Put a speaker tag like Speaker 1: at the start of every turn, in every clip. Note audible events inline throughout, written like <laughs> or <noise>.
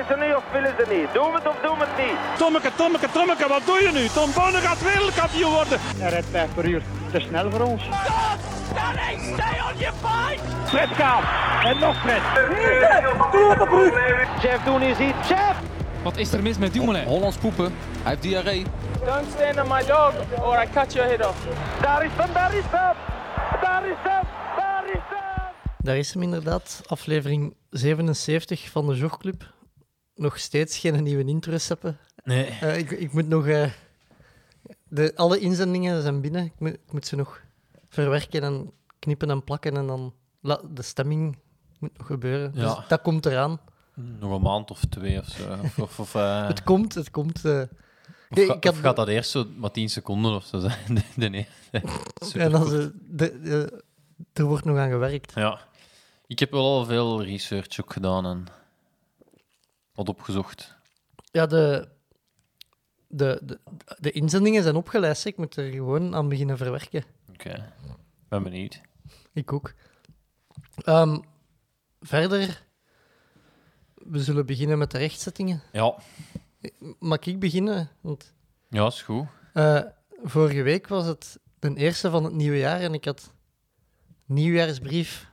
Speaker 1: Willen ze niet of willen ze niet? Doen we het of doen we het niet?
Speaker 2: Tommeke, Tommeke, Tommeke, wat doe je nu? Tom Bonne gaat wereldkampioen worden.
Speaker 3: Hij rijdt 5 per uur. Te snel voor ons.
Speaker 2: Fred Kaap. En nog Fred.
Speaker 1: Jeff Doen is hier. Jeff!
Speaker 4: Wat is er mis met Dumoulin? Hollands poepen. Hij heeft diarree.
Speaker 5: Don't stand on my dog or I cut your head off.
Speaker 1: Daar is hem, daar is hem! Daar is hem, daar is hem!
Speaker 6: Daar is hem inderdaad, aflevering 77 van de Jogclub. Nog steeds geen nieuwe intros hebben.
Speaker 7: Nee.
Speaker 6: Eh, ik, ik moet nog... eh, de, alle inzendingen zijn binnen. Ik moet, ik moet ze nog verwerken en knippen en plakken. En dan... la- de stemming moet nog gebeuren.
Speaker 7: Ja.
Speaker 6: Dus dat komt eraan.
Speaker 7: Nog een maand of twee of zo. Of, of, of, eh, <laughs>
Speaker 6: Het komt, het komt. eh.
Speaker 7: of
Speaker 6: Nee,
Speaker 7: ga-
Speaker 6: ik had-
Speaker 7: of gaat dat eerst zo maar 10 seconden of zo zijn? <laughs> De, de, nee.
Speaker 6: en dan ze, de, de- er wordt nog aan gewerkt.
Speaker 7: Ja. Ik heb wel al veel research ook gedaan en wat opgezocht.
Speaker 6: Ja, de, de, de, de inzendingen zijn opgelijst. Ik moet er gewoon aan beginnen verwerken.
Speaker 7: Oké. Ben benieuwd.
Speaker 6: Ik ook. Ehm, verder, we zullen beginnen met de rechtzettingen.
Speaker 7: Ja.
Speaker 6: Mag ik beginnen? Want
Speaker 7: Ja, is goed.
Speaker 6: eh, vorige week was het de eerste van het nieuwe jaar en ik had nieuwjaarsbrief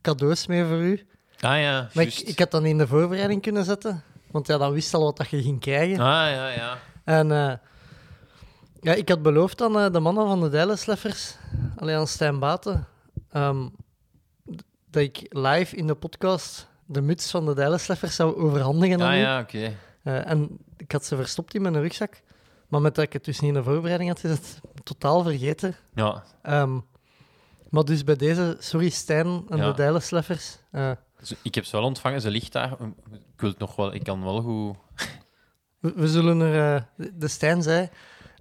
Speaker 6: cadeaus mee voor u.
Speaker 7: Ah ja,
Speaker 6: Maar ik,
Speaker 7: juist.
Speaker 6: ik had dan in de voorbereiding kunnen zetten, want ja, dan wist al wat dat je ging krijgen.
Speaker 7: Ah ja, ja.
Speaker 6: En eh, ja, ik had beloofd aan eh, de mannen van de Dijlensleffers, alleen aan Stijn Baten, ehm, d- dat ik live in de podcast de muts van de Dijlensleffers zou overhandigen aan
Speaker 7: Ah
Speaker 6: u.
Speaker 7: ja, oké.
Speaker 6: Eh, en ik had ze verstopt in mijn rugzak, maar met dat ik het dus niet in de voorbereiding had, is het totaal vergeten.
Speaker 7: Ja.
Speaker 6: Ehm, maar dus bij deze, sorry Stijn en
Speaker 7: Ja.
Speaker 6: de Dijlensleffers. eh,
Speaker 7: ik heb ze wel ontvangen, ze ligt daar. Ik wil het nog wel, ik kan wel goed.
Speaker 6: we, we zullen er... eh, de- de Stijn zei,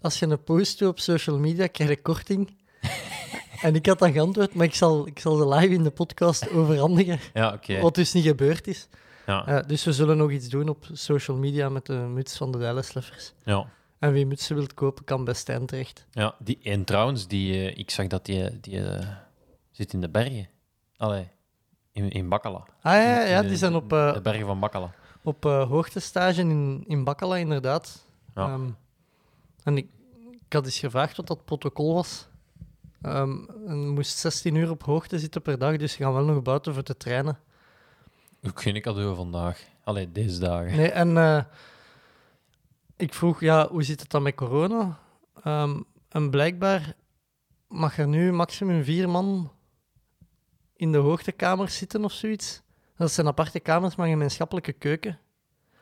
Speaker 6: als je een post doet op social media, krijg je korting. <laughs> en ik had dan geantwoord, maar ik zal, ik zal ze live in de podcast overhandigen,
Speaker 7: Ja, oké.
Speaker 6: wat dus niet gebeurd is.
Speaker 7: Ja,
Speaker 6: Eh, dus we zullen nog iets doen op social media met de muts van de Dijlensleffers.
Speaker 7: ja.
Speaker 6: En wie mutsen wilt kopen, kan bij Stijn terecht.
Speaker 7: ja. Die, en trouwens, die, eh, ik zag dat die, die zit in de bergen. Allee, in, in Bakkala.
Speaker 6: Ah ja, ja die zijn op, eh,
Speaker 7: De bergen van Bakkala.
Speaker 6: op eh, hoogtestage in, in Bakkala, inderdaad.
Speaker 7: Ja.
Speaker 6: Ehm, en ik, ik had eens gevraagd wat dat protocol was. Ehm en moest 16 uur op hoogte zitten per dag, dus je gaat wel nog buiten voor te trainen.
Speaker 7: Ook geen cadeau vandaag. Allee, deze dagen.
Speaker 6: Nee, en eh, ik vroeg, ja, hoe zit het dan met corona? Ehm, en blijkbaar mag er nu maximum vier man in de hoogtekamers zitten of zoiets. Dat zijn aparte kamers, maar een gemeenschappelijke keuken.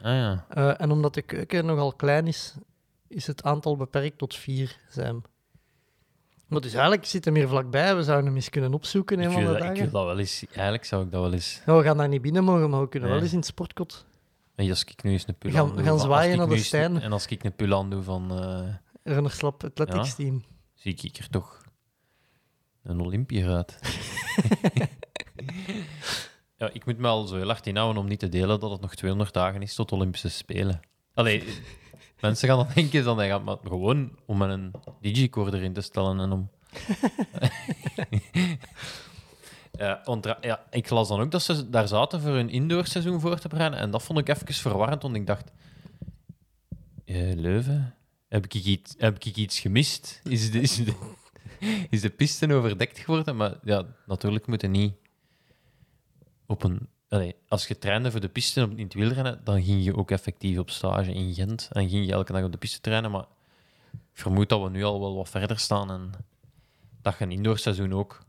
Speaker 7: Ah ja.
Speaker 6: Eh, en omdat de keuken nogal klein is, is het aantal beperkt tot vier, zijn. Maar dus eigenlijk zit hem hier vlakbij. We zouden hem eens kunnen opzoeken
Speaker 7: Ik
Speaker 6: van
Speaker 7: wil,
Speaker 6: de
Speaker 7: dat, ik wil dat wel eens... Eigenlijk zou ik dat wel eens...
Speaker 6: Ja, we gaan daar niet binnen mogen, maar we kunnen
Speaker 7: Nee.
Speaker 6: wel eens in het sportkot.
Speaker 7: En als ik nu eens een pul
Speaker 6: gaan-
Speaker 7: aan doe
Speaker 6: we gaan zwaaien naar de Stijn.
Speaker 7: En als ik een pul aan doe van... eh,
Speaker 6: Runnerslap Athletics
Speaker 7: Ja.
Speaker 6: team.
Speaker 7: zie ik er toch een Olympiër uit. <laughs> ja, ik moet me al zo heel hard inhouden om niet te delen dat het nog 200 dagen is tot Olympische Spelen. Allee, <laughs> mensen gaan dan denken hij gaat, gewoon om een digicord erin te stellen en om... <laughs> Ja, ik las dan ook dat ze daar zaten voor hun indoorseizoen voor te bereiden. En dat vond ik even verwarrend, want ik dacht... eh, Leuven? Heb ik, iets, heb ik iets gemist? Is de, is, de, is de piste overdekt geworden? Maar ja, natuurlijk moeten niet op een... Als je trainde voor de piste op- in het wielrennen, dan ging je ook effectief op stage in Gent. En ging je elke dag op de piste trainen. Maar ik vermoed dat we nu al wel wat verder staan en dat je een indoorseizoen ook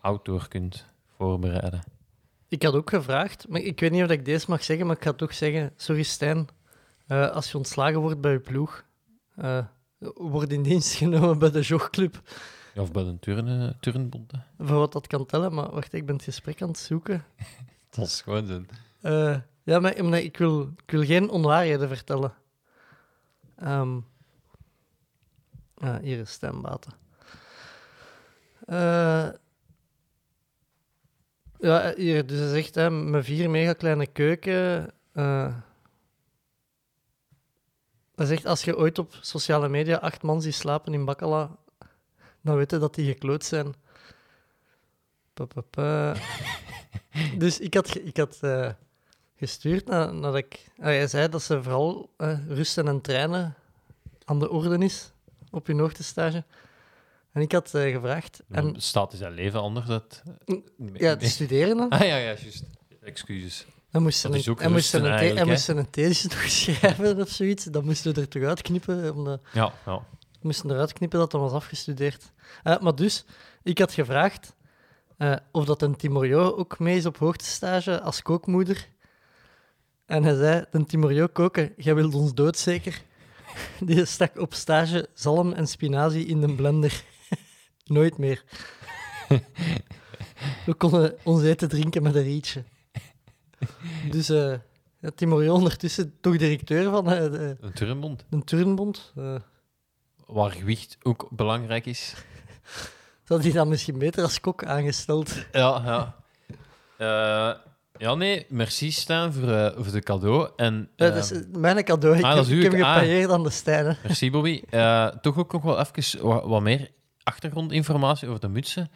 Speaker 7: outdoor kunt voorbereiden.
Speaker 6: Ik had ook gevraagd, maar ik weet niet of ik deze mag zeggen, maar ik ga toch zeggen: Sorry Stijn, eh, als je ontslagen wordt bij je ploeg, eh, word in dienst genomen bij de jogclub.
Speaker 7: Ja, Of bij een turnen, turnbond. hè.
Speaker 6: Voor wat dat kan tellen, maar wacht, ik ben het gesprek aan het zoeken. <laughs>
Speaker 7: Dat is gewoon zo.
Speaker 6: Eh, ja, maar maar ik, wil, ik wil geen onwaarheden vertellen. Ehm ah, hier is stembaten. Eh ja, hier, dus hij zegt, hè, met vier mega kleine keuken. eh hij zegt, als je ooit op sociale media acht man ziet slapen in Bakkala, dan weet je dat die gekloot zijn. Pa, pa, pa. <laughs> dus ik had, ik had eh, gestuurd na- nadat ik... ah, Hij zei dat ze vooral eh, rusten en trainen aan de orde is op hun hoogtestage. En ik had eh, gevraagd... En,
Speaker 7: staat is zijn leven anders? Dat...
Speaker 6: ja, te studeren dan.
Speaker 7: Ah ja, ja, juist. Excuses.
Speaker 6: Dan moest ze een, moest een, moest ze een thesis <laughs> nog schrijven of zoiets. Dan moesten we er toch uitknippen. Omdat,
Speaker 7: Ja, ja.
Speaker 6: we moesten eruit knippen dat hij was afgestudeerd. Eh, maar dus, ik had gevraagd eh, of dat een Timorio ook mee is op hoogtestage als kookmoeder. En hij zei, een Timorio koken, jij wilt ons dood zeker? <laughs> Die stak op stage zalm en spinazie in de blender. <laughs> Nooit meer. We konden ons eten drinken met een rietje. Dus ja, Timorio ondertussen toch directeur van de,
Speaker 7: Een turnbond.
Speaker 6: een turnbond.
Speaker 7: Waar gewicht ook belangrijk is.
Speaker 6: Zou die dan misschien beter als kok aangesteld?
Speaker 7: Ja, ja. Eh, ja, nee, merci Stijn voor, eh, voor de cadeau. En,
Speaker 6: Ja,
Speaker 7: eh,
Speaker 6: dat is mijn cadeau. Ik,
Speaker 7: ah, dat is
Speaker 6: heb, ik heb
Speaker 7: ah.
Speaker 6: aan de Stijn.
Speaker 7: Merci Bobby. Eh, toch ook nog wel even wat, wat meer achtergrondinformatie over de mutsen.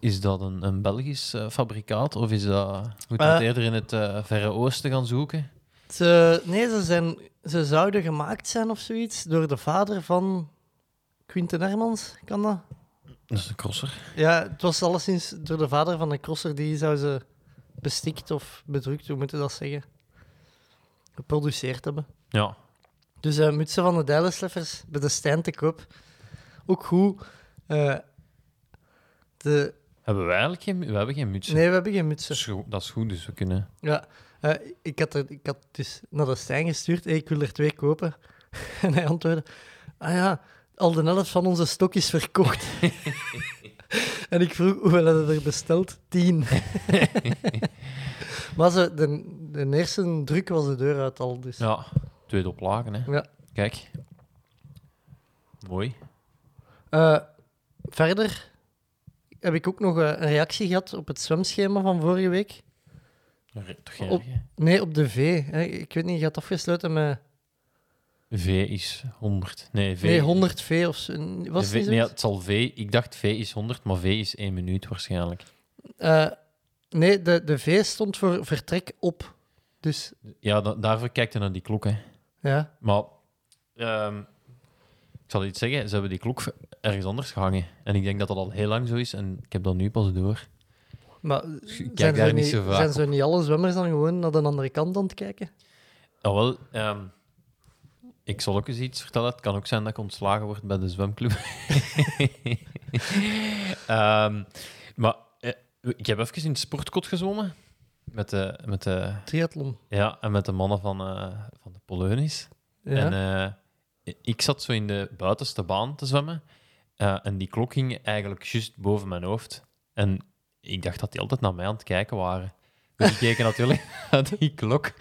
Speaker 7: Is dat een, een Belgisch eh, fabrikaat of is dat, moet dat
Speaker 6: Eh.
Speaker 7: eerder in het eh, Verre Oosten gaan zoeken?
Speaker 6: Ze, nee, ze, zijn, ze zouden gemaakt zijn of zoiets door de vader van Quinten Hermans. Kan dat?
Speaker 7: Dat is een crosser.
Speaker 6: Ja, het was alleszins door de vader van de crosser die zou ze bestikt of bedrukt, hoe moet je dat zeggen? Geproduceerd hebben.
Speaker 7: Ja.
Speaker 6: Dus eh mutsen van de Dijlensleffers bij de Stijn te koop. Ook goed. eh, de,
Speaker 7: Hebben wij eigenlijk geen, we hebben geen mutsen?
Speaker 6: nee, we hebben geen
Speaker 7: Dat
Speaker 6: mutsen.
Speaker 7: is, goed, dat is goed, dus we kunnen...
Speaker 6: Ja, eh, ik, had er, ik had dus naar de Stijn gestuurd. Hey, ik wil er twee kopen. <laughs> en hij antwoordde: Ah ja, al de helft van onze stok is verkocht. <laughs> en ik vroeg hoeveel hadden er besteld? Tien. <laughs> maar ze, de, de eerste druk was de deur uit al. Dus.
Speaker 7: Ja, tweede oplagen, hè.
Speaker 6: Ja.
Speaker 7: Kijk. Mooi.
Speaker 6: Eh, verder heb ik ook nog eh, een reactie gehad op het zwemschema van vorige week.
Speaker 7: Toch
Speaker 6: Op- Nee, op de V. Ik weet niet, je had afgesloten met
Speaker 7: V is 100. Nee, V...
Speaker 6: nee, 100 V of zo. Was
Speaker 7: V, nee, het zal V... Ik dacht V is 100, maar V is 1 minuut waarschijnlijk.
Speaker 6: Eh, nee, de, de V stond voor vertrek op. Dus
Speaker 7: Ja, da- daarvoor kijkt je naar die klok, hè.
Speaker 6: ja,
Speaker 7: Maar... ehm, ik zal iets zeggen, ze hebben die klok ergens anders gehangen. En ik denk dat dat al heel lang zo is en ik heb dat nu pas door.
Speaker 6: maar
Speaker 7: kijk
Speaker 6: zijn,
Speaker 7: daar
Speaker 6: zo
Speaker 7: niet
Speaker 6: niet,
Speaker 7: zo vaak
Speaker 6: zijn
Speaker 7: op.
Speaker 6: zo niet alle zwemmers dan gewoon naar de andere kant aan het kijken?
Speaker 7: Ah, wel, ehm, ik zal ook eens iets vertellen. Het kan ook zijn dat ik ontslagen word bij de zwemclub. <laughs> Ehm, maar eh, ik heb even in het sportkot gezwommen. Met de, met de,
Speaker 6: Triathlon.
Speaker 7: ja, en met de mannen van, eh, van de Poleunis.
Speaker 6: Ja.
Speaker 7: En eh, ik zat zo in de buitenste baan te zwemmen. en die klok ging eigenlijk juist boven mijn hoofd. En ik dacht dat die altijd naar mij aan het kijken waren. Dus die keken natuurlijk <laughs> naar die klok.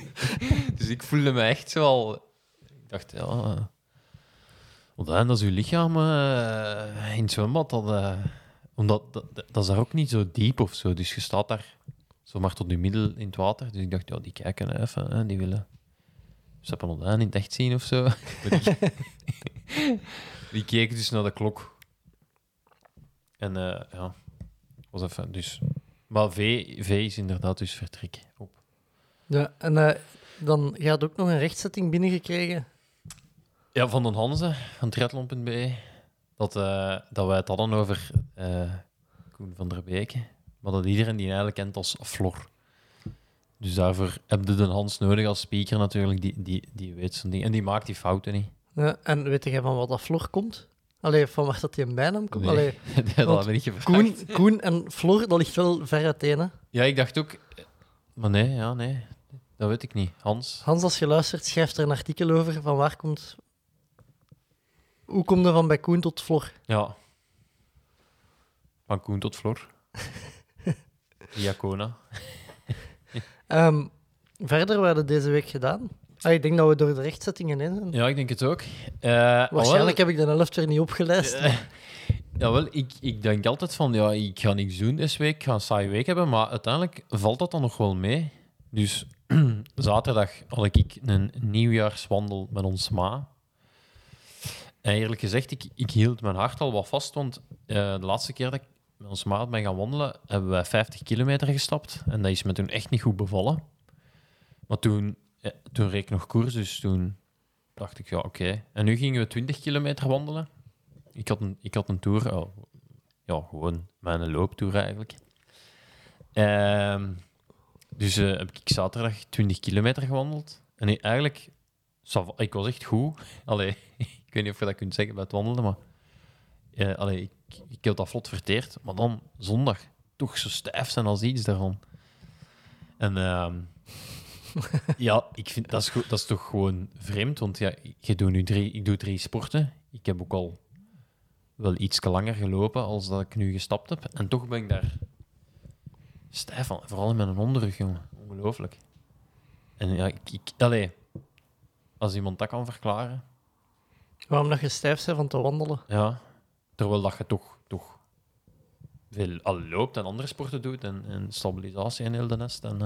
Speaker 7: <laughs> dus ik voelde me echt zo al... Ik dacht, ja... eh, Want dan, dat is uw lichaam eh, in het zwembad. Dat, eh, omdat, dat, dat is daar ook niet zo diep of zo. Dus je staat daar zomaar tot je middel in het water. Dus ik dacht, ja, die kijken even. Hè, die willen Odijn in het echt zien of zo. <laughs> Die, keek dus naar de klok. En eh, ja, was even... Dus... Maar V, v is inderdaad dus vertrek op.
Speaker 6: ja en eh, dan je had ook nog een rechtzetting binnengekregen.
Speaker 7: Ja, van den Hanze, van triathlon.be. Dat, eh, dat wij het hadden over eh, Koen van der Beke. Maar dat iedereen die eigenlijk kent als Flor. Dus daarvoor heb je de Hans nodig als speaker natuurlijk. Die, die, die weet zo'n ding. En die maakt die fouten niet.
Speaker 6: Ja, en weet jij van wat dat Flor komt? Allee, van waar dat die een bijnaam komt?
Speaker 7: Nee.
Speaker 6: Allee,
Speaker 7: dat had ik niet gevraagd.
Speaker 6: Koen, Koen en Flor, dat ligt wel ver uiteen. Hè?
Speaker 7: Ja, ik dacht ook... Maar nee, ja, nee. Dat weet ik niet. Hans?
Speaker 6: Hans, als je luistert, schrijft er een artikel over van waar komt... Hoe komt er van bij Koen tot Flor?
Speaker 7: Ja. Van Koen tot Flor. <laughs> Diacona.
Speaker 6: Ehm, verder, wat hadden we deze week gedaan? Ah, ik denk dat we door de rechtzettingen heen zijn.
Speaker 7: Ja, ik denk het ook. Eh,
Speaker 6: Waarschijnlijk heb ik de helft weer niet opgelijst.
Speaker 7: Eh, Jawel, ik, ik denk altijd van, ja, ik ga niks doen deze week, ik ga een saaie week hebben, maar uiteindelijk valt dat dan nog wel mee. Dus <clears throat> zaterdag had ik een nieuwjaarswandel met ons ma. Eerlijk gezegd, ik, ik hield mijn hart al wat vast, want eh, de laatste keer dat ik met ons maat ben gaan wandelen, hebben wij 50 kilometer gestapt. En dat is me toen echt niet goed bevallen. Maar toen, eh, toen nog koers, dus toen dacht ik, ja, oké. En nu gingen we 20 kilometer wandelen. Ik had een, ik had een tour, oh, ja, gewoon mijn looptour eigenlijk. Ehm, dus eh, heb ik zaterdag 20 kilometer gewandeld. En eigenlijk, ik was echt goed. Allee, weet niet of je dat kunt zeggen bij het wandelen, maar eh, allee, ik, ik heb dat vlot verteerd. Maar dan zondag toch zo stijf zijn als iets daarvan. En ehm, <laughs> ja, ik vind dat is, go- dat is toch gewoon vreemd, want ja, je doet nu drie, ik doe drie sporten. Ik heb ook al wel iets langer gelopen als dat ik nu gestapt heb. En toch ben ik daar stijf van. Vooral in mijn onderrug, jongen. Ongelooflijk. En ja, ik, ik, allee, als iemand dat kan verklaren,
Speaker 6: Waarom dat je stijf bent van te wandelen?
Speaker 7: ja. Terwijl dat je toch, toch veel al loopt en andere sporten doet en, en stabilisatie en heel de nest. En,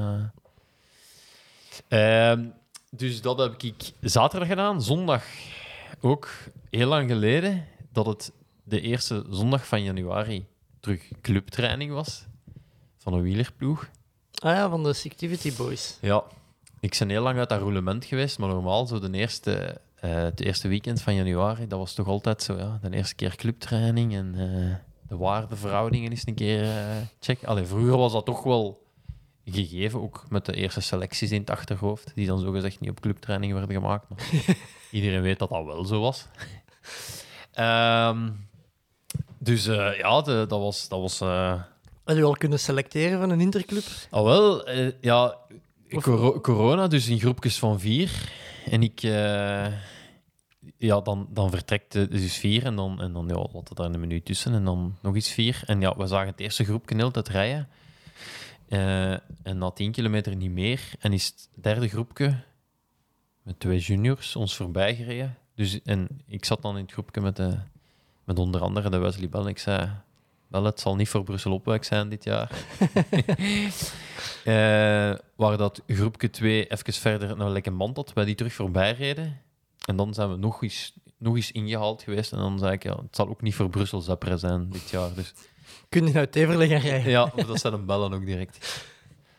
Speaker 7: eh. Ehm, dus dat heb ik zaterdag gedaan. Zondag ook heel lang geleden dat het de eerste zondag van januari terug clubtraining was van een wielerploeg.
Speaker 6: Ah ja, van de Activity Boys.
Speaker 7: Ja, ik ben heel lang uit dat roulement geweest, maar normaal zo de eerste, eh, het eerste weekend van januari, dat was toch altijd zo, ja, de eerste keer clubtraining en eh, de waardeverhoudingen is een keer eh check. Allee, vroeger was dat toch wel gegeven, ook met de eerste selecties in het achterhoofd, die dan zogezegd niet op clubtraining werden gemaakt. Maar <laughs> iedereen weet dat dat wel zo was. Ehm, dus ja, de- dat was... Dat was
Speaker 6: Had je al kunnen selecteren van een interclub?
Speaker 7: Ah, wel, ja, Corona, dus in groepjes van vier. En ik, eh, ja, dan, dan vertrekt de- dus vier en dan, en dan ja, wat er daar een minuut tussen en dan nog eens vier. En ja, we zagen het eerste groepje heel tijd rijden. Eh, en na tien kilometer niet meer. En is het derde groepje met twee juniors ons voorbij gereden. Dus, en ik zat dan in het groepje met, de, met onder andere de Wesley Bell. En ik zei, wel, het zal niet voor Brussel Opwijk zijn dit jaar. <laughs> <laughs> Eh, waar dat groepje 2 even verder naar Lekkenband had, wij die terug voorbij reden. En dan zijn we nog eens, nog eens ingehaald geweest. En dan zei ik, ja, het zal ook niet voor Brussel Zeppre zijn dit jaar. Dus
Speaker 6: Kun je nou Teverle gaan rijden? <laughs>
Speaker 7: ja, dat zijn een bellen ook direct.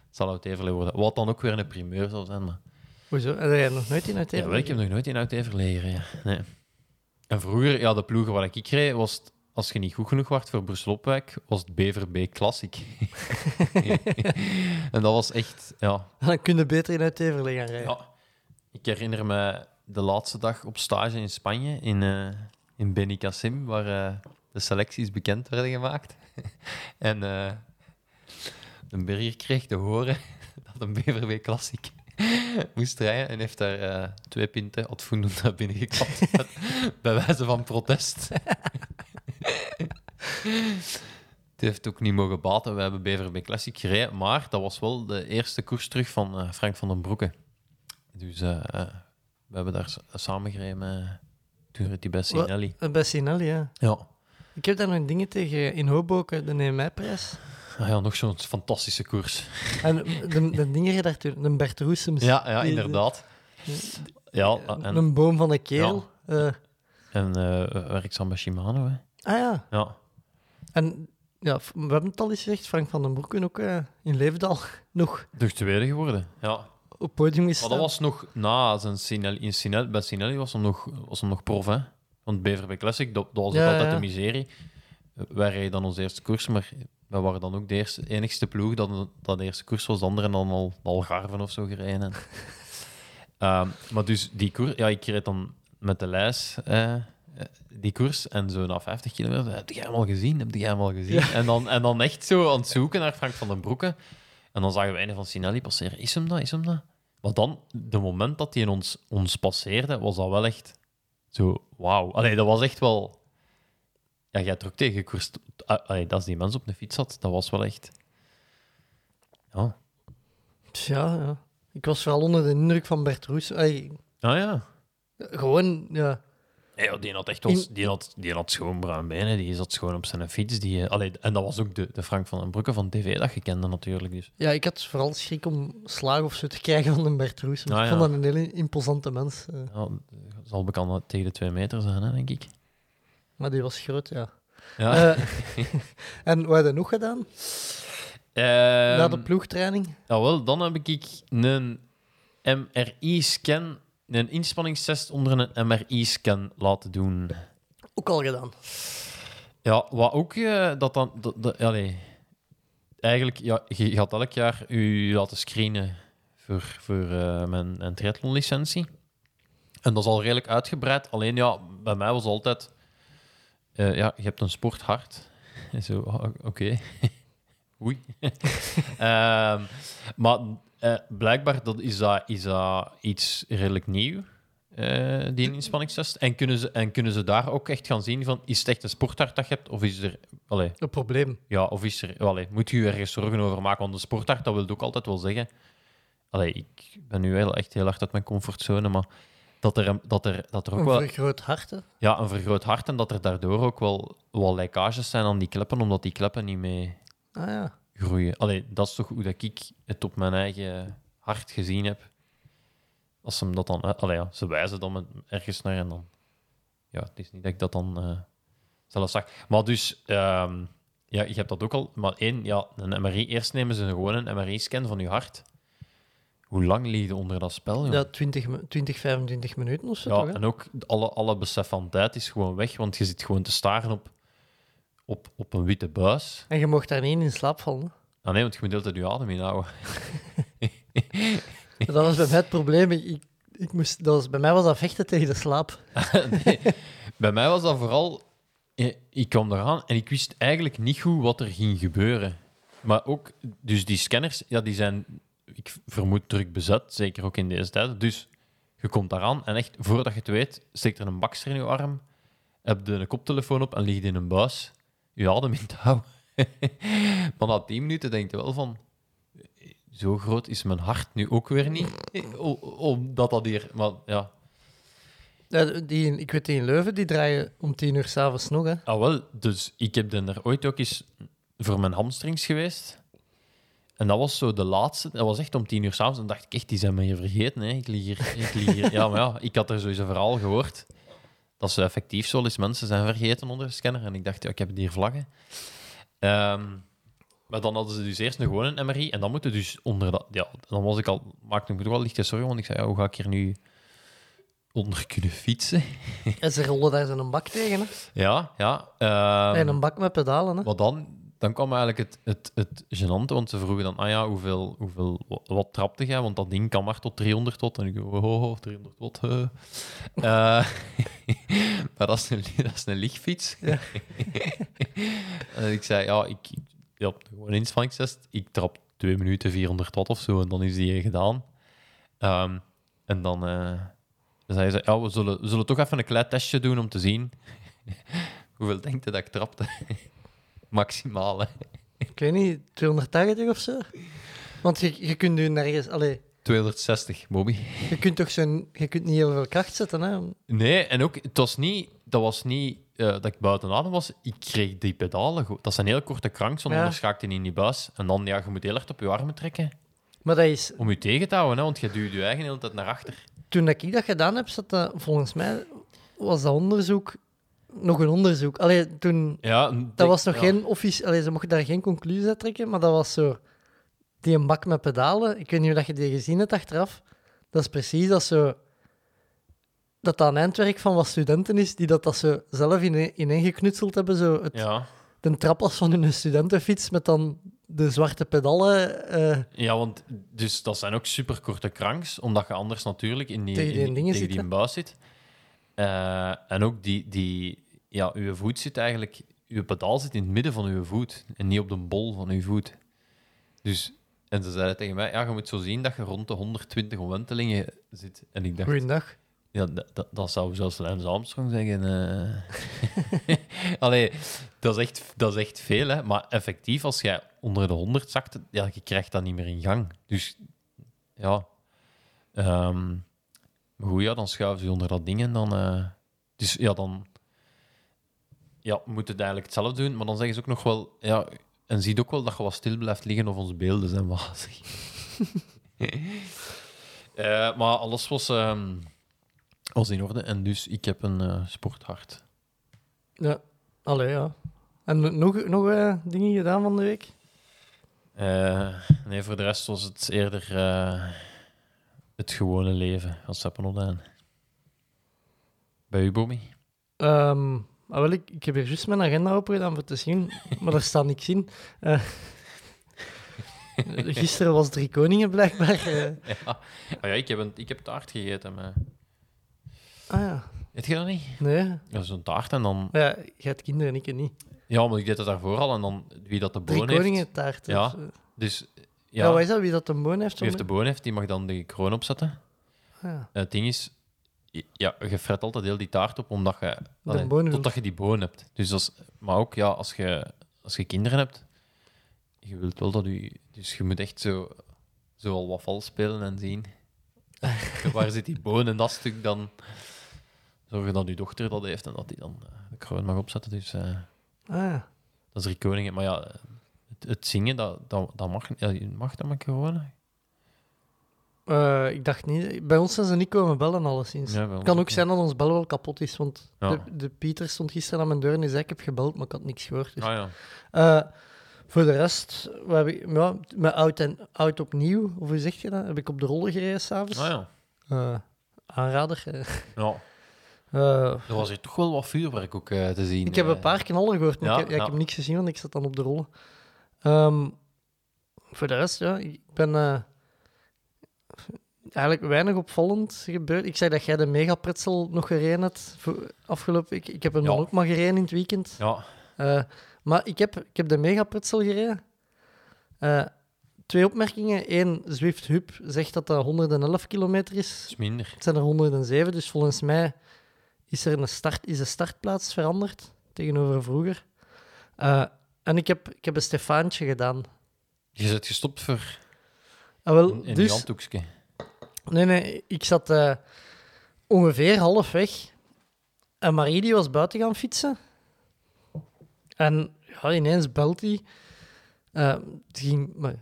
Speaker 7: Het zal uit Everlee worden. Wat dan ook weer een primeur zal zijn. Maar...
Speaker 6: Hoezo? Heb jij nog nooit in uit
Speaker 7: Ja,
Speaker 6: Teverle?
Speaker 7: wel, ik heb nog nooit in uit gereden. Nee. En vroeger, ja, de ploegen waar ik reed, was het, als je niet goed genoeg was voor Brussel Opwijk, was het BVB Classic. <laughs> en dat was echt, ja,
Speaker 6: Dan kun je beter in uit Teverle gaan rijden.
Speaker 7: Ja, ik herinner me de laatste dag op stage in Spanje, in, eh in Benicassim, waar eh, de selecties bekend werden gemaakt. <laughs> en eh de Berger kreeg te horen <laughs> dat een BVB Classic moest rijden en heeft daar twee pinten advoendend naar binnen geklapt, bij wijze van protest. <laughs> Het heeft ook niet mogen baten. We hebben BVB Classic gereden, maar dat was wel de eerste koers terug van eh, Frank van den Broeke. Dus eh, eh, we hebben daar samen gereden met toen reed hij bij Sinelli.
Speaker 6: Eh, Bij Sinelli, ja.
Speaker 7: Ja.
Speaker 6: Ik heb daar nog dingen tegen in Hoboken, de Neemijprijs.
Speaker 7: Ah ja, nog zo'n fantastische koers.
Speaker 6: En de, de dingen daar toen, de Bert Roesems.
Speaker 7: Ja, ja
Speaker 6: Die-
Speaker 7: inderdaad. Ja, en,
Speaker 6: Een boom van de kerel. Eh,
Speaker 7: en eh, werkzaam bij Shimano. Hè.
Speaker 6: Ah ja.
Speaker 7: Ja.
Speaker 6: En ja, we hebben het al eens gezegd, Frank van den Broeken ook eh, in Leefdal <laughs> nog
Speaker 7: De tweede geworden. Ja.
Speaker 6: op podium
Speaker 7: Maar
Speaker 6: gestaan.
Speaker 7: dat was nog na zijn Sinelli. In Sinelli bij Sinelli was hem nog, was hem nog prof. Hè. Want BVB Classic, dat, dat was
Speaker 6: Ja,
Speaker 7: altijd
Speaker 6: ja.
Speaker 7: de miserie. Wij reden dan onze eerste koers, maar wij waren dan ook de eerste, enigste ploeg dat, dat de eerste koers was. De anderen dan al, al Garven of zo gereden. En, <laughs> Ehm, maar dus die koers, ja, ik reed dan met de lijst eh, die koers en zo na 50 kilometer, heb jij hem al gezien? Heb jij hem al gezien? En, dan, en dan echt zo aan het zoeken naar Frank van den Broeke. En dan zagen we een van Sinelli passeren. Is hem dat? Is hem dat? Maar dan, de moment dat hij ons, ons passeerde, was dat wel echt zo, wauw. Allee, dat was echt wel... Ja, jij trok tegen koers... Ah, Allee, dat is die mens op de fiets zat, dat was wel echt... Ja.
Speaker 6: Ja, ja. Ik was vooral onder de indruk van Bert Roes.
Speaker 7: Ah ja.
Speaker 6: gewoon, ja.
Speaker 7: Ja, die had echt ons, die had, die had schoon bruin benen, die zat schoon op zijn fiets. Die, eh, allee, en dat was ook de, de Frank van den Broeke van tv dat je kende natuurlijk. Dus.
Speaker 6: Ja, ik had vooral schrik om slaag of zo te krijgen van een Bert Roes.
Speaker 7: Ah,
Speaker 6: ik
Speaker 7: ja.
Speaker 6: vond dat een hele imposante mens. eh.
Speaker 7: Ja, zal bekend tegen de twee meter zijn, hè, denk ik.
Speaker 6: maar die was groot, ja.
Speaker 7: Ja.
Speaker 6: Eh, <laughs> <laughs> en wat heb je nog gedaan
Speaker 7: Ehm,
Speaker 6: na de ploegtraining?
Speaker 7: Nou wel, dan heb ik een MRI-scan, een inspanningstest onder een MRI-scan laten doen.
Speaker 6: Ook al gedaan.
Speaker 7: Ja, wat ook eh, dat dan... Dat, dat, allee, eigenlijk, ja, je gaat elk jaar u laten screenen voor, voor eh, mijn, mijn triathlonlicentie. En dat is al redelijk uitgebreid. Alleen ja, bij mij was altijd... eh, ja, je hebt een sporthart. En <laughs> Zo, ah, oké. Oei. <laughs> Ehm, maar eh, blijkbaar dat is, dat, is dat iets redelijk nieuw, eh, die inspanningstest. En kunnen, ze, en kunnen ze daar ook echt gaan zien van, is het echt een sporthart dat je hebt? Of is er... Allee,
Speaker 6: Een probleem.
Speaker 7: ja, of is er... Allee, moet je je ergens zorgen over maken? Want een sporthart, dat wil ook altijd wel zeggen... Allee, ik ben nu wel echt heel hard uit mijn comfortzone, maar dat er, dat er, dat er ook
Speaker 6: Een
Speaker 7: wel...
Speaker 6: vergroot hart, hè.
Speaker 7: Ja, een vergroot hart en dat er daardoor ook wel, wel lekkages zijn aan die kleppen, omdat die kleppen niet mee
Speaker 6: Ah ja.
Speaker 7: groeien. Allee, dat is toch hoe dat ik het op mijn eigen hart gezien heb. Als ze hem dat dan... Allee, ja, ze wijzen dan ergens naar en dan... Ja, het is niet dat ik dat dan eh, zelf zag. Maar dus... ehm, ja, je hebt dat ook al. Maar één, ja, een MRI... Eerst nemen ze gewoon een MRI-scan van je hart. Hoe lang lig je onder dat spel? joh?
Speaker 6: Ja, 20, mi- 20, 25 minuten of zo,
Speaker 7: Ja,
Speaker 6: toch?
Speaker 7: en ook alle, alle besef van tijd is gewoon weg, want je zit gewoon te staren op, op, op een witte buis.
Speaker 6: En je mocht daar niet in slaap vallen.
Speaker 7: Ah nee, want je moet de hele tijd je adem inhouden. <laughs>
Speaker 6: Dat was bij mij het probleem. Ik, ik, ik moest, dat was, bij mij was dat vechten tegen de slaap. <laughs>
Speaker 7: Nee, Bij mij was dat vooral... eh, Ik kwam eraan en ik wist eigenlijk niet goed wat er ging gebeuren. Maar ook, dus die scanners, ja, die zijn, ik vermoed, druk bezet, zeker ook in deze tijd. Dus je komt daaraan en echt, voordat je het weet, steekt er een bakster in je arm, heb je een koptelefoon op en ligt in een buis, je adem in te houden. <laughs> maar na tien minuten denk je wel van, zo groot is mijn hart nu ook weer niet, eh, omdat dat hier... Maar ja,
Speaker 6: die, ik weet die in Leuven, die draaien om tien uur s'avonds nog. Hè.
Speaker 7: Ah, wel. Dus ik heb dan er ooit ook eens voor mijn hamstrings geweest. En dat was zo de laatste. Dat was echt om tien uur s'avonds. En dacht ik echt, die zijn me hier vergeten. Hè. Ik lig hier. Ik lig hier. Ja, maar ja, ik had er sowieso verhaal gehoord. Dat ze effectief zo eens mensen zijn vergeten onder de scanner. En ik dacht, ja, ik heb hier vlaggen. Ehm, maar dan hadden ze dus eerst een gewone MRI. En dan moeten dus onder dat... Ja, dan was ik al... Maakte ik me toch wel lichte zorgen. Want ik zei, ja, hoe ga ik hier nu onder kunnen fietsen?
Speaker 6: En ze rollen daar zo'n bak tegen. Hè.
Speaker 7: Ja, ja. ehm,
Speaker 6: en een bak met pedalen. Hè.
Speaker 7: maar dan, dan kwam eigenlijk het, het, het gênante, want ze vroegen dan, ah ja, hoeveel, hoeveel, wat, wat trapte jij? Want dat ding kan maar tot 300 watt. En ik oh, oh, oh 300 watt. <laughs> eh. <laughs> Maar dat is een, dat is een lichtfiets. <laughs> en ik zei, ja, ik, ja, gewoon inspanningstest. Ik trap 2 minuten 400 watt of zo, en dan is die gedaan. Ehm, en dan eh, zei ze, ja, we zullen, we zullen toch even een klein testje doen om te zien hoeveel denkt je dat ik trapte. Maximaal, hè.
Speaker 6: Ik weet niet, 280 of zo? Want je, je kunt nu nergens... Allee,
Speaker 7: 260, Bobby.
Speaker 6: je kunt toch zo'n... Je kunt niet heel veel kracht zetten, hè?
Speaker 7: Nee, en ook, het was niet, dat was niet eh, dat ik buiten adem was. Ik kreeg die pedalen. goed. Dat zijn heel korte kranks, want
Speaker 6: Ja.
Speaker 7: anders schaakt hij in die buis. En dan, ja, je moet heel hard op je armen trekken
Speaker 6: Maar dat is...
Speaker 7: om je tegen te houden, hè, want je duwt je eigen hele tijd naar achter.
Speaker 6: Toen dat ik dat gedaan heb, zat dat, volgens mij was dat onderzoek nog een onderzoek. Allee, toen...
Speaker 7: Ja,
Speaker 6: Dat was nog
Speaker 7: ja.
Speaker 6: geen officie... Allee, ze mochten daar geen conclusie uit trekken, maar dat was zo... Die een bak met pedalen, ik weet niet of dat je die gezien hebt achteraf. Dat is precies dat zo... Dat dat een eindwerk van wat studenten is, die dat, dat zo zelf in, ineengeknutseld hebben. Zo het,
Speaker 7: Ja.
Speaker 6: De trappas van hun studentenfiets met dan de zwarte pedalen. eh,
Speaker 7: ja, want dus dat zijn ook superkorte kranks, omdat je anders natuurlijk in die,
Speaker 6: Tegen die
Speaker 7: in tegen die buis zit. Eh, en ook die, die, ja, uw voet zit eigenlijk, uw pedaal zit in het midden van uw voet en niet op de bol van uw voet. Dus, en ze zeiden tegen mij, ja, je moet zo zien dat je rond de 120 omwentelingen zit. En ik dacht,
Speaker 6: Goeiedag.
Speaker 7: ja, dat, dat, zou zelfs Lance Armstrong zeggen. eh. <laughs> Allee, dat is, echt, dat is echt veel, hè. Maar effectief, als jij onder de 100 zakt, ja, je krijgt dat niet meer in gang. Dus, ja. Ehm, maar goed, ja, dan schuiven ze onder dat ding en dan... eh, dus ja, dan... Ja, we moeten het eigenlijk hetzelfde doen, maar dan zeggen ze ook nog wel... Ja, en ziet ook wel dat je wat stil blijft liggen of onze beelden zijn wazig. <laughs> Eh, maar alles was... ehm, was in orde. En dus ik heb een eh, sporthart.
Speaker 6: Ja, allee, ja. En nog, nog dingen gedaan van de week?
Speaker 7: Nee, voor de rest was het eerder het gewone leven als opdaan. Bij u, Bobby?
Speaker 6: Ehm, ah, wel, ik, ik heb hier juist mijn agenda open gedaan voor te zien, <laughs> maar daar staat niks in. Eh, <laughs> gisteren was Drie Koningen blijkbaar. eh. <laughs>
Speaker 7: Ja. Oh ja, ik heb, een, ik heb taart gegeten. Maar...
Speaker 6: ah ja,
Speaker 7: je dat niet?
Speaker 6: nee.
Speaker 7: Ja, zo'n taart en dan...
Speaker 6: Ja, jij hebt kinderen, ik niet.
Speaker 7: Ja, maar ik deed het daarvoor al en dan wie dat de
Speaker 6: Drie
Speaker 7: boon heeft...
Speaker 6: Koningen taart.
Speaker 7: Ja.
Speaker 6: of, eh.
Speaker 7: Dus
Speaker 6: Ja. wat is dat? Wie dat een boon heeft?
Speaker 7: wie heeft de boon heeft, die mag dan de kroon opzetten.
Speaker 6: Ah, ja.
Speaker 7: En het ding is, ja, je fret altijd heel die taart op omdat je... allee,
Speaker 6: wil.
Speaker 7: totdat je die boon hebt. Dus als, maar ook, ja, als je, als je kinderen hebt, je wilt wel dat je... Dus je moet echt zo, zo al wat vals spelen en zien. <laughs> Waar zit die boon en dat stuk dan... Zorgen dat je dochter dat heeft en dat die dan eh, de kroon mag opzetten. Dus eh,
Speaker 6: Ah, ja.
Speaker 7: dat is drie koningen. Maar ja, het, zingen, dat, dat, dat mag, mag dat met corona.
Speaker 6: Eh, ik dacht niet. Bij ons zijn ze niet komen bellen, alleszins.
Speaker 7: Ja,
Speaker 6: het kan
Speaker 7: ook
Speaker 6: zijn dat ons bel wel kapot is, want
Speaker 7: Ja.
Speaker 6: de, de Pieter stond gisteren aan mijn deur en die zei: Ik heb gebeld, maar ik had niks gehoord. Dus.
Speaker 7: Ah ja.
Speaker 6: Eh, voor de rest, we hebben, ja, met oud en oud opnieuw, of hoe zeg je dat? Heb ik op de rollen gereden s'avonds.
Speaker 7: Ah ja.
Speaker 6: Eh, aanrader.
Speaker 7: Ja. <laughs>
Speaker 6: Eh,
Speaker 7: Er was hier toch wel wat vuurwerk ook te zien.
Speaker 6: ik heb een paar knallen gehoord, maar
Speaker 7: Ja,
Speaker 6: ik, heb, ik heb niks gezien, want ik zat dan op de rollen. Ehm, voor de rest, ja, ik ben eh, eigenlijk weinig opvallend gebeurd. Ik zei dat jij de megapretzel nog gereden hebt afgelopen week. Ik heb hem
Speaker 7: Ja.
Speaker 6: dan ook maar gereden in het weekend.
Speaker 7: Ja,
Speaker 6: Eh, maar ik heb, ik heb de megapretzel gereden. Eh, twee opmerkingen. Eén, Zwift Hub zegt dat dat 111 kilometer is.
Speaker 7: is minder.
Speaker 6: Het zijn er 107, dus volgens mij is er een start, is de startplaats veranderd tegenover vroeger. Eh, en ik heb, ik heb een Stefaantje gedaan.
Speaker 7: Je zit gestopt voor
Speaker 6: Ah, wel,
Speaker 7: in
Speaker 6: dus,
Speaker 7: handdoekje.
Speaker 6: nee, nee, ik zat eh, ongeveer half weg. En Marie die was buiten gaan fietsen. En ja, ineens belt hij. Eh, ging, maar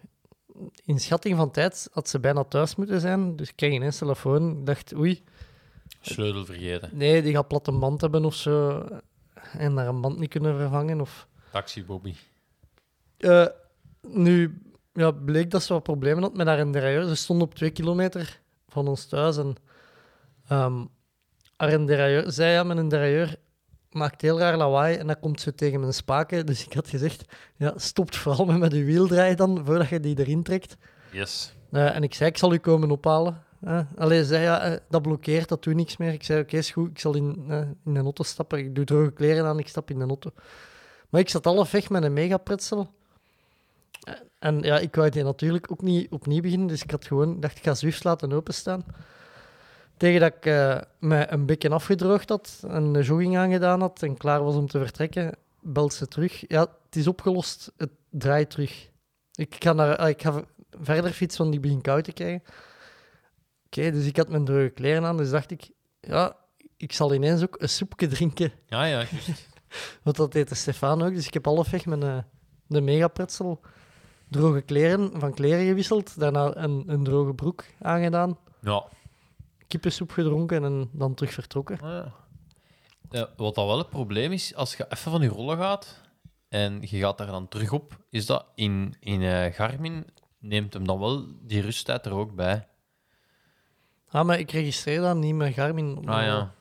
Speaker 6: in schatting van tijd had ze bijna thuis moeten zijn. Dus ik kreeg ineens telefoon. Ik dacht, oei,
Speaker 7: Sleutel vergeten.
Speaker 6: Nee, die gaat platte band hebben of zo. En daar een band niet kunnen vervangen. Of...
Speaker 7: Taxi Bobby.
Speaker 6: Eh, nu ja, bleek dat ze wat problemen had met haar derailleur. Ze stond op twee kilometer van ons thuis. En ehm haar zij ja, met een derailleur maakt heel raar lawaai. En dat komt zo tegen mijn spaken. Dus ik had gezegd, ja, stopt vooral met met je wiel draaien dan, voordat je die erin trekt.
Speaker 7: Yes.
Speaker 6: Eh, en ik zei, ik zal u komen ophalen. Uh, Alleen zei, ja, eh, dat blokkeert, dat doet niks meer. Ik zei, oké, is goed, ik zal in, eh, in de auto stappen. Ik doe droge kleren aan, ik stap in de auto. Maar ik zat half weg met een megapretzel. Eh, En ja, ik wou die natuurlijk ook niet opnieuw beginnen, dus ik had gewoon, dacht, ik ga Zwift laten openstaan. Tegen dat ik mij een beetje afgedroogd had en de jogging aangedaan had en klaar was om te vertrekken, belt ze terug. Ja, het is opgelost, het draait terug. Ik ga, naar, ah, ik ga verder fietsen, want ik begin koud te krijgen. Oké, dus ik had mijn droge kleren aan, dus dacht ik, ja, ik zal ineens ook een soepje drinken.
Speaker 7: Ja, ja. <laughs>
Speaker 6: Want dat deed de Stefan ook, dus ik heb halfweg mijn eh, de megapretzel droge kleren, van kleren gewisseld, daarna een, een droge broek aangedaan,
Speaker 7: ja.
Speaker 6: kippensoep gedronken en dan terug vertrokken.
Speaker 7: Ah, ja. Ja, wat dan wel het probleem is, als je even van je rollen gaat en je gaat daar dan terug op, is dat in, in eh, Garmin neemt hem dan wel die rusttijd er ook bij.
Speaker 6: Ah, maar ik registreer dat niet met Garmin.
Speaker 7: Ah ja.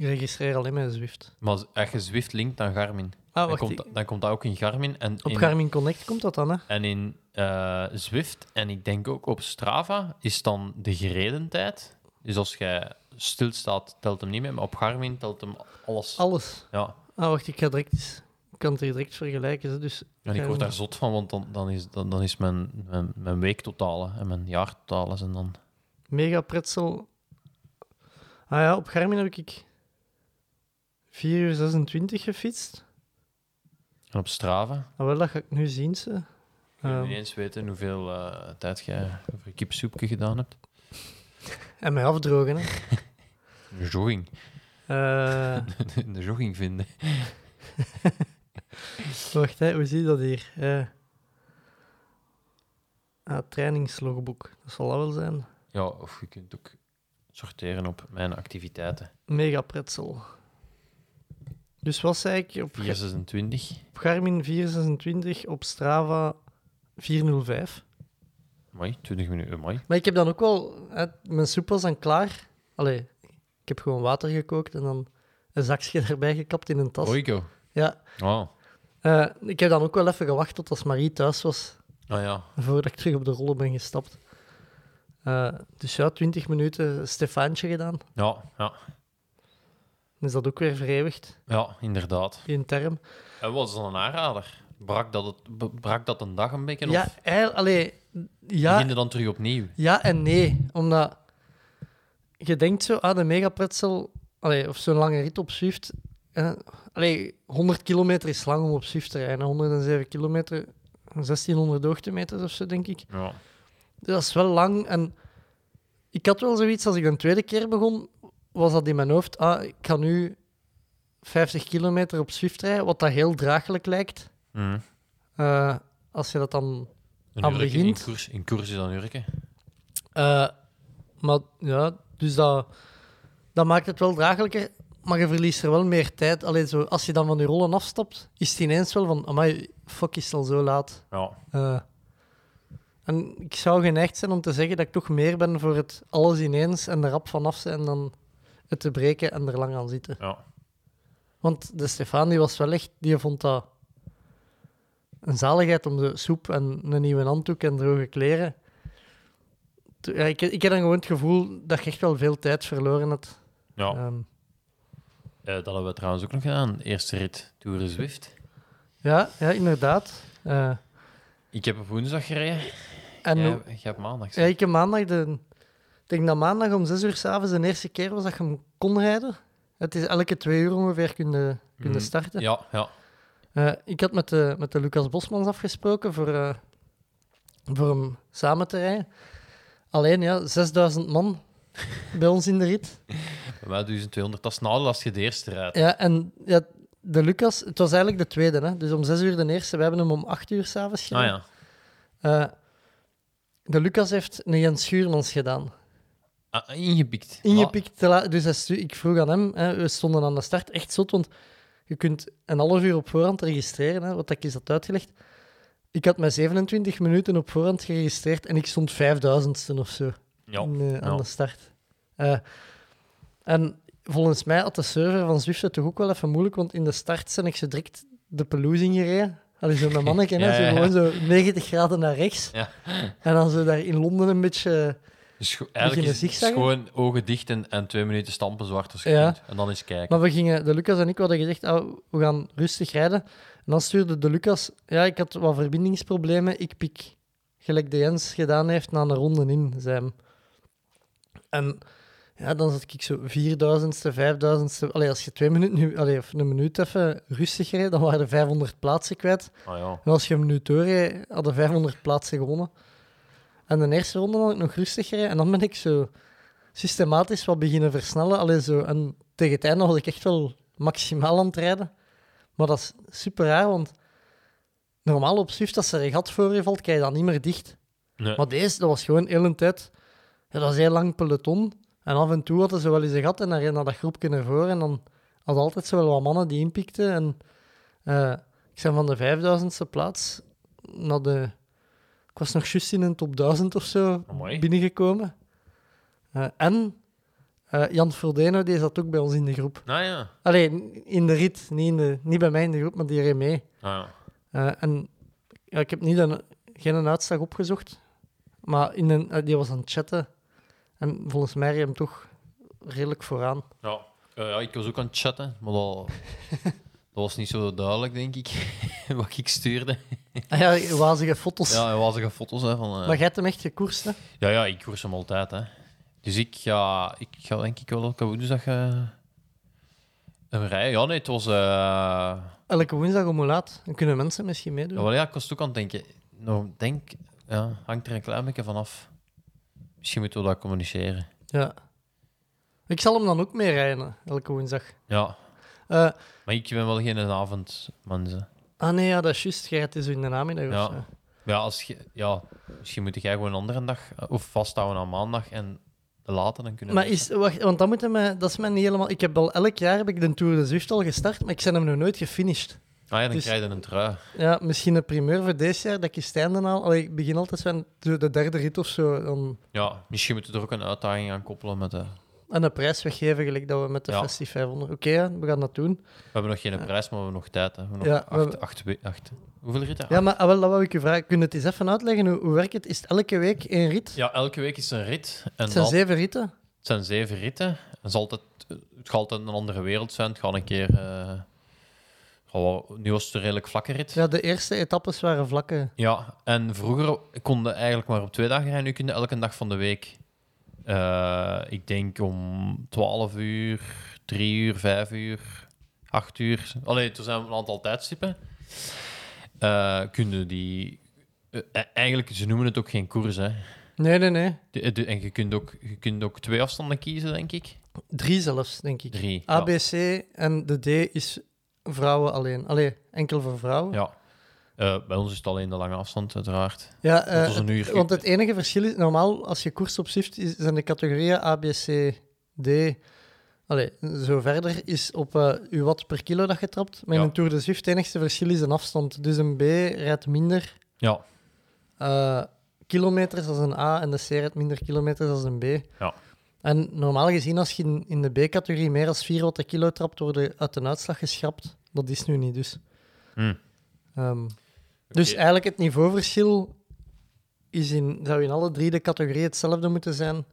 Speaker 6: Ik registreer alleen met Zwift.
Speaker 7: Maar als- je Zwift linkt aan Garmin,
Speaker 6: Ah,
Speaker 7: dan, komt, dan komt dat ook in Garmin. En
Speaker 6: op
Speaker 7: in,
Speaker 6: Garmin Connect komt dat dan, hè?
Speaker 7: En in eh, Zwift en ik denk ook op Strava is dan de gereden tijd. Dus als jij stilstaat, telt hem niet mee, maar op Garmin telt hem alles.
Speaker 6: Alles.
Speaker 7: Ja,
Speaker 6: Ah, wacht, ik ga direct eens... Ik kan het hier direct vergelijken. Dus
Speaker 7: en ik word daar zot van, want dan, dan is, dan, dan is mijn, mijn, mijn weektotale en mijn jaartotale zijn dan...
Speaker 6: Mega pretzel. Ah ja, op Garmin heb ik 4 uur 26 gefietst.
Speaker 7: En op Strava,
Speaker 6: Ah, wel, dat ga ik nu zien, ze.
Speaker 7: kun je
Speaker 6: Ehm,
Speaker 7: niet eens weten hoeveel eh, tijd jij over een kipsoepje gedaan hebt. <laughs>
Speaker 6: en mij afdrogen, hè. <laughs>
Speaker 7: De jogging.
Speaker 6: Eh, <laughs>
Speaker 7: De jogging vinden.
Speaker 6: wacht, hè, hoe zie je dat hier? Eh ah, trainingslogboek. Dat zal dat wel zijn.
Speaker 7: Ja, of je kunt ook sorteren op mijn activiteiten.
Speaker 6: Mega pretzel. Dus zei ik? Op,
Speaker 7: 426.
Speaker 6: op Garmin 426, op Strava 405.
Speaker 7: Mooi, 20 minuten. Mooi.
Speaker 6: Maar ik heb dan ook wel... Hè, mijn soep was dan klaar. Allee, ik heb gewoon water gekookt en dan een zakje <laughs> erbij gekapt in een tas.
Speaker 7: Oiko.
Speaker 6: Ja.
Speaker 7: Oh.
Speaker 6: Eh, ik heb dan ook wel even gewacht tot als Marie thuis was,
Speaker 7: Oh ja.
Speaker 6: voordat ik terug op de rollen ben gestapt. Eh, dus ja, 20 minuten Stefaantje gedaan.
Speaker 7: Ja, ja.
Speaker 6: Is dat ook weer vereeuwigd,
Speaker 7: Ja, inderdaad.
Speaker 6: die term.
Speaker 7: En wat is dan een aanrader? Brak dat, het, brak dat een dag een beetje?
Speaker 6: Ja,
Speaker 7: of
Speaker 6: eigenlijk, allee, ja,
Speaker 7: begin je dan terug opnieuw?
Speaker 6: ja en nee. Omdat je denkt zo, ah, de megapretzel, allee, of zo'n lange rit op Zwift. eh, allee, 100 kilometer is lang om op Zwift te rijden. 107 kilometer, 1600 hoogtemeters of zo, denk ik.
Speaker 7: Ja.
Speaker 6: Dat is wel lang. En ik had wel zoiets, als ik een tweede keer begon, was dat in mijn hoofd, ah, ik ga nu 50 kilometer op Zwift rijden, wat dat heel draaglijk lijkt.
Speaker 7: Mhm.
Speaker 6: Eh, als je dat dan
Speaker 7: Een
Speaker 6: Aan begint.
Speaker 7: In koers, in koers is dan hurken.
Speaker 6: Eh, maar ja, dus dat, dat maakt het wel draaglijker, maar je verliest er wel meer tijd. Allee, zo, als je dan van je rollen afstapt, is het ineens wel van, amai, fuck, is het al zo laat.
Speaker 7: Ja.
Speaker 6: Eh, en ik zou geneigd zijn om te zeggen dat ik toch meer ben voor het alles ineens en er rap vanaf zijn dan het te breken en er lang aan zitten.
Speaker 7: Ja.
Speaker 6: Want de Stefan die was wel echt, die vond dat een zaligheid om de soep en een nieuwe handdoek en droge kleren. Ja, ik, ik heb dan gewoon het gevoel dat je echt wel veel tijd verloren hebt.
Speaker 7: ja.
Speaker 6: Ehm,
Speaker 7: Eh, dat hebben we trouwens ook nog gedaan. Eerste rit Tour de Zwift.
Speaker 6: ja, ja, inderdaad. Eh,
Speaker 7: Ik heb op woensdag gereden.
Speaker 6: en
Speaker 7: Jij, jij hebt maandag.
Speaker 6: ja, ik heb maandag de... Ik denk dat maandag om zes uur s'avonds de eerste keer was dat je hem kon rijden. Het is elke twee uur ongeveer kunnen, kunnen
Speaker 7: Mhm.
Speaker 6: starten.
Speaker 7: Ja, ja.
Speaker 6: Eh, ik had met de, met de Lucas Bosmans afgesproken voor, eh, voor hem samen te rijden. Alleen, ja, 6000 man <laughs> bij ons in de rit.
Speaker 7: Bij mij 1200. Dat is nadeel als je de eerste rijdt.
Speaker 6: Ja, en ja, de Lucas, het was eigenlijk de tweede, hè? dus om 6 uur de eerste. We hebben hem om 8 uur s'avonds
Speaker 7: Ah
Speaker 6: gedaan.
Speaker 7: ja.
Speaker 6: Eh, de Lucas heeft een Jens Schuurmans gedaan.
Speaker 7: Ah, ingepikt.
Speaker 6: Ingepikt Dus stu- ik vroeg aan hem, hè, we stonden aan de start, echt zot, want je kunt een half uur op voorhand registreren, hè, wat ik is dat uitgelegd. Ik had mij 27 minuten op voorhand geregistreerd en ik stond 5000ste of zo
Speaker 7: Ja.
Speaker 6: in, eh, aan
Speaker 7: ja.
Speaker 6: de start. Eh, en volgens mij had de server van Zwift het toch ook wel even moeilijk, want in de start ben ik zo direct de pelouse ingereden. Allee, zo met manneke, hè, <laughs>
Speaker 7: Ja,
Speaker 6: zo
Speaker 7: ja, ja.
Speaker 6: gewoon zo 90 graden naar rechts.
Speaker 7: Ja.
Speaker 6: En dan zo daar in Londen een beetje...
Speaker 7: Dus eigenlijk is het gewoon ogen dicht en, en twee minuten stampen zwart als je
Speaker 6: Ja.
Speaker 7: kunt. En dan eens kijken.
Speaker 6: Maar we gingen, de Lucas en ik hadden gezegd, ah, we gaan rustig rijden. En dan stuurde de Lucas, ja, ik had wat verbindingsproblemen, ik pik, gelijk de Jens gedaan heeft, na een ronde in, hem. En ja, dan zat ik zo vierduizendste, vijfduizendste... Allee, als je twee minuten, nu, allee, of een minuut even rustig reed, dan waren er 500 plaatsen kwijt.
Speaker 7: Ah ja.
Speaker 6: En als je een minuut doorreed, hadden 500 plaatsen gewonnen. En de eerste ronde had ik nog rustig gereden. En dan ben ik zo systematisch wat beginnen versnellen. Allee, zo. En tegen het einde was ik echt wel maximaal aan het rijden. Maar dat is super raar, want normaal op Zwift, als er een gat voor je valt, krijg je dat niet meer dicht.
Speaker 7: Nee.
Speaker 6: Maar deze, dat was gewoon heel een tijd... Ja, dat was heel lang peloton. En af en toe hadden ze wel eens een gat en dan naar dat groepje naar voren. En dan hadden altijd zo wel wat mannen die inpikten. En eh, ik ben van de vijfduizendste plaats naar de... Was nog juist in een top 1000 of zo
Speaker 7: Amai.
Speaker 6: binnengekomen. Eh, en eh, Jan Frodeno, die zat ook bij ons in de groep.
Speaker 7: Nou ja.
Speaker 6: Alleen in de rit, niet, in de, niet bij mij in de groep, maar die reed mee.
Speaker 7: Ah, ja.
Speaker 6: Eh, en ja, ik heb niet een, geen uitslag opgezocht, maar in een, die was aan het chatten. En volgens mij reed hem toch redelijk vooraan.
Speaker 7: Ja. Ja, ik was ook aan het chatten, maar dat, <laughs> dat was niet zo duidelijk, denk ik, <laughs> wat ik stuurde.
Speaker 6: Ah ja, wazige foto's.
Speaker 7: Ja, er waren foto's hè, van... eh,
Speaker 6: Maar jij hebt hem echt gekoerst, hè?
Speaker 7: Ja, ja, ik koers hem altijd. Hè. Dus ik ga, ik ga denk ik wel elke woensdag eh een rijden. Ja, nee, het was... eh
Speaker 6: Elke woensdag om hoe laat? Dan kunnen mensen misschien meedoen.
Speaker 7: ja, wel, ja, ik was ook aan het denken. Nou, denk, ja, hangt er een klein beetje van af. Misschien moeten we dat communiceren.
Speaker 6: Ja. Ik zal hem dan ook mee rijden, elke woensdag.
Speaker 7: Ja, maar ik ben wel geen avondman.
Speaker 6: ah nee, ja, dat is juist. Jij rijdt dus in de namiddag of
Speaker 7: Ja.
Speaker 6: zo.
Speaker 7: Ja, als je, ja, misschien moet jij gewoon een andere dag... eh, Of vasthouden aan maandag en laten, dan kunnen
Speaker 6: Maar is, wacht, want dat, moet eh, dat is mij niet helemaal... Ik heb al elk jaar heb ik de Tour de Zwift al gestart, maar ik ben hem nog nooit gefinished.
Speaker 7: Ah ja, dan
Speaker 6: dus-
Speaker 7: krijg je een trui.
Speaker 6: Ja, misschien een primeur voor deze jaar, dat ik het haal. Allee, ik begin altijd de, de derde rit of zo. Dan,
Speaker 7: Ja, misschien moeten we er ook een uitdaging aan koppelen met de...
Speaker 6: en een prijs weggeven, gelijk dat we met de
Speaker 7: Ja.
Speaker 6: Festi 500. Oké, we gaan dat doen.
Speaker 7: We hebben nog geen prijs, maar we hebben nog tijd. Hè. We hebben nog
Speaker 6: we
Speaker 7: acht,
Speaker 6: hebben-
Speaker 7: acht, we- acht- Hoeveel ritten?
Speaker 6: Ja, maar ah, wel, dat wou ik u vragen. Kun je het eens even uitleggen? Hoe, hoe werkt het? Is het elke week één rit?
Speaker 7: Ja, elke week is een rit. En
Speaker 6: Het zijn
Speaker 7: dan-
Speaker 6: zeven ritten.
Speaker 7: Het zijn zeven ritten. Het, is altijd, het gaat altijd een andere wereld zijn. Het gaat een keer... eh, oh, nu was het een redelijk vlakke rit.
Speaker 6: Ja, de eerste etappes waren vlakke.
Speaker 7: Ja, en vroeger konden eigenlijk maar op twee dagen rijden. Nu kun je elke dag van de week. Eh, ik denk om 12 uur, 3 uur, 5 uur, 8 uur. Allee, er zijn een aantal tijdstippen. Eh kunnen die. eh, eigenlijk, ze noemen het ook geen koers. Hè.
Speaker 6: Nee, nee, nee.
Speaker 7: De- de- en je kunt, ook, je kunt ook twee afstanden kiezen, denk ik.
Speaker 6: Drie zelfs, denk ik.
Speaker 7: Drie. ja.
Speaker 6: ABC en de D is vrouwen alleen. Allee, enkel voor vrouwen.
Speaker 7: Ja. Eh, bij ons is het alleen de lange afstand, uiteraard.
Speaker 6: Ja, eh,
Speaker 7: uur.
Speaker 6: want het enige verschil is, normaal als je koers op Zwift, is, zijn de categorieën A, B, C, D. Allee, zo verder is op eh uw watt per kilo dat je trapt. Maar in
Speaker 7: Ja.
Speaker 6: een Tour de Zwift, het enigste verschil is een afstand. Dus een B rijdt minder
Speaker 7: Ja,
Speaker 6: eh, kilometers als een A en de C rijdt minder kilometers als een B.
Speaker 7: Ja.
Speaker 6: En normaal gezien, als je in, in de B-categorie meer dan 4 watt per kilo trapt, worden uit een uitslag geschrapt. Dat is nu niet, dus.
Speaker 7: Hm.
Speaker 6: Ehm, Dus eigenlijk het niveauverschil is in, zou in alle drie de categorieën hetzelfde moeten zijn.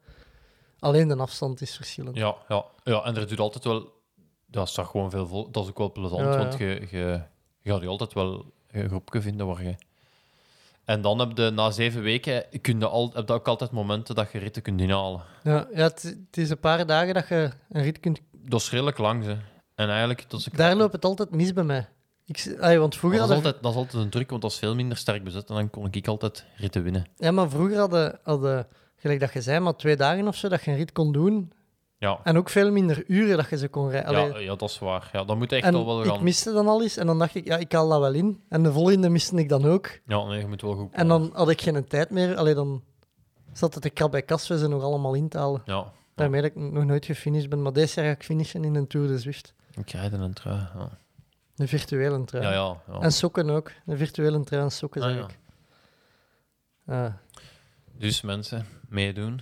Speaker 6: Alleen de afstand is verschillend.
Speaker 7: Ja, ja, ja, en er doet altijd wel. Dat is toch gewoon veel vol. Dat is ook wel plezant,
Speaker 6: Ja, ja.
Speaker 7: want je, je, je gaat je altijd wel een groepje vinden waar je. En dan heb je na zeven weken kun je al, heb je ook altijd momenten dat je ritten kunt inhalen.
Speaker 6: Ja, ja het, het is een paar dagen dat je een rit kunt...
Speaker 7: Dat is redelijk lang, ze. En eigenlijk, dat is,
Speaker 6: Daar loopt het altijd mis bij mij. Ik, want vroeger
Speaker 7: dat, is altijd, dat is altijd een truc, want dat is veel minder sterk bezet. En dan kon ik altijd ritten winnen.
Speaker 6: ja, maar vroeger hadden, hadden, gelijk dat je zei, maar twee dagen of zo, dat je een rit kon doen.
Speaker 7: Ja,
Speaker 6: En ook veel minder uren dat je ze kon rijden. Allee,
Speaker 7: ja, ja dat is waar. Ja, dan moet echt
Speaker 6: en
Speaker 7: al wel
Speaker 6: ik
Speaker 7: gaan.
Speaker 6: miste dan al eens en dan dacht ik, ja, ik haal dat wel in. En de volgende miste ik dan ook.
Speaker 7: Ja, nee, je moet wel goed.
Speaker 6: En dan had ik geen tijd meer. Allee, dan zat het de krab bij kas we ze nog allemaal in te halen.
Speaker 7: Ja,
Speaker 6: Daarmee dat ik nog nooit gefinished ben. Maar deze jaar ga ik finishen in een Tour de Zwift.
Speaker 7: ik rijd in een trui. Ja,
Speaker 6: De virtuele trui.
Speaker 7: ja. ja, ja.
Speaker 6: En sokken ook. De virtuele trui en sokken,
Speaker 7: Ah,
Speaker 6: zeg ik. Ah.
Speaker 7: Dus mensen, meedoen.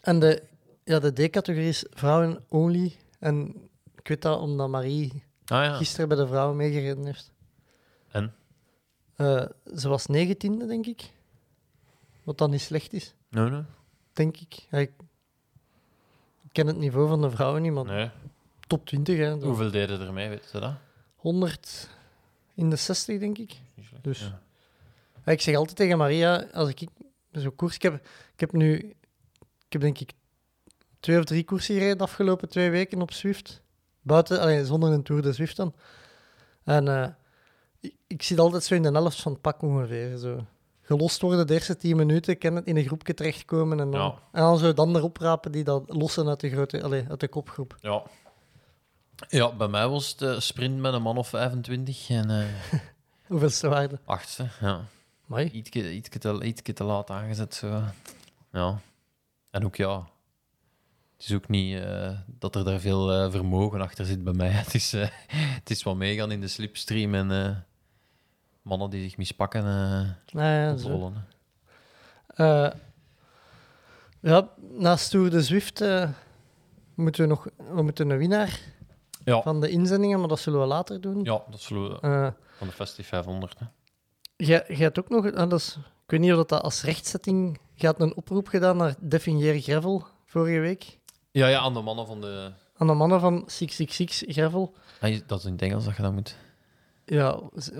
Speaker 6: En de, ja, de D-categorie is vrouwen only. En ik weet dat omdat Marie
Speaker 7: Ah
Speaker 6: gisteren bij de vrouwen meegereden heeft.
Speaker 7: En?
Speaker 6: Eh, ze was negentiende, denk ik. Wat dan niet slecht is,
Speaker 7: Nee, nee.
Speaker 6: denk ik ik ken het niveau van de vrouwen niet, maar
Speaker 7: nee.
Speaker 6: Top 20. Hè.
Speaker 7: Hoeveel deden er mee, weet je dat?
Speaker 6: 100 in de 60, denk ik. Dus.
Speaker 7: Ja.
Speaker 6: Ja, ik zeg altijd tegen Maria, als ik zo'n koers... Ik heb, ik heb nu... Ik heb denk ik twee of drie koersen gereden de afgelopen twee weken op Zwift. Buiten, alleen zonder een Tour de Zwift dan. En eh, ik, ik zit altijd zo in de helft van het pak ongeveer. Zo. Gelost worden de eerste tien minuten, ken het in een groepje terechtkomen en dan,
Speaker 7: Ja.
Speaker 6: en dan zo dan erop rapen die dat lossen uit de, grote, allee, uit de kopgroep.
Speaker 7: Ja. Ja, bij mij was het eh, sprint met een man of 25 en eh <laughs>
Speaker 6: Hoeveelste waarde?
Speaker 7: achtste. Ja.
Speaker 6: Mai.
Speaker 7: Ietsje, ietsje, te, ietsje te laat aangezet. Zo. Ja. En ook ja. Het is ook niet eh, dat er daar veel eh, vermogen achter zit bij mij. <laughs> Het is, eh, het is wat meegaan in de slipstream en eh, mannen die zich mispakken eh
Speaker 6: Nou ja, zo.
Speaker 7: rollen. hè.
Speaker 6: Eh, ja, naast Tour de Zwift eh, moeten we nog we moeten een winnaar
Speaker 7: Ja.
Speaker 6: van de inzendingen, maar dat zullen we later doen.
Speaker 7: Ja, dat zullen we
Speaker 6: Eh,
Speaker 7: van de Festi 500. Hè.
Speaker 6: jij, jij hebt ook nog, ah, dat is, ik weet niet of dat als rechtzetting, je had een oproep gedaan naar Definier Gravel vorige week.
Speaker 7: Ja, ja, aan de mannen van de.
Speaker 6: Aan de mannen van 666 Gravel.
Speaker 7: Ah, dat is in het Engels dat je dat moet.
Speaker 6: Ja,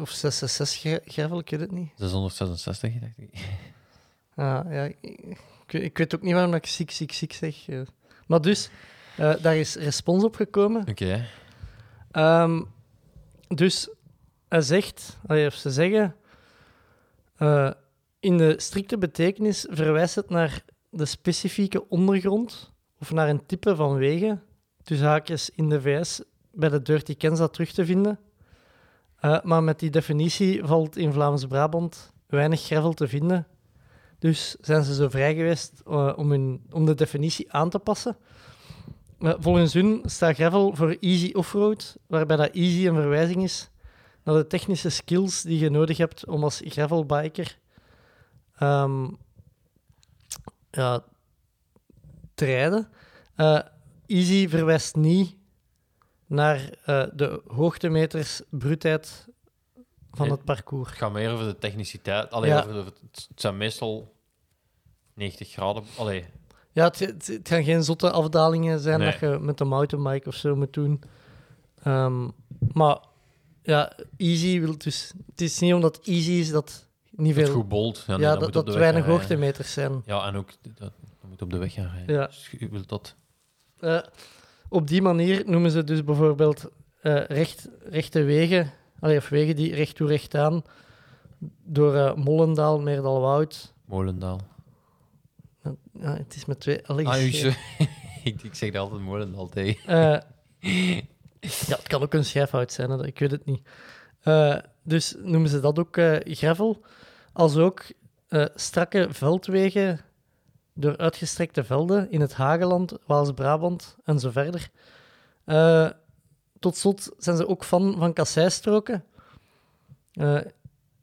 Speaker 6: of 666 gra- Gravel, ik weet het niet.
Speaker 7: 666, dacht ik.
Speaker 6: Ah, ja, ik, ik, weet- ik weet ook niet waarom ik 666 zeg. eh. Maar dus, eh, daar is respons op gekomen.
Speaker 7: Oké.
Speaker 6: Ehm, dus hij zegt, of ze zeggen, eh, in de strikte betekenis verwijst het naar de specifieke ondergrond of naar een type van wegen, dus haakjes in de VS bij de Dirty Kansas terug te vinden. Eh, maar met die definitie valt in Vlaams-Brabant weinig gravel te vinden. Dus zijn ze zo vrij geweest om, hun, om de definitie aan te passen. Volgens hun staat gravel voor easy offroad, waarbij dat easy een verwijzing is naar de technische skills die je nodig hebt om als gravelbiker ehm, ja, te rijden. Eh, easy verwijst niet naar eh, de hoogtemeters bruutheid van
Speaker 7: Nee.
Speaker 6: het parcours.
Speaker 7: Het gaat meer over de techniciteit. Allee,
Speaker 6: Ja.
Speaker 7: over de- het zijn meestal 90 graden. Allee,
Speaker 6: Ja, het, het, het gaan geen zotte afdalingen zijn
Speaker 7: Nee.
Speaker 6: dat je met een mountainbike of zo moet doen. Ehm, maar ja, easy wil dus... Het is niet omdat het easy is dat niet
Speaker 7: het
Speaker 6: veel...
Speaker 7: goed bolt. Ja,
Speaker 6: dat, dat weinig hoogtemeters zijn.
Speaker 7: Ja, en ook dat, dat moet op de weg gaan rijden.
Speaker 6: Ja.
Speaker 7: Dus je wilt dat.
Speaker 6: Eh, op die manier noemen ze dus bijvoorbeeld eh, recht, rechte wegen, allee, of wegen die recht toe recht aan, door eh, Mollendaal, Meerdalwoud.
Speaker 7: Molendaal.
Speaker 6: Ja, het is met twee L's.
Speaker 7: Ah, u, <laughs> ik, ik zeg dat altijd Molendaal tegen.
Speaker 6: Eh, ja, het kan ook een schrijffout zijn, hè, ik weet het niet. Eh, dus noemen ze dat ook eh, gravel. Als ook strakke veldwegen door uitgestrekte velden in het Hageland, Waals-Brabant en zo verder. Tot slot zijn ze ook fan van kasseistroken.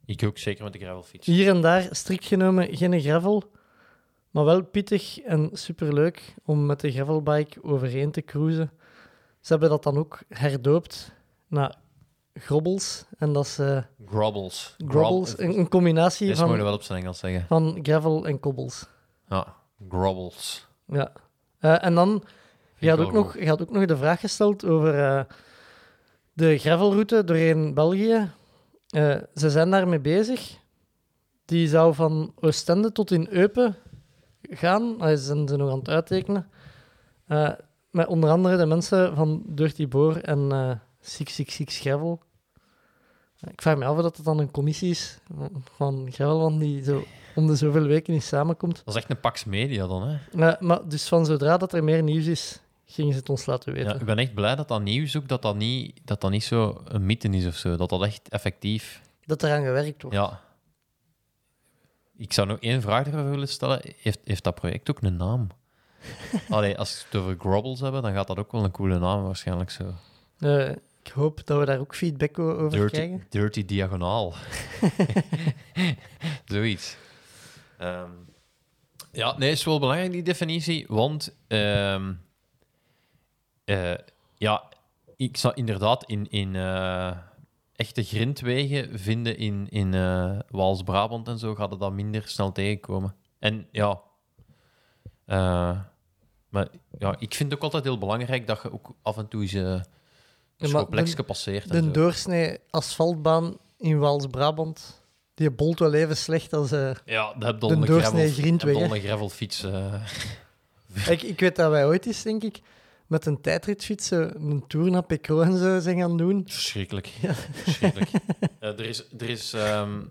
Speaker 7: Ik ook, zeker met de gravelfiets.
Speaker 6: hier en daar, strikt genomen, geen gravel, maar wel pittig en superleuk om met de gravelbike overheen te cruisen. Ze hebben dat dan ook herdoopt naar grobbels. En dat is
Speaker 7: Grobbles.
Speaker 6: grobbels,
Speaker 7: Grob-
Speaker 6: een, een combinatie
Speaker 7: Deze moet je
Speaker 6: van,
Speaker 7: wel op zijn Engels zeggen.
Speaker 6: van gravel en kobbels.
Speaker 7: Ja, grobbles.
Speaker 6: Ja. Eh, en dan, je had, ook nog, je had ook nog de vraag gesteld over eh, de gravelroute doorheen België. Eh, ze zijn daarmee bezig. Die zou van Oostende tot in Eupen gaan. Daar zijn ze nog aan het uittekenen. Eh, met onder andere de mensen van Dirty Boor en eh 666 Gravel. Ik vraag me af of dat het dan een commissie is van Gravelman die zo om de zoveel weken niet samenkomt.
Speaker 7: Dat is echt een Pax Media dan, hè?
Speaker 6: Maar dus van zodra dat er meer nieuws is, gingen ze het ons laten weten.
Speaker 7: Ja, ik ben echt blij dat dat nieuws ook, dat dat niet, dat dat niet zo een mythe is of zo. Dat dat echt effectief...
Speaker 6: Dat eraan gewerkt wordt.
Speaker 7: Ja. Ik zou nog één vraag erover willen stellen. Heeft, heeft dat project ook een naam? <laughs> Allee, als we het over Grobbles hebben, dan gaat dat ook wel een coole naam waarschijnlijk zo.
Speaker 6: Eh, ik hoop dat we daar ook feedback over
Speaker 7: Dirty,
Speaker 6: krijgen.
Speaker 7: dirty Diagonaal. <laughs> Zoiets. Ehm, ja, nee, is wel belangrijk die definitie, want ehm, eh, ja, ik zou inderdaad in, in eh, echte grindwegen vinden in, in eh, Waals-Brabant en zo, gaat het dat minder snel tegenkomen. En ja, eh, maar ja, ik vind het ook altijd heel belangrijk dat je ook af en toe eens eh
Speaker 6: maar
Speaker 7: een plekje passeert.
Speaker 6: De doorsnee asfaltbaan in Waals-Brabant, die bolt wel even slecht als... eh,
Speaker 7: Ja, dat
Speaker 6: De doorsnee grindweg, hè?
Speaker 7: een gravelfiets. eh. <laughs>
Speaker 6: ik, ik weet dat wij ooit eens, denk ik, met een tijdritfiets een tour naar Pecro en zo zijn gaan doen.
Speaker 7: Verschrikkelijk. Verschrikkelijk. <laughs> Eh, er is, er is ehm,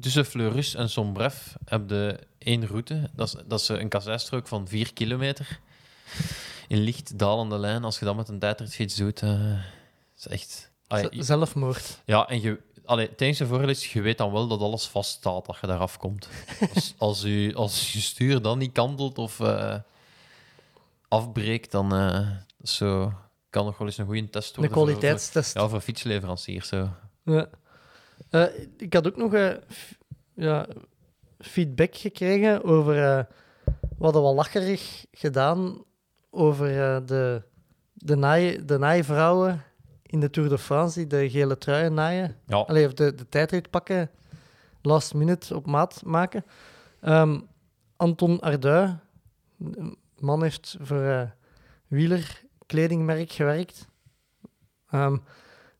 Speaker 7: tussen Fleurus en Sombref heb je één route. Dat is, dat is een kasseistrook van 4 kilometer. In licht dalende lijn. Als je dat met een tijdritfiets doet, eh is echt... Allee,
Speaker 6: Zelfmoord.
Speaker 7: ja, en je, allee, het enige voordeel is, je weet dan wel dat alles vaststaat als je daar afkomt. Als, <laughs> als, je, als je stuur dan niet kantelt of eh, afbreekt, dan eh, dat is zo, kan nog wel eens een goede test
Speaker 6: De
Speaker 7: worden. voor-
Speaker 6: kwaliteitstest.
Speaker 7: Voor, ja, voor fietsleveranciers. Zo.
Speaker 6: Ja. Eh, ik had ook nog eh, ja, feedback gekregen over. eh we hadden wel lacherig gedaan over de, de, naai, de naaivrouwen in de Tour de France die de gele truien naaien.
Speaker 7: Ja,
Speaker 6: Allee, of de, de tijdrit pakken, last minute op maat maken. Ehm, Anton Arduin, man heeft voor eh wielerkledingmerk gewerkt, Ehm,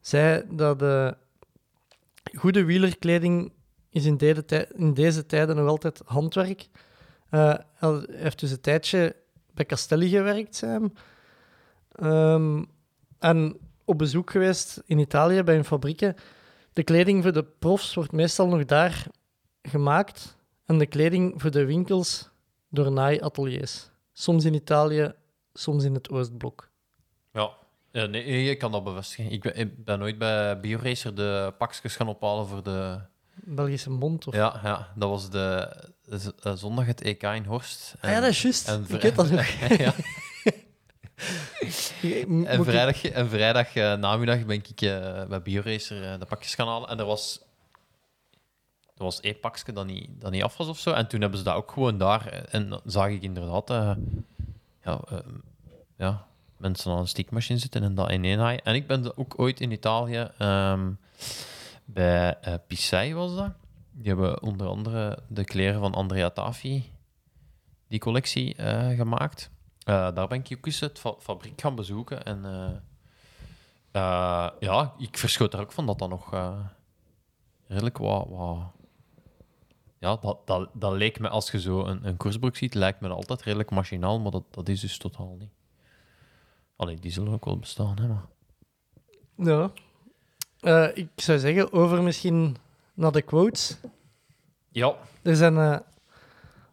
Speaker 6: zei dat de goede wielerkleding is in, tij- in deze tijden nog altijd handwerk. Eh, hij heeft dus een tijdje bij Castelli gewerkt, hem. Ehm, en op bezoek geweest in Italië bij een fabrieken. De kleding voor de profs wordt meestal nog daar gemaakt en de kleding voor de winkels door naaiateliers. Soms in Italië, soms in het Oostblok.
Speaker 7: Ja. Ja, nee, je kan dat bevestigen. Ik ben, ik ben nooit bij BioRacer de pakjes gaan ophalen voor de,
Speaker 6: Belgische mond. Of...
Speaker 7: Ja, ja, dat was de, eh, zondag het EK in Horst.
Speaker 6: Ah ja, dat is juist.
Speaker 7: en
Speaker 6: Ik dat nog. <laughs>
Speaker 7: ja, <laughs>
Speaker 6: Ik- ik-
Speaker 7: vrijdag, en vrijdag eh, namiddag ben ik eh, bij BioRacer eh, de pakjes gaan halen. En er was, er was één pakje dat niet, dat niet af was of zo. En toen hebben ze dat ook gewoon daar. eh, En dan zag ik inderdaad eh, ja, eh, ja, mensen aan een stiekmachine zitten en dat in één. En ik ben ook ooit in Italië ehm, bij Pissei was dat. Die hebben onder andere de kleren van Andrea Tafi, die collectie, eh, gemaakt. Eh, daar ben ik ook eens het fa- fabriek gaan bezoeken. En ja, ik verschoot er ook van dat dat nog redelijk wat... wat ja, dat, dat, dat leek me, als je zo een, een koersbroek ziet, lijkt me altijd redelijk machinaal, maar dat, dat is dus totaal niet. Allee, die zullen ook wel bestaan, hè, maar...
Speaker 6: Ja. Eh, ik zou zeggen, over misschien naar de quotes.
Speaker 7: Ja.
Speaker 6: Er zijn eh,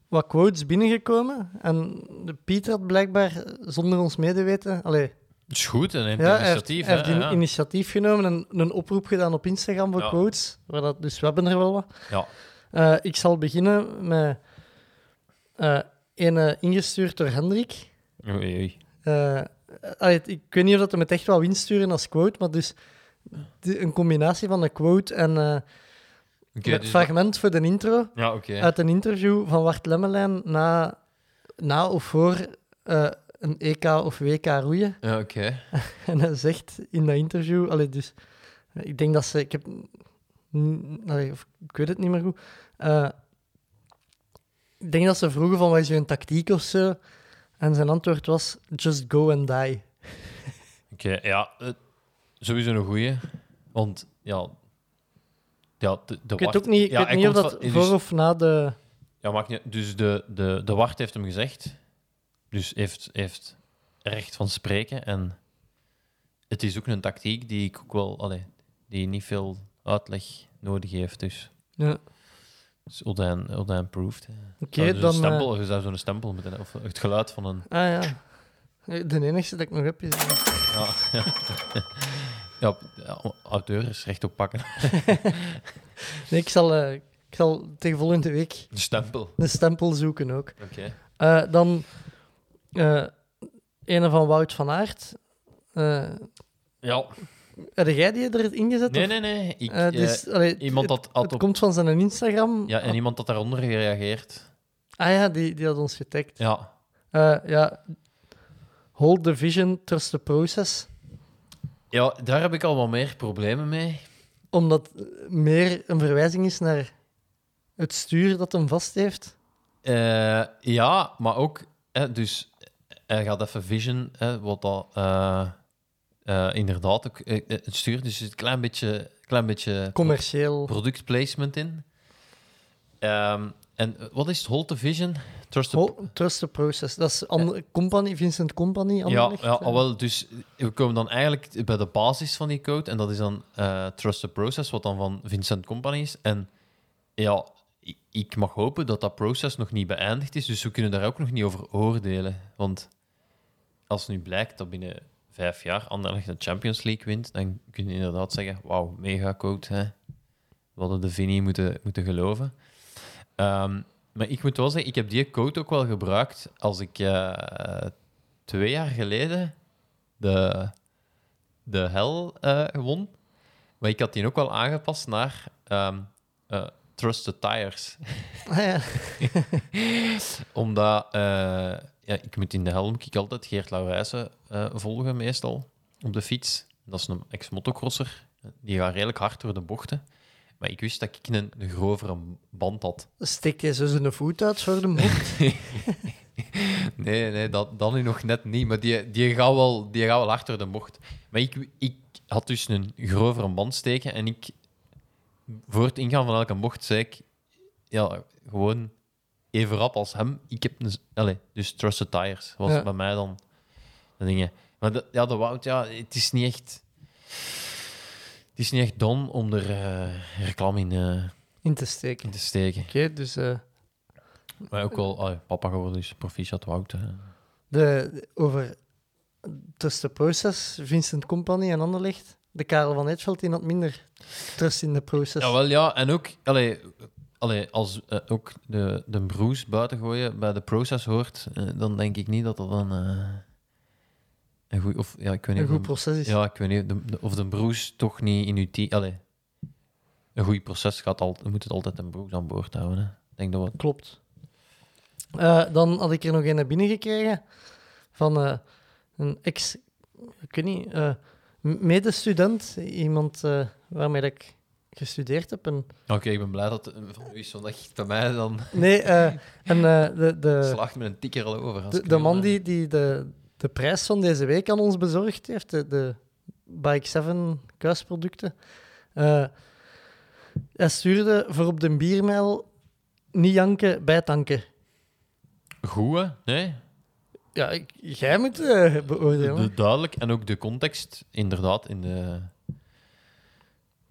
Speaker 6: wat quotes binnengekomen. En de Pieter had blijkbaar zonder ons medeweten. Allee,
Speaker 7: is goed, en
Speaker 6: ja, hij heeft,
Speaker 7: initiatief,
Speaker 6: hij heeft
Speaker 7: ja.
Speaker 6: initiatief genomen en een oproep gedaan op Instagram voor
Speaker 7: Ja.
Speaker 6: quotes. Waar dat, dus we hebben er wel wat.
Speaker 7: Ja.
Speaker 6: Eh, ik zal beginnen met een ingestuurd door Hendrik.
Speaker 7: Oei, oei.
Speaker 6: Eh, ik weet niet of dat hem het echt wel insturen als quote, maar dus een combinatie van een quote en eh het
Speaker 7: dus
Speaker 6: fragment voor de intro
Speaker 7: Ja,
Speaker 6: uit een interview van Wart Lemmelijn na, na of voor eh, een EK of WK roeien.
Speaker 7: Ja, oké. <laughs>
Speaker 6: En hij zegt in dat interview, allee, dus eh, ik denk dat ze, ik heb, n- allee, of ik weet het niet meer goed. Eh, ik denk dat ze vroegen van wat is je tactiek of zo. En zijn antwoord was: just go and die. <laughs>
Speaker 7: Oké, ja, eh, sowieso een goeie. Want, ja... Ja, de, de
Speaker 6: Ik weet
Speaker 7: wacht-
Speaker 6: ook niet, ik
Speaker 7: ja,
Speaker 6: weet
Speaker 7: hij
Speaker 6: niet of dat
Speaker 7: van-
Speaker 6: voor
Speaker 7: dus-
Speaker 6: of na de.
Speaker 7: Ja, maakt niet... Dus de, de, de wacht heeft hem gezegd. Dus heeft, heeft recht van spreken. En het is ook een tactiek die ik ook wel... Allee, die niet veel uitleg nodig heeft, dus...
Speaker 6: Ja.
Speaker 7: Odijn, Odijn proved. hè.
Speaker 6: Oké,
Speaker 7: dus
Speaker 6: dan.
Speaker 7: Een
Speaker 6: eh,
Speaker 7: stempel, je zou zo'n stempel moeten... Of het geluid van een...
Speaker 6: ah ja. De enige dat ik nog heb is. eh,
Speaker 7: Ja, ja. ja, ja, auteurs recht op pakken. <laughs>
Speaker 6: Nee, ik zal, eh, ik zal tegen volgende week
Speaker 7: De stempel.
Speaker 6: een stempel zoeken ook.
Speaker 7: Oké.
Speaker 6: Eh, dan. eh een van Wout van Aert. Eh
Speaker 7: Ja.
Speaker 6: Heb jij die erin gezet?
Speaker 7: Nee,
Speaker 6: of-
Speaker 7: nee, nee. Ik,
Speaker 6: dus, allee,
Speaker 7: iemand
Speaker 6: het,
Speaker 7: had
Speaker 6: het
Speaker 7: op...
Speaker 6: komt van zijn Instagram.
Speaker 7: Ja, en iemand had daaronder gereageerd.
Speaker 6: Ah ja, die, die had ons getagd.
Speaker 7: Ja.
Speaker 6: Eh, ja. Hold the vision, trust the process.
Speaker 7: ja, daar heb ik al wat meer problemen mee.
Speaker 6: Omdat meer een verwijzing is naar het stuur dat hem vast heeft.
Speaker 7: Ja, maar ook... Hè, dus hij gaat even vision, hè, wat dat... eh, inderdaad ook eh, eh, het stuurt. Dus een klein beetje, klein beetje
Speaker 6: Commercieel.
Speaker 7: productplacement in. Ehm, en wat is het? Hold the vision? Trust the
Speaker 6: Hol- trust the process. Dat is andere company, Vincent Company.
Speaker 7: Ja,
Speaker 6: Anderlecht,
Speaker 7: ja al wel, dus we komen dan eigenlijk bij de basis van die code. En dat is dan Trust the Process, wat dan van Vincent Company is. En ja, ik, ik mag hopen dat dat proces nog niet beëindigd is. Dus we kunnen daar ook nog niet over oordelen. Want als nu blijkt dat binnen vijf jaar Anderlecht de Champions League wint, dan kun je inderdaad zeggen, wauw, mega code. Hè? We hadden de Vinnie moeten, moeten geloven. Ehm, maar ik moet wel zeggen, ik heb die code ook wel gebruikt als ik eh, twee jaar geleden de, de hel eh won. Maar ik had die ook wel aangepast naar ehm eh, Trusted Tires.
Speaker 6: Ah, ja. <laughs>
Speaker 7: Omdat eh, ja, ik moet in de hel moet ik altijd Geert Laurijsen eh, volgen, meestal, op de fiets. Dat is een ex-motocrosser. Die gaat redelijk hard door de bochten. Maar ik wist dat ik een, een grovere band had.
Speaker 6: Steek je zo zijn voet uit voor de mond? <laughs>
Speaker 7: Nee, nee dat, dat nu nog net niet. Maar die, die, gaat wel, die gaat wel hard door de bocht. Maar ik, ik had dus een grovere band steken. En ik, voor het ingaan van elke bocht, zei ik... Ja, gewoon even rap als hem. Ik heb een... Allez, dus Trusted Tires was
Speaker 6: Ja.
Speaker 7: bij mij dan de dingen. Maar de, ja, de Wout, ja, het is niet echt... Het is niet echt don om er eh, reclame in, eh,
Speaker 6: In te steken.
Speaker 7: in te steken.
Speaker 6: Oké, dus eh,
Speaker 7: Maar ook wel, papa geworden, dus proficiat Wout. hè.
Speaker 6: de, over Trust the Process, Vincent Company en Anderlecht. de Karel van Eetveld die had minder trust in de proces.
Speaker 7: Ja, wel ja. En ook, allee, allee, als eh, ook de, de Bruce buiten gooien bij de process hoort, eh, dan denk ik niet dat dat dan eh, een goed... Of, ja, ik weet niet
Speaker 6: een goed proces is.
Speaker 7: Ja, ik weet niet de- de- of de Bruce toch niet in uw team... Een goed proces gaat al, moet het altijd een Bruce aan boord houden. Hè. Ik denk dat we...
Speaker 6: Klopt. Dan had ik er nog een binnengekregen van een ex, ik weet niet, medestudent, iemand waarmee ik gestudeerd heb. En,
Speaker 7: Oké, ik ben blij dat het van u is, echt bij mij dan
Speaker 6: nee, eh, en eh, de, de,
Speaker 7: slaagt met een tikker al over.
Speaker 6: de, man die, die de, de prijs van deze week aan ons bezorgd heeft, de, de Bike 7 kuisproducten, eh, hij stuurde voor op de biermijl niet janken, bijtanken.
Speaker 7: Goed, hè? Nee?
Speaker 6: Ja, ik, jij moet eh, beoordelen.
Speaker 7: De, duidelijk. En ook de context, inderdaad, in de,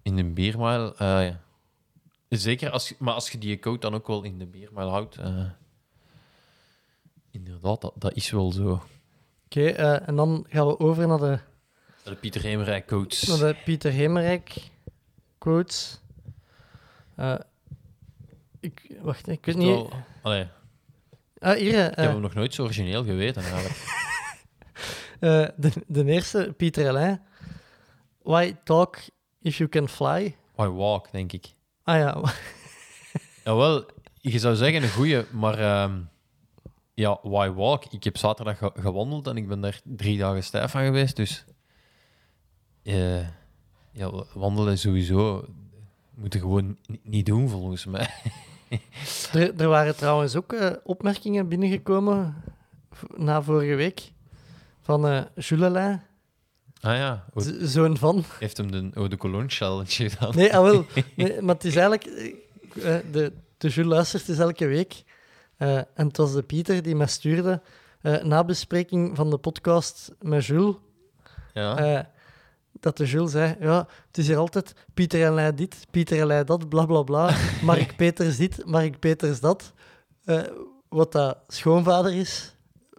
Speaker 7: in de biermaal. eh, ja. Zeker, als, maar als je die code dan ook wel in de biermaal houdt. eh, inderdaad, dat, dat is wel zo.
Speaker 6: Oké, eh, en dan gaan we over naar de,
Speaker 7: De Pieter Hemerijk codes.
Speaker 6: naar de Pieter Hemerijk quotes. Eh, ik, wacht, ik weet niet.
Speaker 7: Allee,
Speaker 6: Ah, hier. eh,
Speaker 7: ik heb hem nog nooit zo origineel geweten. Eigenlijk. <laughs> <laughs>
Speaker 6: eh, de, de eerste, Pieter Alain. Why talk if you can fly?
Speaker 7: Why walk, denk ik.
Speaker 6: Ah ja, <laughs>
Speaker 7: Jawel, je zou zeggen een goeie, maar ehm, ja, why walk? Ik heb zaterdag ge- gewandeld en ik ben daar drie dagen stijf van geweest, dus eh, ja, wandelen sowieso moeten gewoon ni- niet doen volgens mij. <laughs>
Speaker 6: er, er waren trouwens ook eh, opmerkingen binnengekomen na vorige week van eh Jules Alain,
Speaker 7: Ah ja,
Speaker 6: zoon van.
Speaker 7: heeft hem de Eau de Cologne challenge gedaan?
Speaker 6: Nee, ah, wel. <laughs> Nee, maar het is eigenlijk... eh, eh, de, de Jules luistert dus elke week. Eh, en het was de Pieter die mij stuurde, eh, na bespreking van de podcast met Jules,
Speaker 7: Ja.
Speaker 6: eh, dat de Jules zei, ja, het is hier altijd Pieter en Lei dit, Pieter en Lei dat, bla bla bla. <laughs> Mark Peters dit, Mark Peters dat. Eh, wat dat schoonvader is,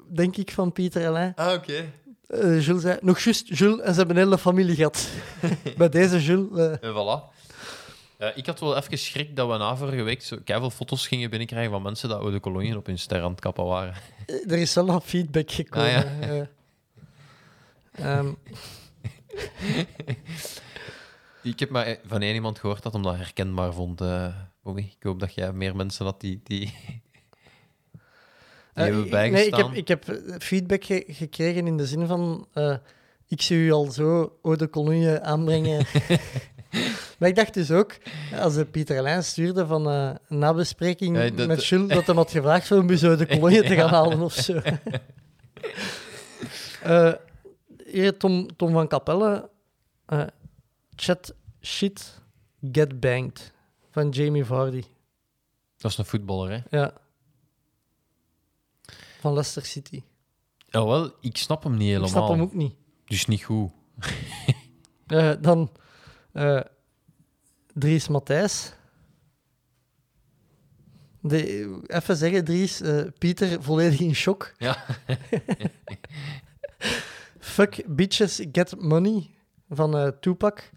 Speaker 6: denk ik, van Pieter en Lei.
Speaker 7: Ah, oké.
Speaker 6: Eh, Jules zei, nog juist Jules, en ze hebben een hele familie gehad. <laughs> Bij deze Jules... eh,
Speaker 7: En voilà. Ja, ik had wel even schrik dat we na vorige week zo veel foto's gingen binnenkrijgen van mensen dat Eau de Cologne op hun ster aan het kappen waren.
Speaker 6: Er is wel nog feedback gekomen.
Speaker 7: Ah, ja.
Speaker 6: eh. Ehm,
Speaker 7: Ik heb maar van één iemand gehoord dat hem dat herkenbaar vond, eh Bobby. Ik hoop dat jij meer mensen had die, die, die
Speaker 6: eh,
Speaker 7: hebben
Speaker 6: ik-
Speaker 7: bijgestaan.
Speaker 6: nee, ik heb, ik heb eh, feedback ge- gekregen in de zin van... eh, ik zie u al zo Eau de Cologne aanbrengen. <laughs> maar ik dacht dus ook, als de Pieter Alain stuurde van een nabespreking
Speaker 7: Ja, dat-
Speaker 6: met Jules, dat hem had gevraagd om u zo de <laughs> Cologne te gaan halen of zo. <laughs> Hier Tom, Tom van Capelle. chat shit get banged van Jamie Vardy.
Speaker 7: Dat is een voetballer, hè?
Speaker 6: Ja. Van Leicester City.
Speaker 7: Jawel, ik snap hem niet helemaal.
Speaker 6: Ik snap hem ook niet.
Speaker 7: Dus niet goed. <laughs>
Speaker 6: Eh, dan eh, Dries Matthijs. De, even zeggen, Dries, eh, Pieter volledig in shock.
Speaker 7: Ja. <laughs>
Speaker 6: Fuck bitches get money van eh Tupac.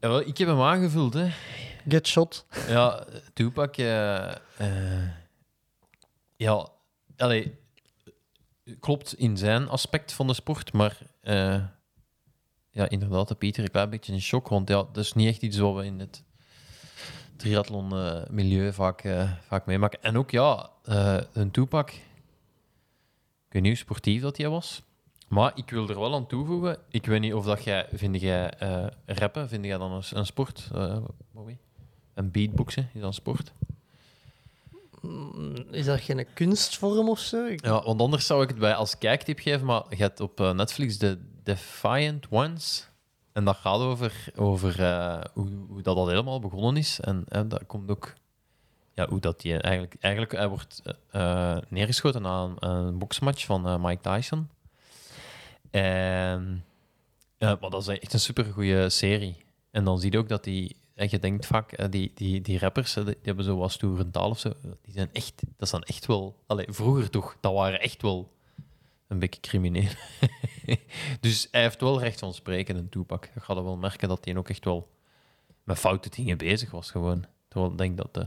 Speaker 7: Jawel, ik heb hem aangevuld, hè.
Speaker 6: Get shot.
Speaker 7: Ja, Tupac... ja, allee, klopt in zijn aspect van de sport, maar... eh, ja, inderdaad, de Pieter een klein beetje in shock, want ja, dat is niet echt iets wat we in het triathlon-milieu vaak, eh, vaak meemaken. En ook, ja, eh, een Tupac... Ik weet niet hoe sportief dat hij was. Maar ik wil er wel aan toevoegen. Ik weet niet of dat jij... Vind jij eh, rappen, vind jij dan een, een sport? eh Bobby? En beatboxen, is dat een sport?
Speaker 6: Mm, Is dat geen kunstvorm of zo?
Speaker 7: Ja, want anders zou ik het bij als kijktip geven, maar je hebt op eh, Netflix de Defiant Ones. En dat gaat over, over eh, hoe, hoe dat, dat helemaal begonnen is. En eh, dat komt ook... Ja, hoe dat die eigenlijk... Eigenlijk, hij wordt neergeschoten na een, een boksmatch van Mike Tyson. En... maar dat is echt een supergoeie serie. En dan zie je ook dat die... En je denkt vaak, eh, die, die, die rappers, eh, die hebben zo wat stoere taal of zo. Die zijn echt... Dat zijn echt wel... Allee, vroeger toch, dat waren echt wel een beetje crimineel. <laughs> dus hij heeft wel recht van spreken, een toepak. Je gaat wel merken dat hij ook echt wel met foute dingen bezig was, gewoon. Terwijl ik denk dat de,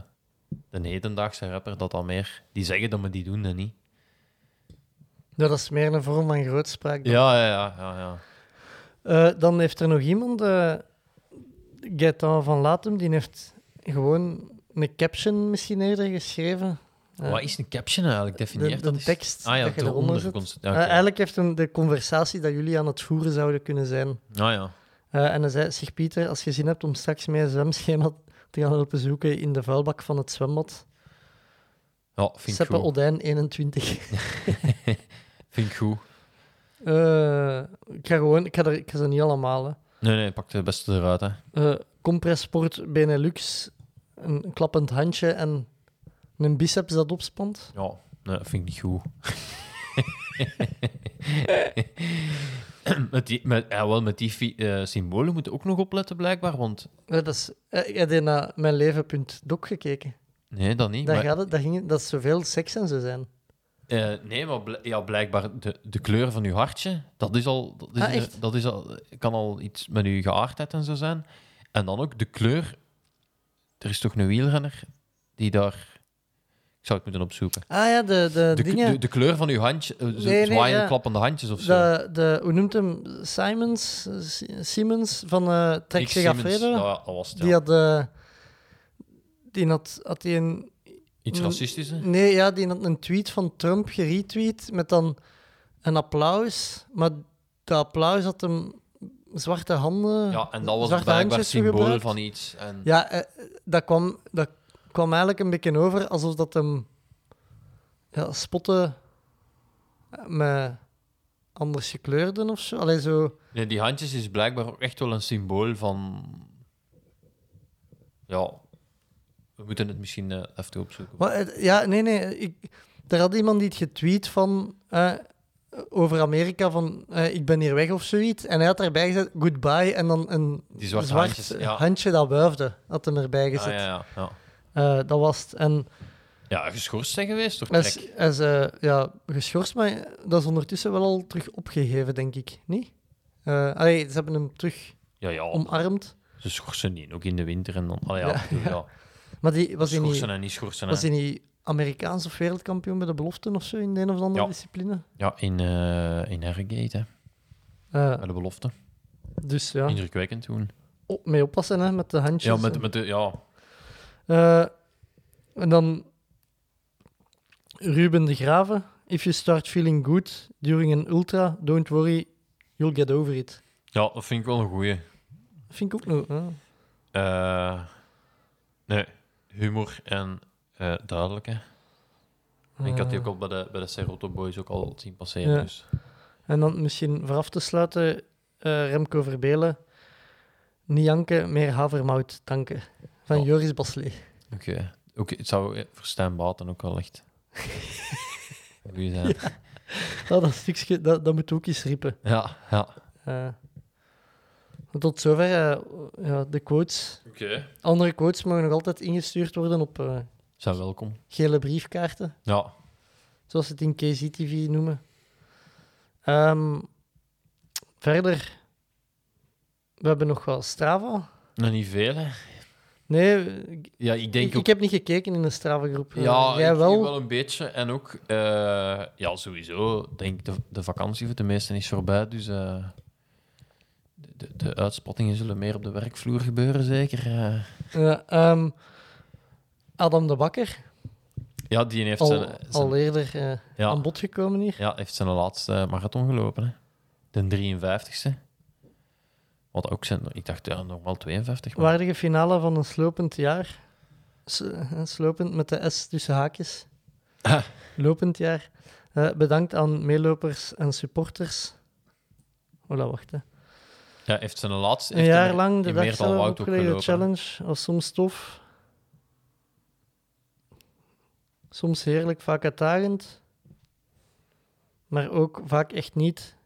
Speaker 7: de hedendaagse rapper dat al meer... Die zeggen dat, maar die doen dat niet.
Speaker 6: Ja, dat is meer een vorm van grootspraak. dan.
Speaker 7: Ja, ja, ja. ja, ja.
Speaker 6: Eh, dan heeft er nog iemand, Gaëtan van Latem, die heeft gewoon een caption misschien eerder geschreven. Eh,
Speaker 7: Wat is een caption eigenlijk? Definieer
Speaker 6: de, de
Speaker 7: dat
Speaker 6: tekst
Speaker 7: Ah ja,
Speaker 6: dat je eronder zet.
Speaker 7: ondergrond. Ja,
Speaker 6: Eh, eigenlijk heeft hem de conversatie dat jullie aan het voeren zouden kunnen zijn.
Speaker 7: Ah ja.
Speaker 6: Eh, en hij zei, zeg Pieter, als je zin hebt om straks mee een zwemschema te gaan helpen zoeken in de vuilbak van het zwembad.
Speaker 7: Ja, vind ik
Speaker 6: Seppe. Odijn 21. <laughs>
Speaker 7: Vind ik goed.
Speaker 6: Eh, ik ga gewoon, ik ga, er, ik ga ze niet allemaal. Hè.
Speaker 7: Nee, nee, pak de beste eruit, hè.
Speaker 6: Eh, Compressport Benelux, een klappend handje en een biceps dat opspant.
Speaker 7: Ja, nee, dat vind ik niet goed. <laughs> met die, met, ja, wel, met die fi- eh, symbolen moeten we ook nog opletten, blijkbaar. Want
Speaker 6: Eh, dat is, eh, ik heb die naar mijnleven.doc gekeken.
Speaker 7: nee, dat niet.
Speaker 6: Daar
Speaker 7: maar-
Speaker 6: gaat het, daar ging het, dat is zoveel seks en zo zijn.
Speaker 7: Eh, nee, maar bl- ja, blijkbaar de, de kleur van uw hartje, dat is al, dat is,
Speaker 6: Ah,
Speaker 7: een-
Speaker 6: echt?
Speaker 7: dat is al, kan al iets met uw geaardheid en zo zijn. En dan ook de kleur. Er is toch een wielrenner die daar. Ik zou het moeten opzoeken.
Speaker 6: Ah ja, de, de,
Speaker 7: De,
Speaker 6: dingen.
Speaker 7: de, de kleur van uw handje, eh,
Speaker 6: Nee, nee,
Speaker 7: zwaaiende
Speaker 6: ja.
Speaker 7: klappende handjes of zo.
Speaker 6: de, de, hoe noemt hem? Simons? eh, Si- Siemens van uh, Trek zich. Die had, eh, die had, had die een...
Speaker 7: Iets
Speaker 6: Mm,
Speaker 7: racistisch, hè?
Speaker 6: Nee, ja, die had een tweet van Trump geretweet met dan een applaus. Maar dat applaus had hem zwarte handen...
Speaker 7: Ja, en dat was
Speaker 6: zwarte
Speaker 7: blijkbaar
Speaker 6: zo
Speaker 7: symbool
Speaker 6: gebruikt.
Speaker 7: van iets. En,
Speaker 6: Ja, eh, dat, kwam, dat kwam eigenlijk een beetje over alsof dat hem ja, spotte met anders gekleurden of zo. Allee, zo...
Speaker 7: Nee, die handjes is blijkbaar ook echt wel een symbool van. Ja, we moeten het misschien eh, even opzoeken.
Speaker 6: Maar, eh, ja, nee, nee. Ik, er had iemand die het getweet van... eh, over Amerika van eh, ik ben hier weg of zoiets. En hij had erbij gezet goodbye en dan een
Speaker 7: Die
Speaker 6: zwart
Speaker 7: handjes, ja.
Speaker 6: handje dat wuifde. Had hem erbij
Speaker 7: Ah,
Speaker 6: gezet.
Speaker 7: ja, ja, ja.
Speaker 6: Eh, dat was het. En
Speaker 7: ja, geschorst zijn geweest Trek.
Speaker 6: is, is eh, ja, geschorst, maar dat is ondertussen wel al terug opgegeven, denk ik. Niet? Eh, allee, ze hebben hem terug
Speaker 7: Ja, ja.
Speaker 6: omarmd.
Speaker 7: Ze schorsen niet, ook in de winter. En dan, allee, ja,
Speaker 6: Ja, <laughs>
Speaker 7: ja.
Speaker 6: Maar die, was hij
Speaker 7: Schorsen
Speaker 6: niet,
Speaker 7: en niet schorsen.
Speaker 6: was niet Amerikaans of wereldkampioen bij de beloften of zo in de een of andere
Speaker 7: Ja.
Speaker 6: discipline?
Speaker 7: Ja, in, eh in Harrogate, hè.
Speaker 6: Eh,
Speaker 7: bij de belofte.
Speaker 6: dus ja,
Speaker 7: Indrukwekkend toen.
Speaker 6: op, mee oppassen hè, met de handjes.
Speaker 7: Ja, met, met de, ja.
Speaker 6: Eh, en dan Ruben de Graven. If you start feeling good during an ultra, don't worry, you'll get over it.
Speaker 7: ja, dat vind ik wel een goeie.
Speaker 6: Dat vind ik ook nog.
Speaker 7: nee, humor en eh duidelijk, hè. Ik had die ook al bij de, bij de Serotto Boys ook al zien passeren.
Speaker 6: Ja.
Speaker 7: Dus.
Speaker 6: En dan misschien vooraf te sluiten, eh, Remco Verbelen. Niet janken, meer havermout tanken. Van
Speaker 7: Ja.
Speaker 6: Joris Baslet.
Speaker 7: Oké. Het zou eh, voor Stijn Baten ook wel echt... <laughs> Zijn.
Speaker 6: Oh, dat stukje, dat, dat moet ook eens riepen.
Speaker 7: Ja, ja.
Speaker 6: Tot zover eh, ja, de quotes.
Speaker 7: Oké.
Speaker 6: Andere quotes mogen nog altijd ingestuurd worden op eh,
Speaker 7: Zijn welkom.
Speaker 6: gele briefkaarten.
Speaker 7: Ja.
Speaker 6: zoals ze het in KZTV noemen. Ehm, verder, we hebben nog wel Strava.
Speaker 7: Nog niet veel, hè.
Speaker 6: Nee, ik,
Speaker 7: Ja, ik denk
Speaker 6: ik,
Speaker 7: ook...
Speaker 6: ik heb niet gekeken in de Strava-groep. Eh,
Speaker 7: Ja,
Speaker 6: jij
Speaker 7: ik
Speaker 6: wel?
Speaker 7: wel een beetje. En ook, eh, ja, sowieso, denk ik, de, de vakantie voor de meesten is voorbij. Dus eh, de, de, uitspattingen zullen meer op de werkvloer gebeuren, zeker. eh.
Speaker 6: Ja, ehm, Adam de Bakker,
Speaker 7: ja, die heeft
Speaker 6: al,
Speaker 7: zijn, zijn-
Speaker 6: al eerder eh,
Speaker 7: ja,
Speaker 6: aan bod gekomen hier.
Speaker 7: ja, heeft zijn laatste marathon gelopen. Hè. De 53ste. Wat ook zijn, ik dacht ja, normaal 52. Maar...
Speaker 6: Waardige finale van een slopend jaar. Eh, slopend met de S tussen haakjes.
Speaker 7: Ah. <laughs>
Speaker 6: Lopend jaar. Bedankt aan meelopers en supporters. Hola, wacht. Hè.
Speaker 7: Ja, heeft zijn laatste.
Speaker 6: Een
Speaker 7: heeft
Speaker 6: jaar lang de
Speaker 7: in
Speaker 6: dag
Speaker 7: Meertal
Speaker 6: zelf
Speaker 7: Woud ook
Speaker 6: opgelegde challenge was soms tof. Soms heerlijk, vaak uitdagend. Maar ook vaak echt niet.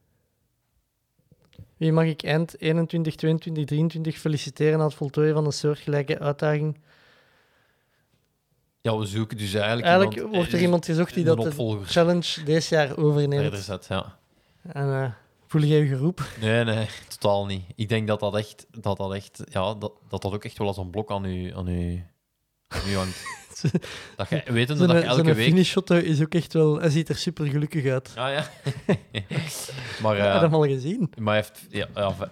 Speaker 6: Wie mag ik eind 21, 22, 23 feliciteren aan het voltooien van een soortgelijke uitdaging?
Speaker 7: Ja, we zoeken dus eigenlijk.
Speaker 6: Eigenlijk
Speaker 7: iemand,
Speaker 6: wordt er iemand gezocht die dat de challenge deze jaar
Speaker 7: verder
Speaker 6: overneemt.
Speaker 7: zet. Ja.
Speaker 6: En eh, Voel jij je geroepen?
Speaker 7: Nee, nee, totaal niet. Ik denk dat dat echt, dat dat echt, ja, dat dat, dat ook echt wel als een blok aan u, aan u, aan u hangt. <laughs> dat je, wetende dat je elke week...
Speaker 6: finishshot is ook echt wel... Hij ziet er super gelukkig uit.
Speaker 7: Ja, ja. <laughs> maar, <laughs>
Speaker 6: Heb je
Speaker 7: eh,
Speaker 6: hem al gezien?
Speaker 7: maar hij heeft, ja, ja,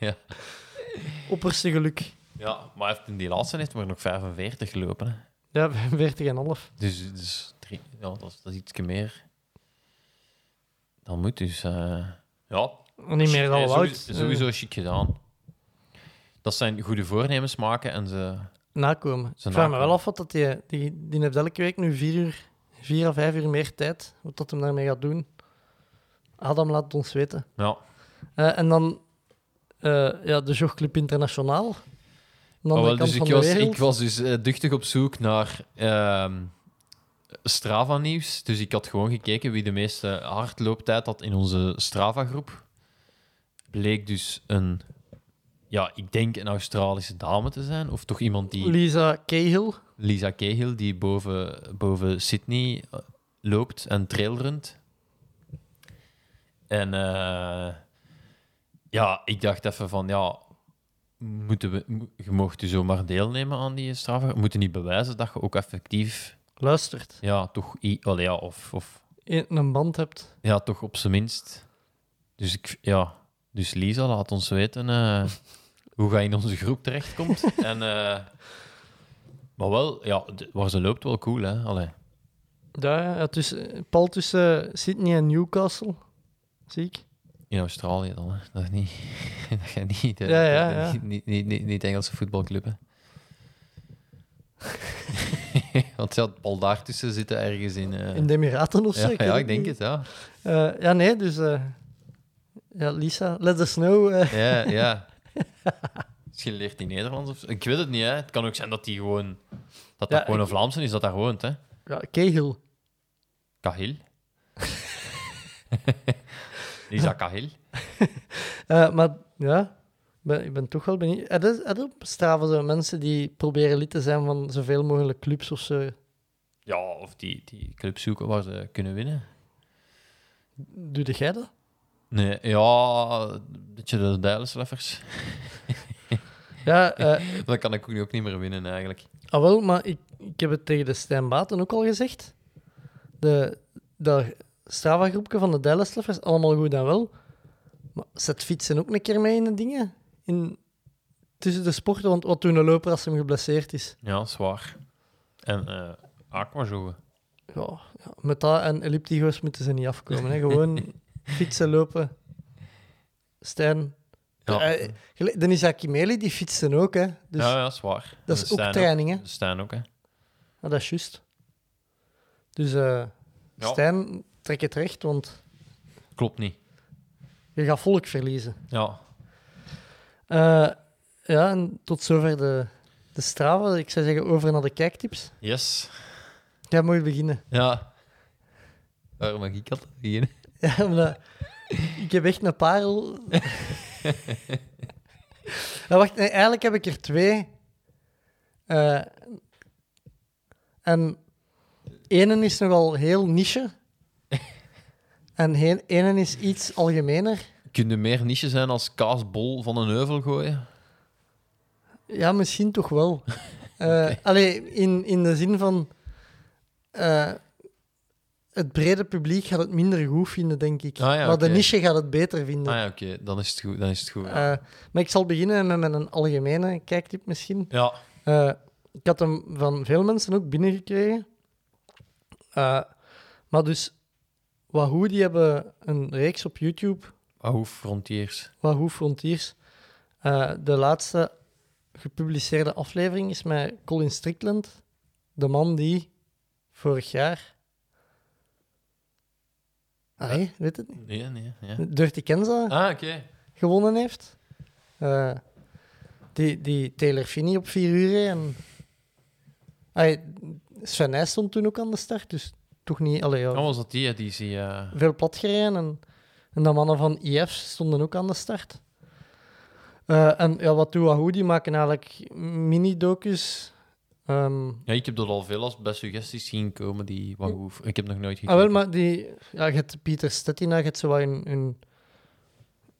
Speaker 7: ja,
Speaker 6: Opperste geluk.
Speaker 7: ja, maar hij heeft in die laatste heeft maar nog 45 gelopen. Hè.
Speaker 6: Ja, 45,5.
Speaker 7: Dus, dus drie, ja, dat, is, dat is iets meer dan moet. Dus uh, ja,
Speaker 6: Niet meer dan
Speaker 7: eh,
Speaker 6: Wout.
Speaker 7: Sowieso, chic gedaan. Dat zijn goede voornemens maken en ze...
Speaker 6: nakomen.
Speaker 7: Ze
Speaker 6: Ik vraag me wel af wat dat die, die, die heeft elke week nu vier uur, vier à vijf uur meer tijd. Wat dat hem daarmee gaat doen. Adam laat het ons weten.
Speaker 7: Ja,
Speaker 6: Eh, en dan eh, ja, de Jogclub Internationaal.
Speaker 7: Oh, wel,
Speaker 6: kant
Speaker 7: dus ik was, ik was dus eh, duchtig op zoek naar ehm, Strava-nieuws. Dus ik had gewoon gekeken wie de meeste hardlooptijd had in onze Strava-groep. Bleek dus een, ja, ik denk een Australische dame te zijn. Of toch iemand die,
Speaker 6: Lisa Cahill.
Speaker 7: Lisa Cahill, die boven, boven Sydney eh, loopt en trailrunt. En eh, ja, ik dacht even van, ja, moeten we, je mocht dus zomaar deelnemen aan die Strava. Je moet niet bewijzen dat je ook effectief,
Speaker 6: Luistert.
Speaker 7: ja, toch, i- allee, ja, of, of
Speaker 6: Een band hebt.
Speaker 7: ja, toch op zijn minst. Dus ik, ja, dus Lisa, laat ons weten eh, hoe je in onze groep terechtkomt. <laughs> en, eh, maar wel, ja, d- waar ze loopt wel cool, hè. Allee.
Speaker 6: Ja, ja, tussen, pal tussen Sydney en Newcastle. Zie ik.
Speaker 7: In Australië dan, hè. Dat is niet, <laughs> dat gaat niet,
Speaker 6: Ja, ja, ja.
Speaker 7: Niet, niet, niet, niet Engelse voetbalclub, hè. <laughs> <laughs> Want ja, het bal daartussen zitten ergens in... eh,
Speaker 6: In de Emiraten of zo.
Speaker 7: ja, ik denk het, ja.
Speaker 6: Eh, ja, nee, dus... eh, ja, Lisa, let us know.
Speaker 7: Ja, ja. <laughs> Misschien leert hij Nederlands of zo. Ik weet het niet, hè. Het kan ook zijn dat hij gewoon... Dat dat
Speaker 6: Ja,
Speaker 7: gewoon een
Speaker 6: ik-
Speaker 7: Vlaamse is dat daar woont, hè.
Speaker 6: ja, Cahill.
Speaker 7: Kahil. Lisa <laughs> Kahil.
Speaker 6: Maar ja, ben, ik ben toch wel benieuwd. Er is er op Strava zo mensen die proberen lid te zijn van zoveel mogelijk clubs of zo.
Speaker 7: Ja, of die, die club zoeken waar ze kunnen winnen.
Speaker 6: Doe jij dat?
Speaker 7: Nee, ja, een beetje de Dijlensleffers. <laughs>
Speaker 6: Ja, <laughs> eh,
Speaker 7: Dan kan ik ook niet- ook niet meer winnen, eigenlijk.
Speaker 6: ah wel, maar ik, ik heb het tegen de Stijn Baten ook al gezegd. De, dat Strava-groepje van de Dijlensleffers, allemaal goed en wel. Maar zet fietsen ook een keer mee in de dingen. In, tussen de sporten, want wat doen een loper als hij geblesseerd is?
Speaker 7: Ja, zwaar. En eh aquajoggen.
Speaker 6: Ja, ja, met dat en elliptigo's moeten ze niet afkomen. Hè. Gewoon <laughs> fietsen, lopen. Stijn.
Speaker 7: Ja.
Speaker 6: Eh, Dan is Akimeli, die fietsen ook. Hè. Dus
Speaker 7: ja, ja, zwaar.
Speaker 6: dat is ook training. Hè.
Speaker 7: De Stijn ook, hè.
Speaker 6: Ja, dat is juist. Dus
Speaker 7: Ja.
Speaker 6: Stijn, trek het recht, want
Speaker 7: Klopt niet.
Speaker 6: je gaat volk verliezen.
Speaker 7: Ja.
Speaker 6: Eh, ja, en tot zover de, de Strava. Ik zou zeggen, over naar de kijktips.
Speaker 7: Yes.
Speaker 6: Jij moet beginnen.
Speaker 7: Ja. Waarom mag ik altijd beginnen? <laughs>
Speaker 6: Ja, omdat ik heb echt een parel. <laughs> ja, wacht, nee, eigenlijk heb ik er twee. Eh, en ene is nogal heel niche. <laughs> En ene is iets algemener.
Speaker 7: Kun je meer niche zijn als kaasbol van een heuvel gooien?
Speaker 6: Ja, misschien toch wel. <laughs> Eh, Allee, in, in de zin van... eh, het brede publiek gaat het minder goed vinden, denk ik.
Speaker 7: Ah ja,
Speaker 6: maar de niche gaat het beter vinden.
Speaker 7: Ah ja, oké. Dan is het goed. Dan is het goed. Ja.
Speaker 6: Eh, maar ik zal beginnen met, met een algemene kijktip misschien.
Speaker 7: ja.
Speaker 6: Ik had hem van veel mensen ook binnengekregen. Eh, maar dus, Wahoo, die hebben een reeks op YouTube,
Speaker 7: Wahoo Frontiers.
Speaker 6: Wahoo Frontiers. Eh, de laatste gepubliceerde aflevering is met Colin Strickland, de man die vorig jaar... Allee, weet het niet.
Speaker 7: Nee, nee. Ja.
Speaker 6: Dirty Kenza
Speaker 7: Ah, oké.
Speaker 6: gewonnen heeft. Eh, die, die Taylor Finney op vier uur en... Allee, Sven Nys stond toen ook aan de start, dus toch niet... Allee, ja,
Speaker 7: Dan was dat die, die is eh,
Speaker 6: veel plat gereden en, en de mannen van IF stonden ook aan de start. Eh, en ja, wat Wahoo? Die maken eigenlijk mini-docus Ehm,
Speaker 7: Ja, ik heb dat al veel als bij suggesties zien komen die goed... Ik heb nog nooit
Speaker 6: ah,
Speaker 7: gekeken.
Speaker 6: wel, maar die... Ja, je hebt Pieter Stettina, je hebt zo wat een, een,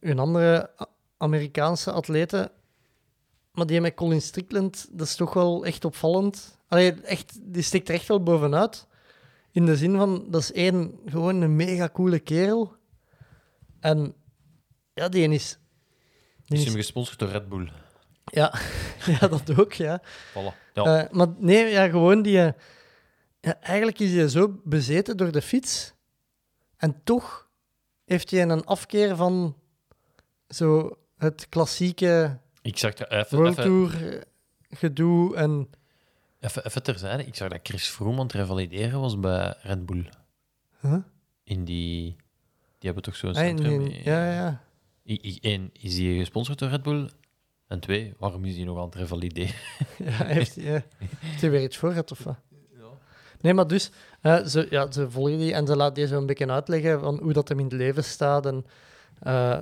Speaker 6: een andere Amerikaanse atleten. Maar die met Colin Strickland, dat is toch wel echt opvallend. Allee, echt, die stikt er echt wel bovenuit. In de zin van, dat is één, gewoon een mega coole kerel. En ja, die is... Die
Speaker 7: Is hem gesponsord door Red Bull.
Speaker 6: ja, <laughs> ja, dat ook, ja.
Speaker 7: Voilà. Ja.
Speaker 6: Eh, maar nee, ja, gewoon die... eh, ja, eigenlijk is hij zo bezeten door de fiets. En toch heeft hij een afkeer van zo het klassieke
Speaker 7: ik zag dat even,
Speaker 6: World
Speaker 7: even,
Speaker 6: Tour eh, gedoe. En
Speaker 7: even, even terzijde. Ik zag dat Chris Froome aan het revalideren was bij Red Bull.
Speaker 6: Huh?
Speaker 7: In die... Die hebben toch zo'n
Speaker 6: Ah,
Speaker 7: centrum...
Speaker 6: in- ja, ja.
Speaker 7: Eén, is hij gesponsord door Red Bull? En twee, waarom is hij nog aan het revalideren? <laughs>
Speaker 6: ja, heeft, ja. heeft hij weer iets voor gehad of wat? Nee, maar dus, eh, ze, ja, ze volgen die en ze laat die zo een beetje uitleggen van hoe dat hem in het leven staat. En, eh,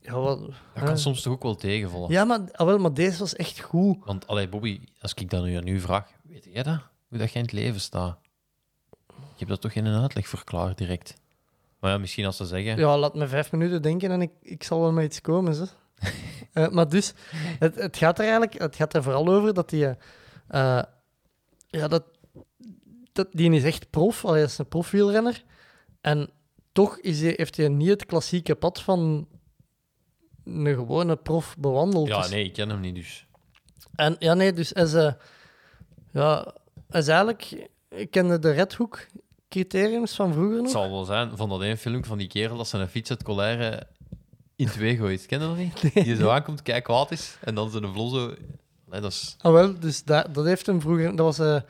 Speaker 6: ja, wat,
Speaker 7: Dat
Speaker 6: eh,
Speaker 7: kan soms toch ook wel tegenvallen.
Speaker 6: ja maar, ah, wel, maar deze was echt goed.
Speaker 7: Want, allee, Bobby, als ik dat nu aan u vraag, weet jij dat? Hoe dat jij in het leven staat? Ik heb dat toch in een uitleg verklaard direct. Maar ja, misschien als ze zeggen...
Speaker 6: Ja, laat me vijf minuten denken en ik, ik zal wel met iets komen. Ze. <laughs> Eh, maar dus, het, het gaat er eigenlijk het gaat er vooral over dat die... eh, ja, dat, dat, die is echt prof, hij is een profwielrenner. En toch is hij, heeft hij niet het klassieke pad van een gewone prof bewandeld.
Speaker 7: Ja,
Speaker 6: Dus-
Speaker 7: nee, ik ken hem niet, dus...
Speaker 6: En ja, nee, dus hij is, eh, ja, hij is eigenlijk... Ik kende de Redhoek criteriums van vroeger
Speaker 7: Het
Speaker 6: nog.
Speaker 7: zal wel zijn van dat één filmpje van die kerel dat zijn fiets uit Colère in twee gooit. Ken je dat niet? Die zo aankomt, kijk kwaad is, en dan zijn vlo zo... Nee, dat is...
Speaker 6: Ah, wel, dus dat, dat heeft hem vroeger... Dat was een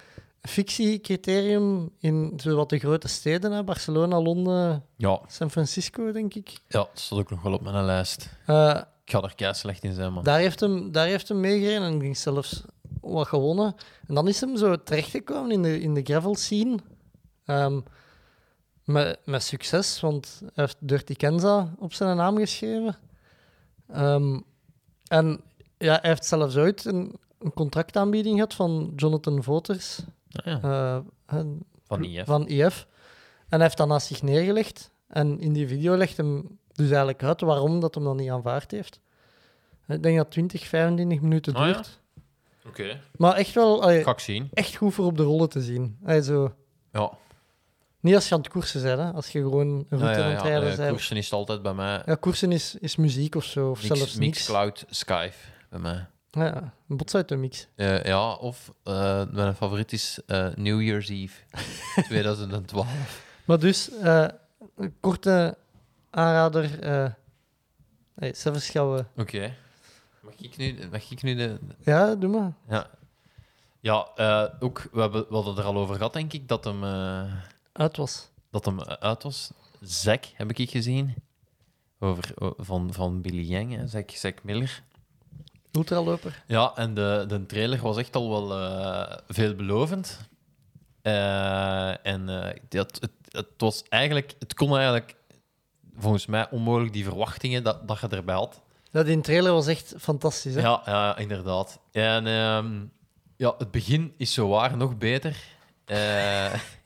Speaker 6: fictiecriterium in zo wat de grote steden, hè, Barcelona, Londen,
Speaker 7: Ja,
Speaker 6: San Francisco, denk ik.
Speaker 7: ja, dat staat ook nog wel op mijn lijst.
Speaker 6: Eh,
Speaker 7: Ik ga er kei slecht in zijn, man.
Speaker 6: daar, heeft hem, daar heeft hem meegereden en ik denk zelfs wat gewonnen. En dan is hem zo terechtgekomen in de, in de gravel scene. Ehm, met, met succes, want hij heeft Dirty Kenza op zijn naam geschreven. Ehm, en ja, hij heeft zelfs ooit een, een contractaanbieding gehad van Jonathan Voters.
Speaker 7: Ah, ja.
Speaker 6: eh,
Speaker 7: Van IF.
Speaker 6: van IF. En hij heeft dat naast zich neergelegd. En in die video legt hem dus eigenlijk uit waarom dat hem dat niet aanvaard heeft. Ik denk dat 20, 25 minuten
Speaker 7: Ah, ja?
Speaker 6: duurt.
Speaker 7: Oké.
Speaker 6: Maar echt wel allee,
Speaker 7: Ga ik zien.
Speaker 6: echt goed voor op de rollen te zien. Allee, zo,
Speaker 7: Ja.
Speaker 6: Niet als je aan het koersen bent, hè. als je gewoon een route aan het
Speaker 7: ja.
Speaker 6: rijden
Speaker 7: eh,
Speaker 6: bent.
Speaker 7: koersen is altijd bij mij.
Speaker 6: Ja, koersen is, is muziek of zo, of
Speaker 7: Mix,
Speaker 6: zelfs niks.
Speaker 7: Mixcloud Skype bij mij.
Speaker 6: Ja, een bots uit de mix.
Speaker 7: Eh, ja, of eh, mijn favoriet is New Year's Eve <laughs> 2012.
Speaker 6: Maar dus, een korte aanrader. eh hey, zelfs gaan we...
Speaker 7: Oké. Mag, ik nu, mag ik nu de...
Speaker 6: Ja, doe maar.
Speaker 7: Ja, ja ook, we, hebben, we hadden er al over gehad, denk ik, dat hem,
Speaker 6: Uit was.
Speaker 7: dat hem eh, uit was. Zack heb ik gezien. Over, van, van Billy Yang, hè. Zack, Zack Miller.
Speaker 6: Ultraloper.
Speaker 7: Ja, en de, de trailer was echt al wel eh, veelbelovend. Eh, en eh, dat, het, het was eigenlijk, het kon eigenlijk volgens mij onmogelijk die verwachtingen dat, dat je erbij had.
Speaker 6: Ja, die trailer was echt fantastisch. Hè?
Speaker 7: Ja, ja inderdaad. En ehm, ja, het begin is zo waar nog beter. <laughs>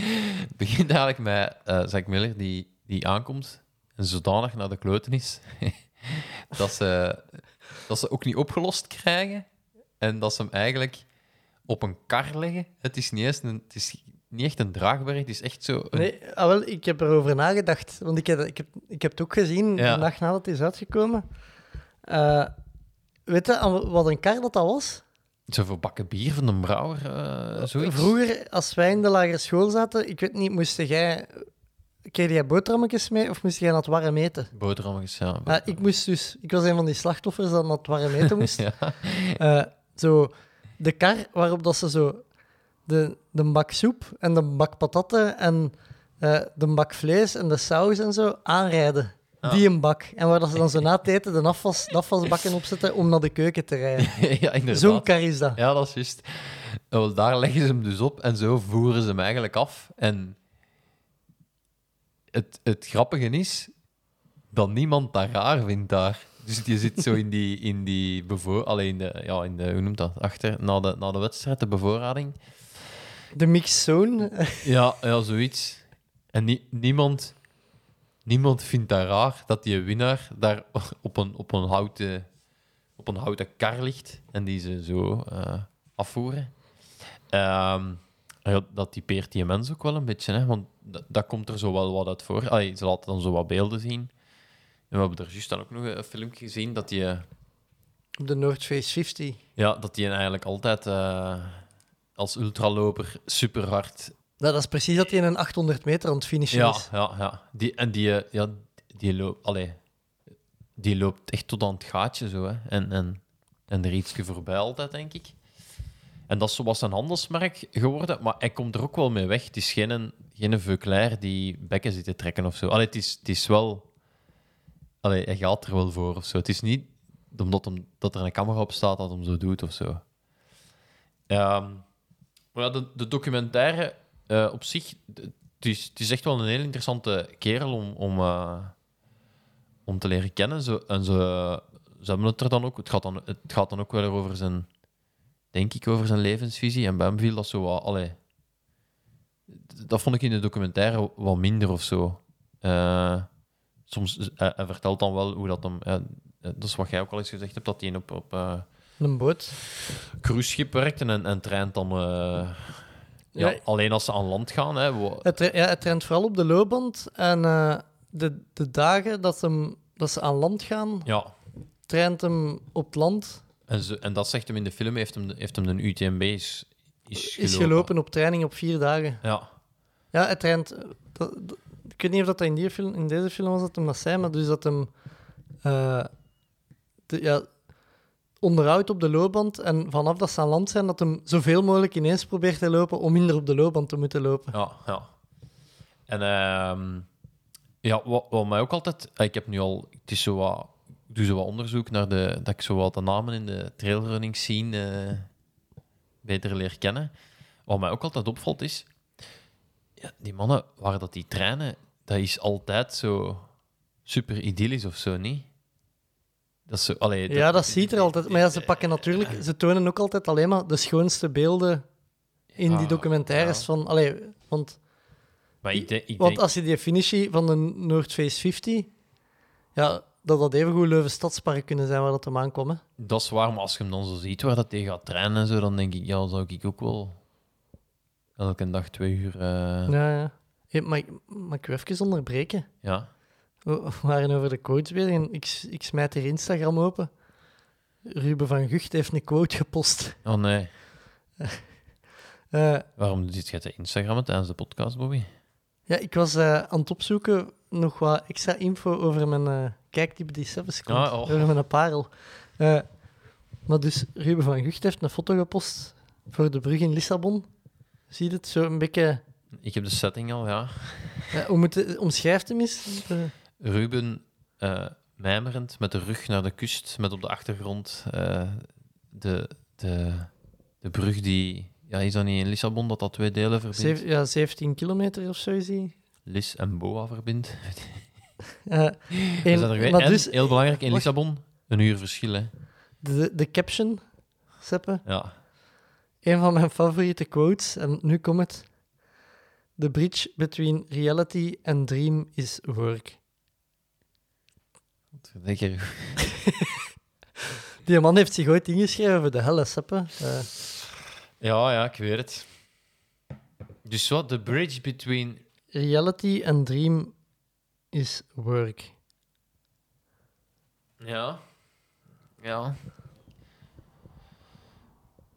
Speaker 7: <laughs> Het begint eigenlijk met eh Zack Miller die, die aankomt en zodanig naar de kloten is <laughs> dat, ze, dat ze ook niet opgelost krijgen en dat ze hem eigenlijk op een kar leggen. Het is niet, eens een, het is niet echt een draagwerk, het is echt zo... Een,
Speaker 6: Nee, ah, wel, ik heb erover nagedacht. Want ik heb, ik heb, ik heb het ook gezien
Speaker 7: Ja.
Speaker 6: de dag nadat het is uitgekomen. Eh, weet je wat een kar dat, dat was?
Speaker 7: Zo voor bakken bier van een brouwer, zoiets.
Speaker 6: Vroeger, als wij in de lagere school zaten, ik weet niet, moest jij... Kreeg jij boterhammetjes mee of moest jij naar het warm eten?
Speaker 7: Boterhammetjes, ja.
Speaker 6: Ah, ik, moest dus, ik was een van die slachtoffers dat naar het warm eten <laughs> moest.
Speaker 7: Ja.
Speaker 6: Eh, zo, de kar waarop dat ze zo de, de bak soep en de bak patatten en eh, de bak vlees en de saus en zo aanrijden.
Speaker 7: Ah.
Speaker 6: Die een bak. En waar dat ze dan zo na het <laughs> eten de afwas, de afwasbakken opzetten om naar de keuken te rijden. <laughs>
Speaker 7: ja, inderdaad.
Speaker 6: Zo'n kar is dat.
Speaker 7: Ja, dat is juist. Daar leggen ze hem dus op en zo voeren ze hem eigenlijk af. En het, het grappige is dat niemand dat raar vindt daar. Dus die zit zo in die, in die bevoor... Allee, in de, ja, in de, hoe noemt dat? Achter, na de, na de wedstrijd, de bevoorrading.
Speaker 6: De mixzone.
Speaker 7: Ja, ja zoiets. En nie- niemand, niemand vindt dat raar dat die winnaar daar <laughs> op een, op een, houten, op een houten kar ligt en die ze zo eh, afvoeren. Ja, dat typeert die mens ook wel een beetje, hè, want dat, komt er zo wel wat uit voor. Allee, ze laten dan zo wat beelden zien. En we hebben er juist dan ook nog een filmpje gezien dat die, eh,
Speaker 6: Op de North Face 50.
Speaker 7: ja, dat die eigenlijk altijd eh, als ultraloper super hard
Speaker 6: dat is precies dat hij in een 800 meter aan het finishen
Speaker 7: Ja,
Speaker 6: is.
Speaker 7: ja, ja. Die, en die, eh, ja, die, loopt, allee, die loopt echt tot aan het gaatje zo. Hè. En, en, en er ietsje voorbij altijd, denk ik. En dat is zoals een handelsmerk geworden, maar hij komt er ook wel mee weg. Het is geen, geen Veuclair die bekken zit te trekken of zo. Allee, het, is, het is wel... Allee, hij gaat er wel voor of zo. Het is niet omdat hem, dat er een camera op staat dat hem zo doet of zo. Ehm, maar ja, de, de documentaire eh, op zich, het is, het is echt wel een heel interessante kerel om, om, eh, om te leren kennen. Zo, en ze, ze hebben het er dan ook, het gaat dan, het gaat dan ook wel over zijn, denk ik, over zijn levensvisie. En bij hem viel dat zo wat, allee, dat vond ik in de documentaire wat minder of zo. Eh, soms, hij, hij vertelt dan wel hoe dat hem, dat is wat jij ook al eens gezegd hebt, dat hij op, op
Speaker 6: Een boot.
Speaker 7: cruiseschip werkte en, en traint dan ja,
Speaker 6: Ja.
Speaker 7: alleen als ze aan land gaan. Hè,
Speaker 6: Het, ja, het traint vooral op de loopband. En eh, de, de dagen dat, hem, dat ze aan land gaan,
Speaker 7: ja,
Speaker 6: traint hem op het land.
Speaker 7: En, zo, en dat zegt hem in de film, heeft hem, heeft hem de UTMB is, is, gelopen.
Speaker 6: Is gelopen op training op vier dagen.
Speaker 7: Ja,
Speaker 6: Ja, hij traint... Dat, dat- ik weet niet of dat in, die film, in deze film was dat hem dat zei, maar dus dat hem... eh, de, ja, onderhoudt op de loopband en vanaf dat ze aan land zijn, dat hem zoveel mogelijk ineens probeert te lopen om minder op de loopband te moeten lopen.
Speaker 7: ja, ja. En ehm, ja, wat, mij ook altijd... Ik heb nu al... Het is zo wat, ik doe zo wat onderzoek naar de... Dat ik zo wat de namen in de trailrunning scene eh, beter leer kennen. Wat mij ook altijd opvalt is... Ja, die mannen waar dat die trainen, dat is altijd zo super idyllisch of zo, niet? Dat is zo, allee,
Speaker 6: Ja, dat ziet er altijd. Maar ja, ze pakken natuurlijk... Ze tonen ook altijd alleen maar de schoonste beelden in die
Speaker 7: Ah,
Speaker 6: documentaires
Speaker 7: ja.
Speaker 6: van... Allee, want,
Speaker 7: Maar ik denk... Ik
Speaker 6: want
Speaker 7: denk
Speaker 6: als je die finishie van de North Face 50... Ja, dat had evengoed Leuven Stadspark kunnen zijn waar dat hem aankwam. hè.
Speaker 7: Dat is waar, maar als je hem dan zo ziet waar dat hij gaat trainen en zo, dan denk ik, ja, zou ik ook wel elke dag twee uur. eh,
Speaker 6: Ja, ja. Hey, mag, ik- mag ik u even onderbreken?
Speaker 7: ja. <laughs>
Speaker 6: We waren over de quotes bezig en ik, ik smijt hier Instagram open. Ruben van Gucht heeft een quote gepost.
Speaker 7: Oh nee. <laughs>
Speaker 6: Eh,
Speaker 7: Waarom zit jij te Instagrammen tijdens de podcast, Bobby?
Speaker 6: ja, ik was eh, aan het opzoeken nog wat extra info over mijn uh, kijktype die zelfs komt.
Speaker 7: Ah, oh.
Speaker 6: Over mijn parel. Maar dus, Ruben van Gucht heeft een foto gepost voor de brug in Lissabon. Zie je het? Zo een beetje...
Speaker 7: Ik heb de setting al, ja.
Speaker 6: het, omschrijft hem eens? <laughs>
Speaker 7: Ruben eh, mijmerend met de rug naar de kust, met op de achtergrond eh, de, de, de brug die... Ja, is dat niet in Lissabon dat dat twee delen verbindt?
Speaker 6: ja, 17 kilometer of zo is hij.
Speaker 7: Lis en Boa verbindt. <laughs> We
Speaker 6: en-
Speaker 7: er
Speaker 6: maar
Speaker 7: En,
Speaker 6: dus,
Speaker 7: heel belangrijk, in
Speaker 6: wacht.
Speaker 7: Lissabon, een uur verschil, hè.
Speaker 6: de, de caption, Seppe,
Speaker 7: Ja.
Speaker 6: een van mijn favoriete quotes, en nu komt het. The bridge between reality and dream is work.
Speaker 7: Lekker. <laughs>
Speaker 6: Die man heeft zich ooit ingeschreven voor de helle, Seppe. Eh,
Speaker 7: Ja, ja, ik weet het. Dus wat, the bridge between...
Speaker 6: reality and dream is work.
Speaker 7: Ja. Ja.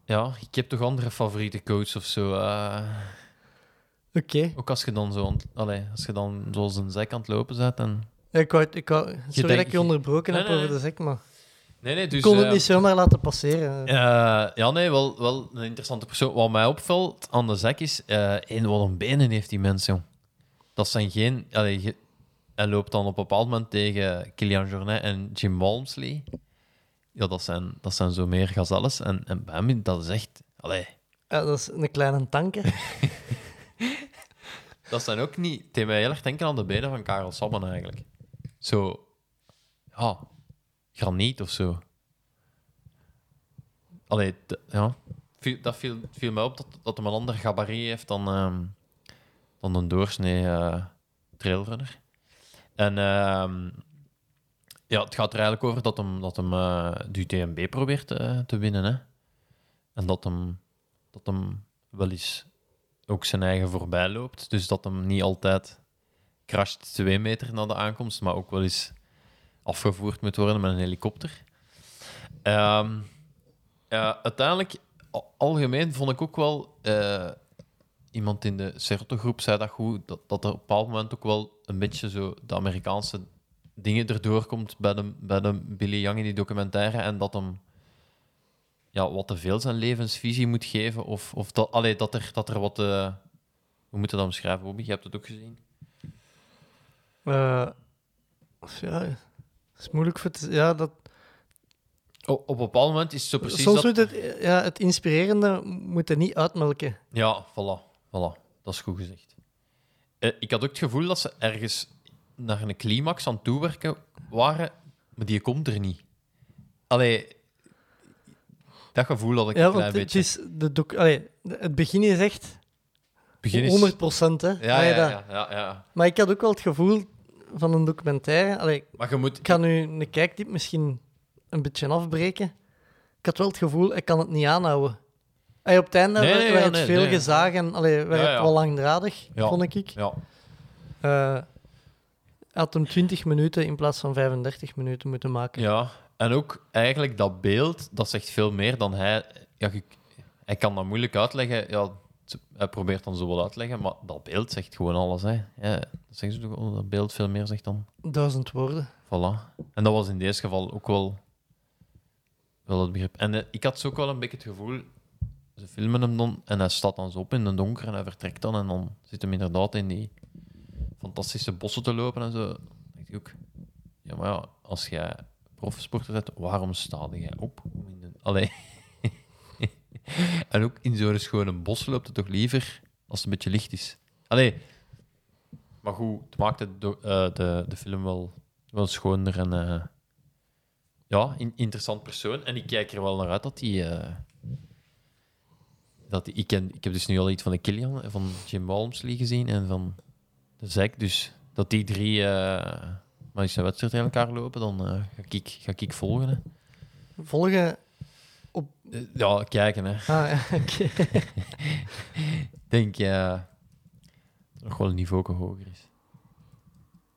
Speaker 7: Ja, ik heb toch andere favoriete coaches of zo. eh.
Speaker 6: Oké.
Speaker 7: ook als je dan zo... Allee, als je dan zoals een zek aan het lopen bent en...
Speaker 6: Ik wou, ik wou, sorry dat ik je onderbroken
Speaker 7: Nee,
Speaker 6: heb over
Speaker 7: nee.
Speaker 6: de zek, maar
Speaker 7: Nee, nee, dus...
Speaker 6: ik kon het
Speaker 7: eh,
Speaker 6: niet zomaar laten passeren.
Speaker 7: eh, ja, nee, wel, wel een interessante persoon. Wat mij opvalt aan de zek is... eh één, wat een benen heeft die mens, jong. Dat zijn geen... Allee, je- hij loopt dan op een bepaald moment tegen Kilian Jornet en Jim Walmsley. Ja, dat zijn, dat zijn zo meer gazelles. En, en bij hem, dat is echt... Allee,
Speaker 6: Ja, dat is een kleine tanker. <laughs>
Speaker 7: dat zijn ook niet... Het mij heel erg denken aan de benen van Karel Sabben, eigenlijk. Zo... Ja... graniet of zo. Allee, ja. Dat viel, viel mij op dat, dat hem een ander gabarit heeft dan, ehm, dan een doorsnee eh, trailrunner. En ehm, ja, het gaat er eigenlijk over dat hem, dat hem eh, de UTMB probeert eh, te winnen. Hè? En dat hem, dat hem wel eens ook zijn eigen voorbij loopt. Dus dat hem niet altijd crasht twee meter na de aankomst, maar ook wel eens afgevoerd moet worden met een helikopter. Ehm, ja, uiteindelijk, al- algemeen vond ik ook wel... eh, iemand in de Certo-groep zei dat goed, dat, dat er op een bepaald moment ook wel een beetje zo de Amerikaanse dingen erdoor komt bij de, bij de Billy Young in die documentaire en dat hem ja, wat te veel zijn levensvisie moet geven of, of dat, dat, er, dat er wat... eh, hoe moet je dat omschrijven, Bobby? Je hebt het ook gezien.
Speaker 6: Eh, ja, het is moeilijk voor te... Ja, dat,
Speaker 7: O- op een bepaald moment is het zo precies
Speaker 6: soms
Speaker 7: dat...
Speaker 6: moet het, ja, het inspirerende moet er niet uitmelken.
Speaker 7: Ja, voilà, voilà. Dat is goed gezegd. Eh, ik had ook het gevoel dat ze ergens naar een climax aan het toewerken waren, maar die komt er niet. Allee, dat gevoel had ik
Speaker 6: Ja,
Speaker 7: een
Speaker 6: want
Speaker 7: klein
Speaker 6: het,
Speaker 7: beetje.
Speaker 6: is de allee, het begin is echt
Speaker 7: Begin is...
Speaker 6: 100 procent. Hè,
Speaker 7: Ja, ja, ja, ja.
Speaker 6: Maar ik had ook wel het gevoel van een documentaire. Allee,
Speaker 7: Maar je moet...
Speaker 6: ik ga nu een kijktip misschien een beetje afbreken. Ik had wel het gevoel, ik kan het niet aanhouden. Allee, op het einde
Speaker 7: Nee,
Speaker 6: werd
Speaker 7: nee,
Speaker 6: werd
Speaker 7: ja,
Speaker 6: het
Speaker 7: nee,
Speaker 6: veel gezagen en allee, werd
Speaker 7: Ja,
Speaker 6: het wel langdradig,
Speaker 7: Ja.
Speaker 6: vond ik.
Speaker 7: Ja,
Speaker 6: hij had hem 20 minuten in plaats van 35 minuten moeten maken.
Speaker 7: ja. En ook eigenlijk dat beeld, dat zegt veel meer dan hij... Ja, je- hij kan dat moeilijk uitleggen. Ja, hij probeert dan zo wel uit te leggen, maar dat beeld zegt gewoon alles. Hè. Ja, dat ze toch dat beeld veel meer zegt dan...
Speaker 6: Duizend woorden.
Speaker 7: Voilà. En dat was in deze geval ook wel, wel het begrip. En eh, ik had zo ook wel een beetje het gevoel, ze filmen hem dan en hij staat dan zo op in de donker en hij vertrekt dan en dan zit hem inderdaad in die fantastische bossen te lopen en zo. Dan denk ik ook, ja, maar ja, als jij profsporter bent, waarom sta jij op? om in de- Allee. <laughs> en ook in zo'n schone bos loopt het toch liever als het een beetje licht is. Allee. Maar goed, het maakt het eh, de, de film wel, wel schoner en eh, ja, in, interessant persoon. En ik kijk er wel naar uit dat hij. eh, dat die, ik, ken, ik heb dus nu al iets van de Killian, van Jim Walmsley gezien en van de Zack. Dus dat die drie eh maar eens een wedstrijd tegen elkaar lopen, dan ga, ik, ga ik volgen.
Speaker 6: Volgen.
Speaker 7: Ja, kijken. Hè.
Speaker 6: Ah, <laughs> ja,
Speaker 7: denk dat nog wel een niveau hoger is.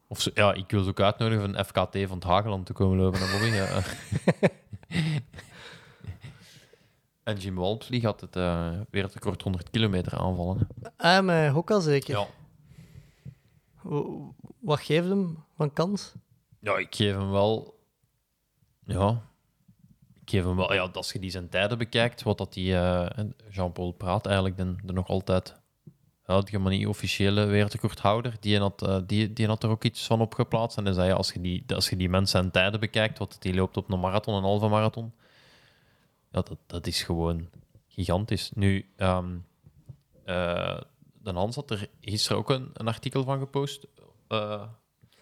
Speaker 7: Of zo, ja, ik wil ze ook uitnodigen van FKT van het Hageland te komen lopen naar Bobby. Ja. <laughs> en Jim Walmsley gaat het eh wereldrecord 100 kilometer aanvallen. Hè.
Speaker 6: Ah, met Hokka zeker.
Speaker 7: Ja.
Speaker 6: Wa- Wat geeft hem van kans?
Speaker 7: ja, ik geef hem wel... Ja, ik geef hem wel... Ja, als je die zijn tijden bekijkt, wat dat die... eh, Jean-Paul Praat eigenlijk de, nog altijd... Maar niet officiële wereldrecordhouder, die had, eh, die, die had er ook iets van opgeplaatst. En dan zei je, als je die, als je die mensen en tijden bekijkt, wat die loopt op een marathon, een halve marathon, ja, dat, dat is gewoon gigantisch. Nu, ehm eh, de Hans had er gisteren ook een, een artikel van gepost.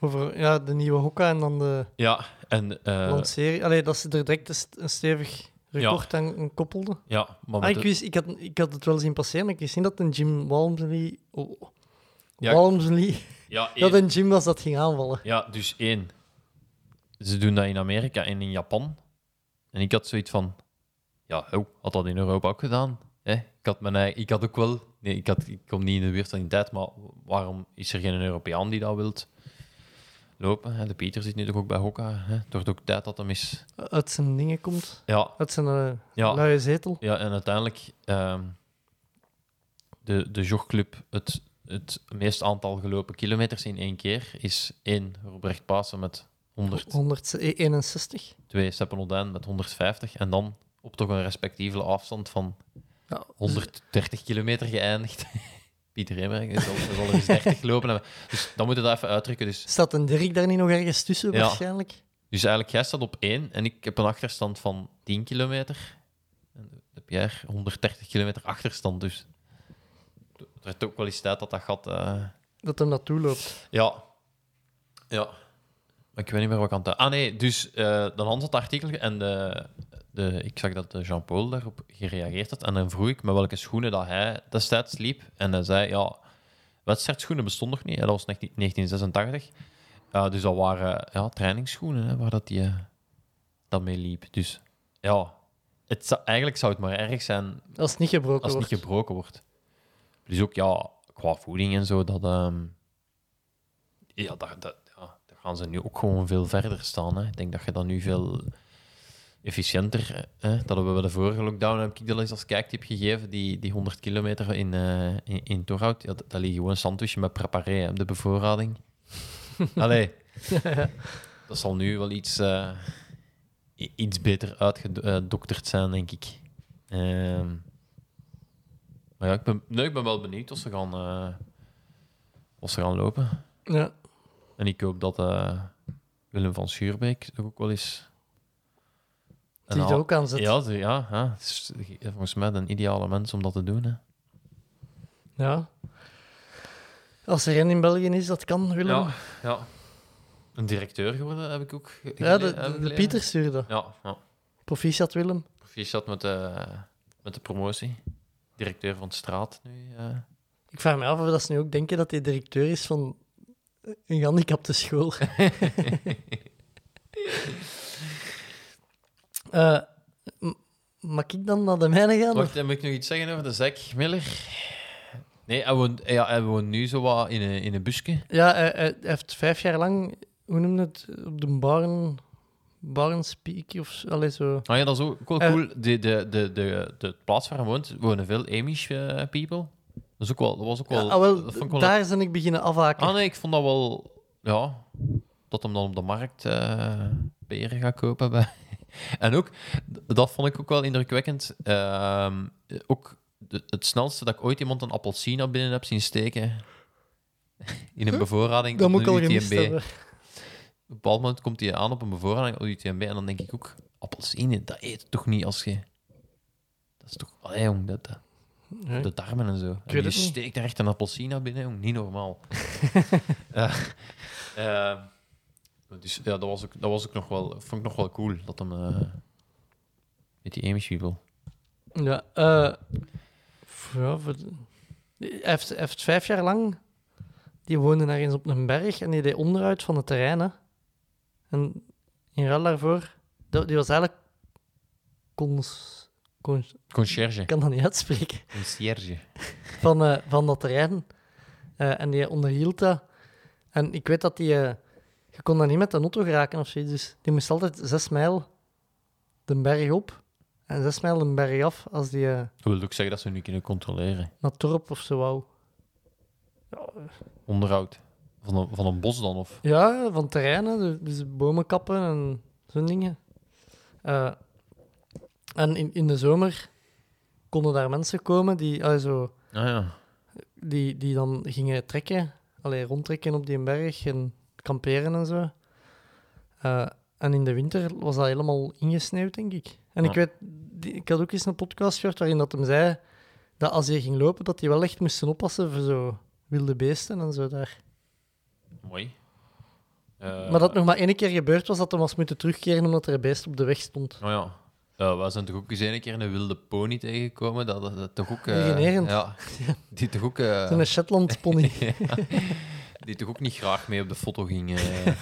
Speaker 6: Over ja, de nieuwe Hokka en dan de
Speaker 7: ja, en... eh,
Speaker 6: lancering. Allee, dat ze er direct een, st- een stevig record aan aan koppelden.
Speaker 7: ja, maar
Speaker 6: Ah, ik,
Speaker 7: de-
Speaker 6: wist, ik, had, ik had het wel zien passeren, maar ik wist niet dat een Jim Walmsley... Oh,
Speaker 7: Ja.
Speaker 6: Walmsley...
Speaker 7: ja, <laughs>
Speaker 6: Dat een Jim was dat ging aanvallen.
Speaker 7: Ja, dus één. Ze doen dat in Amerika en in Japan. En ik had zoiets van... Ja, oh, had dat in Europa ook gedaan? Hè? Ik, had mijn ik had ook wel... Nee, ik, had, ik kom niet in de buurt van die tijd, maar waarom is er geen Europeaan die dat wilt lopen? Hè? De Pieter zit nu toch ook bij Hokka. Hè? Het wordt ook tijd dat hem is...
Speaker 6: Uit zijn dingen komt.
Speaker 7: Ja,
Speaker 6: Uit zijn
Speaker 7: Ja.
Speaker 6: luie zetel.
Speaker 7: ja en uiteindelijk... ehm, de, de jogclub, het, het meest aantal gelopen kilometers in één keer, is één Robrecht Pasen met 100
Speaker 6: 161.
Speaker 7: twee Seppen Odijn met 150 en dan op toch een respectievele afstand van
Speaker 6: Ja,
Speaker 7: 130 kilometer geëindigd. <laughs> Pieter Hemerink zal, zal er eens 30 gelopen. Dus dan moet je dat even uitdrukken. Dus,
Speaker 6: Staat een Dirk daar niet nog ergens tussen,
Speaker 7: Ja.
Speaker 6: waarschijnlijk?
Speaker 7: dus eigenlijk, jij staat op 1 en ik heb een achterstand van 10 kilometer. En heb jij 130 kilometer achterstand. Dus het werd ook wel eens tijd dat dat gat... eh,
Speaker 6: Dat hem naartoe loopt.
Speaker 7: Ja. Ja. ik weet niet meer wat ik aan het... Ah nee, dus eh dan had het artikel en de, de, ik zag dat Jean-Paul daarop gereageerd had. En dan vroeg ik met welke schoenen dat hij destijds liep. En hij zei, ja, wedstrijdschoenen bestonden nog niet. hè, Dat was 19- 1986. Ja, dus dat waren ja, trainingsschoenen hè, waar dat hij eh, dat mee liep. Dus ja, het zou, eigenlijk zou het maar erg zijn
Speaker 6: Als het niet gebroken
Speaker 7: als het
Speaker 6: wordt.
Speaker 7: niet gebroken wordt. Dus ook ja, qua voeding en zo, dat, ehm, ja, dat, dat, ja, daar gaan ze nu ook gewoon veel verder staan. Hè. Ik denk dat je dan nu veel efficiënter, hè. dat hebben we bij de vorige lockdown, heb ik dat eens als kijktip gegeven, die, die 100 kilometer in, eh in, in Torhout, ja, dat, dat ligt gewoon een sandwichje met preparé, de bevoorrading. <laughs> Allee, dat zal nu wel iets, eh, iets beter uitgedokterd zijn, denk ik. Ehm, maar ja, ik ben, nee, ik ben wel benieuwd of ze gaan, eh, of ze gaan lopen.
Speaker 6: Ja.
Speaker 7: En ik hoop dat eh, Willem van Schuurbeek toch ook wel eens...
Speaker 6: Die
Speaker 7: een
Speaker 6: er ook aan zit.
Speaker 7: Ja, ja, ja, het is volgens mij een ideale mens om dat te doen. Hè.
Speaker 6: Ja. Als er één in België is, dat kan, Willem.
Speaker 7: Ja, ja. Een directeur geworden heb ik ook
Speaker 6: Ja, de, de. Pieter stuurde.
Speaker 7: Ja, ja.
Speaker 6: Proficiat, Willem.
Speaker 7: Proficiat met de, met de promotie. Directeur van de straat nu. eh.
Speaker 6: Ik vraag me af of dat ze nu ook denken dat hij directeur is van een gehandicapte school. <laughs> Eh, m- mag ik dan naar de mijne gaan?
Speaker 7: Wacht, dan moet ik nog iets zeggen over de Zack Miller? Nee, hij woont, ja, hij woont nu zo wat in een, in een busje.
Speaker 6: Ja, hij, hij heeft vijf jaar lang, hoe noem je het, op de baren, barenspeak of zo. Allee, zo.
Speaker 7: Ah ja, dat is ook wel
Speaker 6: Eh.
Speaker 7: cool. De, de, de, de, de plaats waar hij woont, wonen veel Amish eh, people. Dat, is ook wel, dat was ook wel...
Speaker 6: Ja, ah, wel,
Speaker 7: dat vond ik wel
Speaker 6: daar ben ik beginnen afhaken.
Speaker 7: Ah nee, ik vond dat wel... Ja, dat hem dan op de markt eh peren gaat kopen. Bij. En ook, dat vond ik ook wel indrukwekkend. ehm, ook de- het snelste dat ik ooit iemand een appelsien naar binnen heb zien steken. <laughs> In een bevoorrading
Speaker 6: dat
Speaker 7: op
Speaker 6: moet ik
Speaker 7: een UTMB.
Speaker 6: hebben.
Speaker 7: Op een bepaald moment komt hij aan op een bevoorrading op UTMB en dan denk ik ook, appelsine, dat eet toch niet als je... Dat is toch... Allee, jong, dat, dat-
Speaker 6: Nee.
Speaker 7: de darmen en zo. En je steekt er echt een appelsine naar binnen, jong. Niet normaal. <laughs> Eh, dus ja, dat was, ook, dat was ook nog wel... Vond ik nog wel cool, dat hem... eh met die Amish people.
Speaker 6: Ja, eh, ja voor hij, heeft, hij heeft vijf jaar lang... Die woonde ergens op een berg en die deed onderhoud van het terrein. Hè. En in ruil daarvoor... dat- Die was eigenlijk... Cons, cons-
Speaker 7: Concierge.
Speaker 6: ik kan dat niet uitspreken.
Speaker 7: Concierge.
Speaker 6: van, eh, van dat terrein. Eh, en die onderhield dat. En ik weet dat die... eh, je kon daar niet met de auto geraken of zoiets. Dus die moest altijd zes mijl de berg op en zes mijl de berg af als die eh,
Speaker 7: Dat wil ook zeggen dat ze nu kunnen controleren.
Speaker 6: naar Torp of zo wou.
Speaker 7: Onderhoud. Van een, van een bos dan, of...
Speaker 6: Ja, van terreinen, dus- dus bomen kappen en zo'n dingen. Eh, en in, in de zomer konden daar mensen komen die, zo,
Speaker 7: Ah ja.
Speaker 6: die, die dan gingen trekken, allee, rondtrekken op die berg en kamperen en zo. Eh, en in de winter was dat helemaal ingesneeuwd, denk ik. En ik weet, die- ik had ook eens een podcast gehoord waarin dat hem zei dat als hij ging lopen, dat hij wel echt moesten oppassen voor zo wilde beesten en zo daar.
Speaker 7: Mooi. Eh,
Speaker 6: Maar dat nog maar één keer gebeurd was dat hij was moeten terugkeren omdat er een beest op de weg stond.
Speaker 7: Oh ja. Ja, wij zijn toch ook eens een keer een wilde pony tegengekomen. Dat, dat, dat toch ook... eh. Ja. <laughs> Die toch ook... eh,
Speaker 6: Zo'n Shetland pony. <laughs>
Speaker 7: ja, die toch ook niet graag mee op de foto ging. eh. <laughs>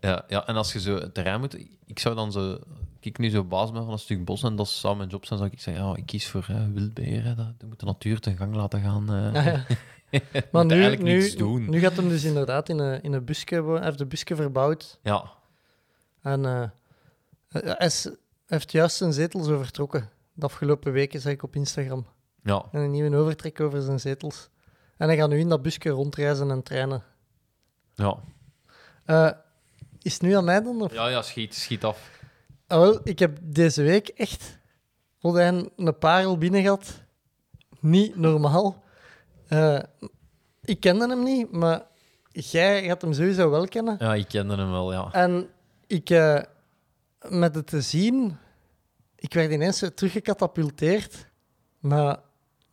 Speaker 7: ja, ja, en als je zo het terrein moet... Ik zou dan zo... Ik nu zo baas ben van een stuk bos en dat zou mijn job zijn, zou ik zeggen, ja, ik kies voor eh, wildberen. Dat, dat moet de natuur ten gang laten gaan. eh.
Speaker 6: Ah, ja. <laughs> Maar nu,
Speaker 7: eigenlijk
Speaker 6: nu,
Speaker 7: niets doen.
Speaker 6: nu gaat hem dus inderdaad in een, in een busje. Hij heeft de busje verbouwd.
Speaker 7: Ja,
Speaker 6: En eh, hij, heeft juist zijn zetels overtrokken. De afgelopen weken zag ik op Instagram.
Speaker 7: ja.
Speaker 6: En een nieuwe overtrek over zijn zetels. En hij gaat nu in dat busje rondreizen en trainen.
Speaker 7: Ja,
Speaker 6: Eh, is het nu aan mij dan? Of?
Speaker 7: ja, ja schiet, schiet af.
Speaker 6: Ah, wel, ik heb deze week echt Rodijn een parel binnen gehad. Niet normaal. Eh, ik kende hem niet, maar jij gaat hem sowieso wel kennen.
Speaker 7: Ja, ik kende hem wel, ja.
Speaker 6: En ik, eh, met het te zien, ik werd ineens teruggecatapulteerd naar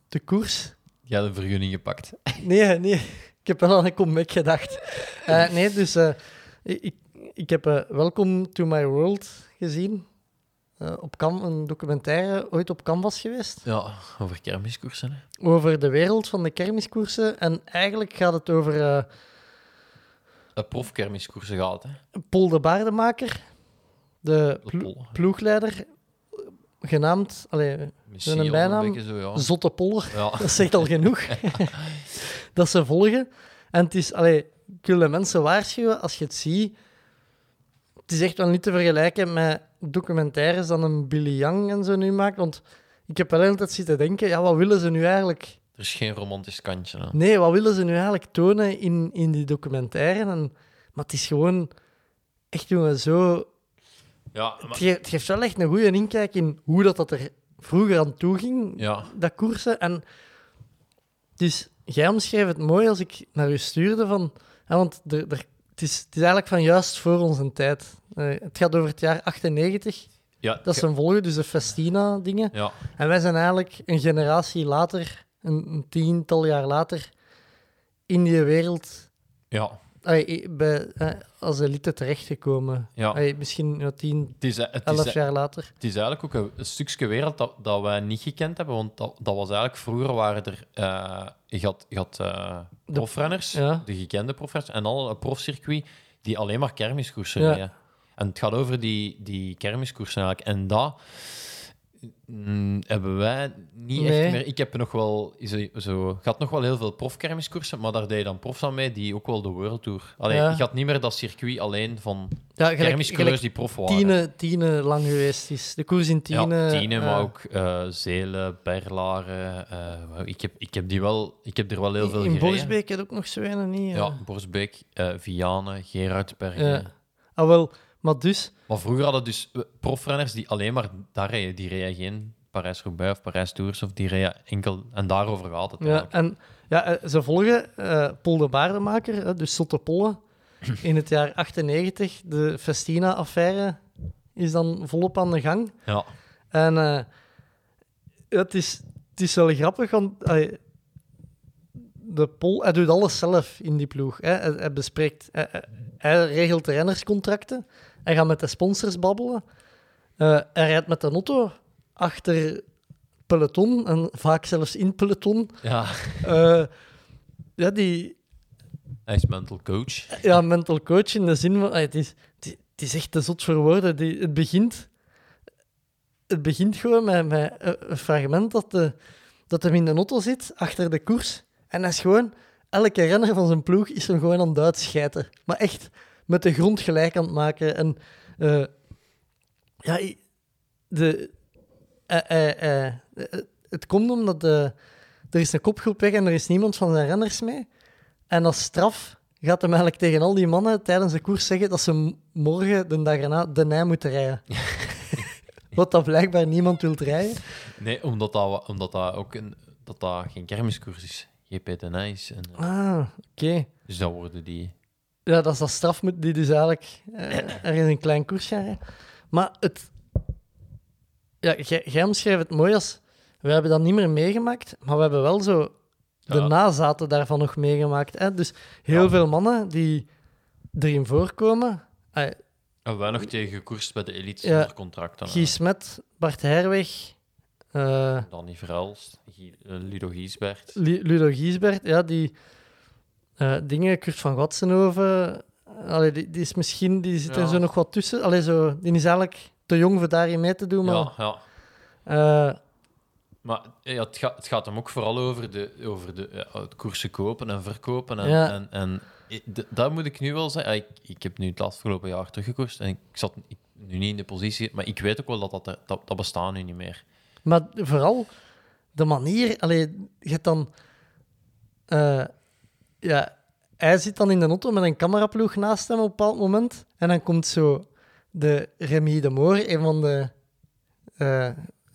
Speaker 6: de koers.
Speaker 7: Jij had een vergunning gepakt.
Speaker 6: Nee, nee. ik heb wel aan een comeback gedacht. Eh, nee, dus eh, ik, ik heb eh, Welcome to My World gezien. Op Cam een documentaire ooit op Canvas geweest.
Speaker 7: Ja, over kermiskoersen. Hè.
Speaker 6: Over de wereld van de kermiskoersen. En eigenlijk gaat het over
Speaker 7: Een profkermiskoersen gaat, hè.
Speaker 6: Paul de Baardemaker, de plo- ploegleider, genaamd allee,
Speaker 7: Missie
Speaker 6: een bijnaam?
Speaker 7: Zo, ja.
Speaker 6: Zotte Poller.
Speaker 7: Ja. <laughs>
Speaker 6: Dat zegt al genoeg. <laughs> dat ze volgen. En het is, allee, ik wil de mensen waarschuwen, als je het ziet, het is echt wel niet te vergelijken met documentaires dan een Billy Young en zo nu maakt. Want ik heb wel de hele tijd zitten denken, ja, wat willen ze nu eigenlijk...
Speaker 7: Er is geen romantisch kantje. Hè.
Speaker 6: Nee, wat willen ze nu eigenlijk tonen in, in die documentaire? En, maar het is gewoon echt, jongen, zo...
Speaker 7: Ja,
Speaker 6: Het geeft wel echt een goede inkijk in hoe dat, dat er vroeger aan toe ging,
Speaker 7: ja.
Speaker 6: dat koersen. En dus jij omschreef het mooi als ik naar u stuurde van... hè, want er, er, het, is, het is eigenlijk van juist voor onze tijd. Eh, het gaat over het jaar 98.
Speaker 7: ja,
Speaker 6: Dat is een volgende, dus de Festina-dingen.
Speaker 7: ja.
Speaker 6: En wij zijn eigenlijk een generatie later, een, een tiental jaar later, in die wereld
Speaker 7: ja.
Speaker 6: Bij, eh, als elite terechtgekomen.
Speaker 7: Ja.
Speaker 6: Misschien ja, tien,
Speaker 7: Het is, het, is,
Speaker 6: elf jaar later.
Speaker 7: het is eigenlijk ook een, een stukje wereld dat, dat wij niet gekend hebben. Want dat, dat was eigenlijk vroeger waren er. eh je had, je had eh,
Speaker 6: De-
Speaker 7: profrenners,
Speaker 6: ja.
Speaker 7: de gekende profrenners, en al een profcircuit die alleen maar kermiskoersen
Speaker 6: Ja.
Speaker 7: En het gaat over die, die kermiskoersen eigenlijk. En dat mm, hebben wij niet
Speaker 6: Nee.
Speaker 7: echt meer. Ik heb nog wel zo, zo ik had nog wel heel veel profkermiskoersen, maar daar deed je dan profs aan mee die ook wel de World Tour. Alleen,
Speaker 6: Ja.
Speaker 7: je had niet meer dat circuit alleen van
Speaker 6: Ja,
Speaker 7: kermiscoureurs die prof waren.
Speaker 6: tiene, tiene lang geweest is. De koers in tiene.
Speaker 7: ja, Tiene, maar
Speaker 6: eh,
Speaker 7: ook eh, Zelen, Berlaren. eh, ik, heb, ik, heb die wel, ik heb er wel heel veel
Speaker 6: In
Speaker 7: gereden.
Speaker 6: Borsbeek heb je ook nog zo een, niet?
Speaker 7: Ja. Borsbeek, Vianen, Gerardsbergen.
Speaker 6: Ja. Ah, wel. Maar dus...
Speaker 7: Maar vroeger hadden dus eh, profrenners die alleen maar daar reden. Die reden geen Parijs-Roubaix of Parijs-Tours, of die reden enkel... En daarover gaat het
Speaker 6: Ja, en ja, eh, ze volgen eh Paul de Baardemaker, dus Sotte Polle, <laughs> in het jaar 98. De Festina-affaire is dan volop aan de gang.
Speaker 7: Ja,
Speaker 6: En het, is, het is wel grappig, want de Pol, hij doet alles zelf in die ploeg. Hè. Hij, hij bespreekt, hij, regelt rennerscontracten, hij gaat met de sponsors babbelen, Eh, hij rijdt met de auto achter peloton en vaak zelfs in peloton.
Speaker 7: ja.
Speaker 6: Eh, ja, die
Speaker 7: hij is mental coach.
Speaker 6: ja, mental coach in de zin van... ah, Het is, het is, echt te zot voor woorden. Die, het, begint, het begint gewoon met, met een een fragment dat, de, dat hem in de auto zit, achter de koers. En hij is gewoon... Elke renner van zijn ploeg is hem gewoon aan het uitschijten. Maar echt met de grond gelijk aan het maken. En eh, ja, de, eh, eh, eh, het komt omdat de, er is een kopgroep weg en er is niemand van zijn renners mee. En als straf gaat hem eigenlijk tegen al die mannen tijdens de koers zeggen dat ze morgen, de dag erna, de Nij moeten rijden. <laughs> Wat dat blijkbaar niemand wil rijden.
Speaker 7: Nee, omdat dat, omdat dat ook een, dat dat geen kermiskoers is. GP de. En, eh,
Speaker 6: Ah, oké.
Speaker 7: Dus dan worden die...
Speaker 6: Ja, dat is dat straf die dus eigenlijk eh, er in een klein koers gaan rijden. Maar het... Ja, jij omschrijft het mooi als... We hebben dat niet meer meegemaakt, maar we hebben wel zo de
Speaker 7: Ja.
Speaker 6: nazaten daarvan nog meegemaakt. Hè? Dus heel
Speaker 7: Ja.
Speaker 6: veel mannen die erin voorkomen...
Speaker 7: Hebben wij nog tegen gekoerst bij de elite
Speaker 6: Ja.
Speaker 7: zonder contract. Dan,
Speaker 6: Guy Smet, Bart Herweg, eh,
Speaker 7: Danny Verhelst, eh, Ludo Giesbert.
Speaker 6: Lu- Ludo Giesbert, ja, die eh, dingen, Kurt van Watsenhoven, allee, die, die is misschien, die zit er zo nog wat tussen. Allee, zo, die is eigenlijk te jong voor daarin mee te doen, maar
Speaker 7: Ja, ja.
Speaker 6: eh,
Speaker 7: Maar ja, het, gaat, het gaat hem ook vooral over de, over de ja, het koersen kopen en verkopen. En,
Speaker 6: Ja.
Speaker 7: en, en dat moet ik nu wel zeggen. Ah, Ik, ik heb nu het afgelopen jaar teruggekoerst en ik zat ik- nu niet in de positie, maar ik weet ook wel dat dat, dat, dat bestaat nu niet meer.
Speaker 6: maar vooral de manier, allee, je hebt dan, eh, ja, hij zit dan in de auto met een cameraploeg naast hem op een bepaald moment en dan komt zo de Remy de Moor, een van de eh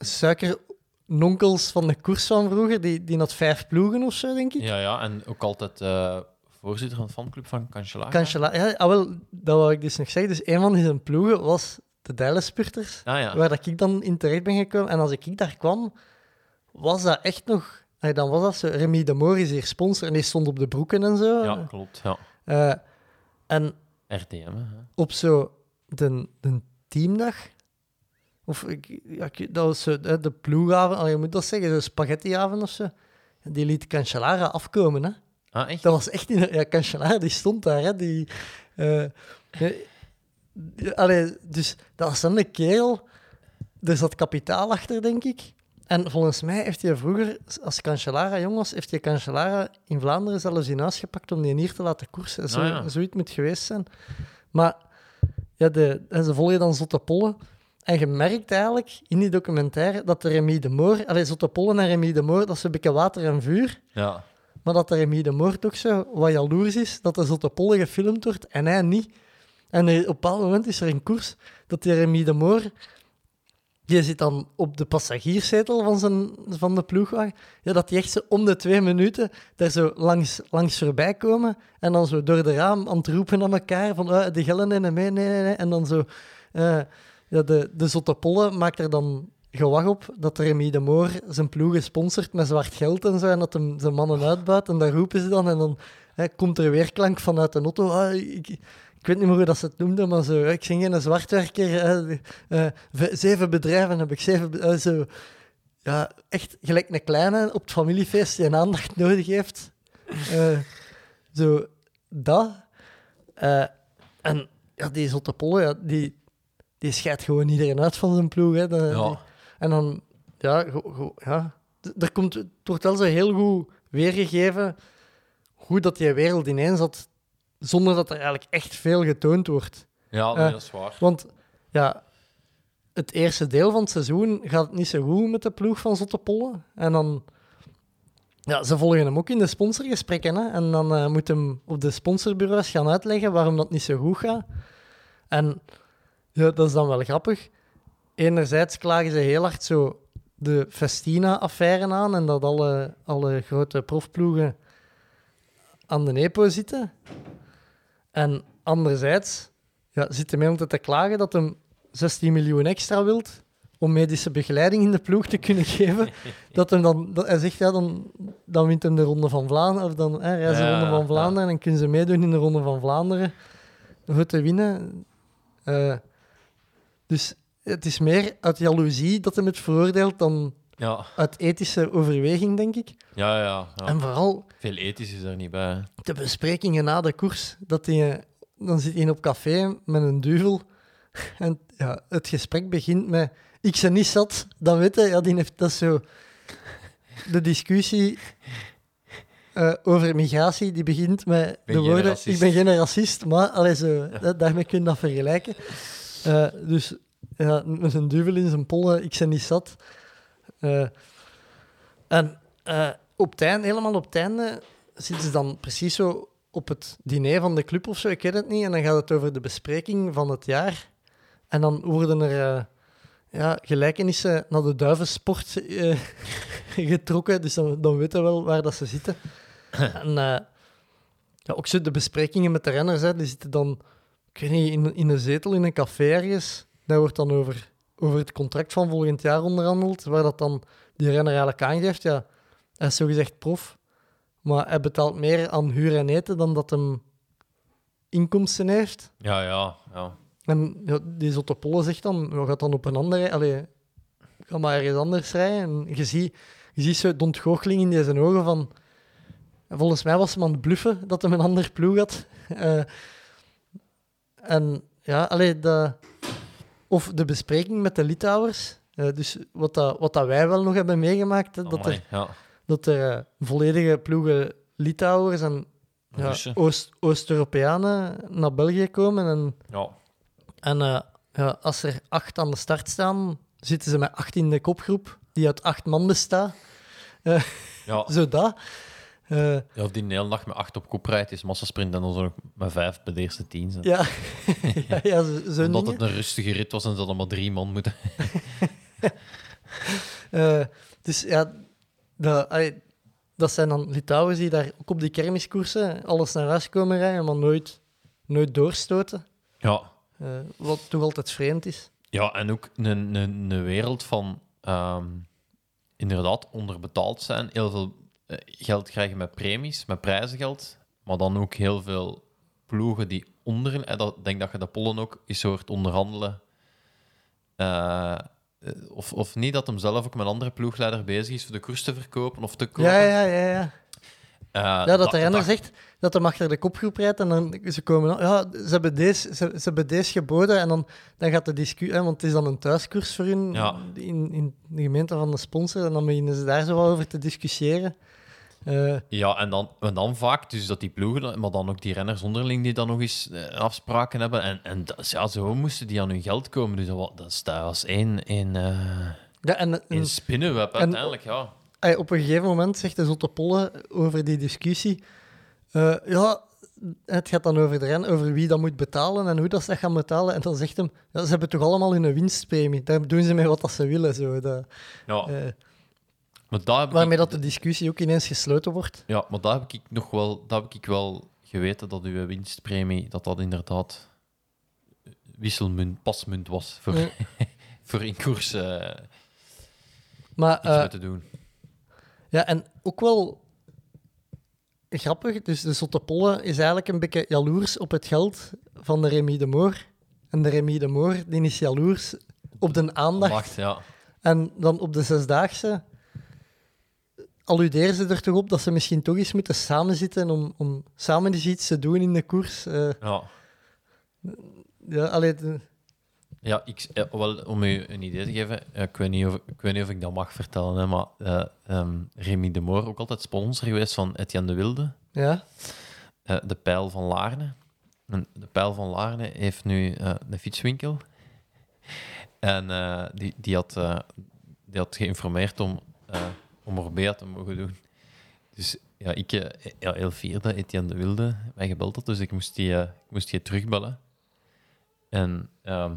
Speaker 6: suikernonkels van de koers van vroeger, die, die had vijf ploegen of zo, denk ik.
Speaker 7: Ja, ja, en ook altijd eh, voorzitter van de fanclub van Cancellara.
Speaker 6: Cancellara. Ja, ah, wel, dat wou ik dus nog zeggen. Dus een van zijn ploegen was de Dijlenspurters,
Speaker 7: Ah ja.
Speaker 6: waar dat ik dan in terecht ben gekomen. En als ik daar kwam, was dat echt nog... dan was dat zo. Remy de Moor is hier sponsor en die stond op de broeken en zo.
Speaker 7: Ja, klopt. Ja.
Speaker 6: Eh, en
Speaker 7: RTM, hè.
Speaker 6: op zo de, de teamdag, of ik, ja, ik- dat was zo, de, ploegavond, je moet dat zeggen, zo spaghettiavond of zo. Die liet Cancellara afkomen, hè.
Speaker 7: Ah, echt?
Speaker 6: Dat was echt in... Ja, Cancellara, die stond daar, hè. Die, eh, allee, dus dat was dan een kerel... Er zat kapitaal achter, denk ik. En volgens mij heeft hij vroeger, als Cancellara jong was, heeft hij Cancellara in Vlaanderen zelfs in huis gepakt om die hier te laten koersen. Zo,
Speaker 7: Ah, ja.
Speaker 6: Zoiets moet geweest zijn. Maar ja, de, ze volgen dan Zotte Pollen. En je merkt eigenlijk in die documentaire dat de Remy de Moor... Allee, Zotte Pollen en Remy de Moor, dat is een beetje water en vuur.
Speaker 7: Ja.
Speaker 6: Maar dat de Remy de Moor toch zo wat jaloers is, dat er Zotte Pollen gefilmd wordt en hij niet. En op een bepaald moment is er een koers dat die Remy de Moor... Die zit dan op de passagierszetel van, zijn, van de ploegwagen. Ja, dat die echt zo om de twee minuten daar zo langs, langs voorbij komen. En dan zo door de raam aan het roepen naar elkaar van ah, de gellen nee, nee, nee, nee. En dan zo... eh, ja, de, de Zotte Pollen maakt er dan gewag op dat Remy de Moor zijn ploegen sponsort met zwart geld en zo. En dat hem zijn mannen uitbuit. En daar roepen ze dan. En dan komt er weerklank vanuit de auto. Ah, ik, ik weet niet meer hoe dat ze het noemden, maar zo, ik ben geen zwartwerker. hè. Eh, v- zeven bedrijven heb ik. Zeven, eh, zo, ja, echt gelijk een kleine op het familiefeest die een aandacht nodig heeft. Eh, zo, dat. Eh, en ja, die Zotte Pollen, ja, die, die scheidt gewoon iedereen uit van zijn ploeg. Hè. Die- en dan, ja, go- go- ja. Er komt, het wordt wel zo heel goed weergegeven hoe dat die wereld ineens zat, zonder dat er eigenlijk echt veel getoond wordt.
Speaker 7: Ja, nee,
Speaker 6: Eh,
Speaker 7: dat is waar.
Speaker 6: Want ja, het eerste deel van het seizoen gaat het niet zo goed met de ploeg van Zottepollen. En dan, ja, ze volgen hem ook in de sponsorgesprekken. Hè? En dan eh, moet hem op de sponsorbureaus gaan uitleggen waarom dat niet zo goed gaat. En ja, dat is dan wel grappig. Enerzijds klagen ze heel hard zo de Festina-affaire aan en dat alle, alle grote profploegen aan de EPO zitten. En anderzijds ja, zit hij om te klagen dat hem 16 miljoen extra wilt om medische begeleiding in de ploeg te kunnen geven. <laughs> dat hem dan, dat, hij zegt, ja, dan, dan wint hem de Ronde van Vlaanderen, of dan hè, reizen de Ronde van
Speaker 7: ja.
Speaker 6: Vlaanderen en kunnen ze meedoen in de Ronde van Vlaanderen voor te winnen. Eh, dus het is meer uit jaloezie dat hij het veroordeelt dan
Speaker 7: Ja,
Speaker 6: uit ethische overweging, denk ik.
Speaker 7: ja, ja. ja.
Speaker 6: En vooral
Speaker 7: Veel ethisch is er niet bij. hè.
Speaker 6: de besprekingen na de koers. Dat die, dan zit hij op café met een duvel. En ja, het gesprek begint met... Ik ze niet zat, dan weet je, ja, die heeft dat zo... De discussie eh, over migratie, die begint met de woorden...
Speaker 7: racist.
Speaker 6: Ik ben geen racist, maar allee, zo, da- daarmee kun je dat vergelijken. Eh, dus ja, met een duvel in zijn pollen, ik ze niet zat. Eh, en eh, op het einde, helemaal op het einde, zitten ze dan precies zo op het diner van de club of zo, ik weet het niet. En dan gaat het over de bespreking van het jaar. En dan worden er eh, ja, gelijkenissen naar de duivensport <laughs> getrokken. Dus dan, dan weten we wel waar dat ze zitten. <clears throat> en ja, ook zo de besprekingen met de renners, hè, die zitten dan, ik weet niet, in, in een zetel in een café ergens. Daar wordt dan over, over het contract van volgend jaar onderhandeld, waar dat dan die renner eigenlijk aangeeft, ja, hij is zogezegd prof, maar hij betaalt meer aan huur en eten dan dat hem inkomsten heeft.
Speaker 7: Ja, ja, ja.
Speaker 6: En ja, die zegt dan, we gaat dan op een andere... Allee, ga maar ergens anders rijden. En je ziet, je ziet zo de ontgoocheling in zijn ogen van... Volgens mij was hem aan het bluffen dat hem een ander ploeg had. <laughs> Eh, en ja, allee, de, of de bespreking met de Litouwers. Eh, dus wat, dat, wat dat wij wel nog hebben meegemaakt, hè, dat er,
Speaker 7: ja.
Speaker 6: dat er eh, volledige ploegen Litouwers en ja. Oost- Oost-Europeanen naar België komen. En
Speaker 7: Ja.
Speaker 6: en eh, ja, als er acht aan de start staan, zitten ze met acht in de kopgroep, die uit acht man bestaat.
Speaker 7: Ja. <laughs>
Speaker 6: Zo dat. Eh,
Speaker 7: ja, of die een hele nacht met acht op kop rijdt, is massasprint en dan zo met vijf bij de eerste tien. zijn.
Speaker 6: ja, <laughs> ja, ja, zo, zo
Speaker 7: Omdat
Speaker 6: dingen.
Speaker 7: het een rustige rit was en ze hadden maar drie man moeten. <laughs>
Speaker 6: Eh, dus ja, dat, allee, dat zijn dan Litouwers die daar ook op die kermiskoersen alles naar huis komen rijden, maar nooit, nooit doorstoten.
Speaker 7: Ja.
Speaker 6: Eh, wat toch altijd vreemd is.
Speaker 7: Ja, en ook een, een, een wereld van... ehm, inderdaad onderbetaald zijn. Heel veel geld krijgen met premies, met prijzengeld. Maar dan ook heel veel ploegen die onder... En dat, ik denk dat je de pollen ook eens hoort onderhandelen. Eh, eh, of, of niet dat hem zelf ook met een andere ploegleider bezig is voor de koers te verkopen of te kopen.
Speaker 6: Ja, ja, ja. ja.
Speaker 7: Eh,
Speaker 6: Ja, dat de renner
Speaker 7: dat-
Speaker 6: zegt dat hem achter de kopgroep rijdt en dan ze komen... Ja, ze hebben deze, ze, ze hebben deze geboden en dan, dan gaat de discussie... Want het is dan een thuiskoers voor hun
Speaker 7: Ja.
Speaker 6: in, in de gemeente van de sponsor en dan beginnen ze daar zo wel over te discussiëren. Eh,
Speaker 7: Ja, en dan, en dan vaak dus dat die ploegen, maar dan ook die renners onderling die dan nog eens eh, afspraken hebben. En, en ja, zo moesten die aan hun geld komen. Dus dat dat was één, één, eh,
Speaker 6: ja, en,
Speaker 7: één spinnenweb
Speaker 6: en-
Speaker 7: uiteindelijk, ja.
Speaker 6: Op een gegeven moment zegt de Zotte Polle over die discussie... ja, het gaat dan over de ren, over wie dat moet betalen en hoe dat ze dat gaan betalen. En dan zegt hem, ja, ze hebben toch allemaal hun winstpremie. Daar doen ze mee wat dat ze willen. Zo, dat,
Speaker 7: ja. Maar daar
Speaker 6: waarmee
Speaker 7: ik,
Speaker 6: dat de discussie ook ineens gesloten wordt.
Speaker 7: ja, maar daar heb ik nog wel, daar heb ik wel geweten dat uw winstpremie, dat dat inderdaad wisselmunt, pasmunt was voor, <laughs> voor in koers eh,
Speaker 6: Maar
Speaker 7: iets
Speaker 6: eh,
Speaker 7: te doen.
Speaker 6: ja, en ook wel grappig, dus de Zotte Polle is eigenlijk een beetje jaloers op het geld van de Remy de Moor. En de Remy de Moor die is jaloers op de aandacht
Speaker 7: Wacht, ja.
Speaker 6: En dan op de zesdaagse alluderen ze er toch op dat ze misschien toch eens moeten samenzitten om, om samen eens iets te doen in de koers. Eh,
Speaker 7: ja.
Speaker 6: ja, allee, de-
Speaker 7: Ja, ik, eh, wel, om u een idee te geven, eh, ik, weet niet of, ik weet niet of ik dat mag vertellen, hè, maar ehm, Remy de Moor, ook altijd sponsor geweest van Etienne de Wilde,
Speaker 6: ja.
Speaker 7: de Pijl van Laarne. En de Pijl van Laarne heeft nu een fietswinkel. En die, die, had, die had geïnformeerd om, om Orbea te mogen doen. Dus ja, ik, eh, ja, heel fier dat Etienne de Wilde mij gebeld had, dus ik moest die, eh, ik moest die terugbellen. En ehm,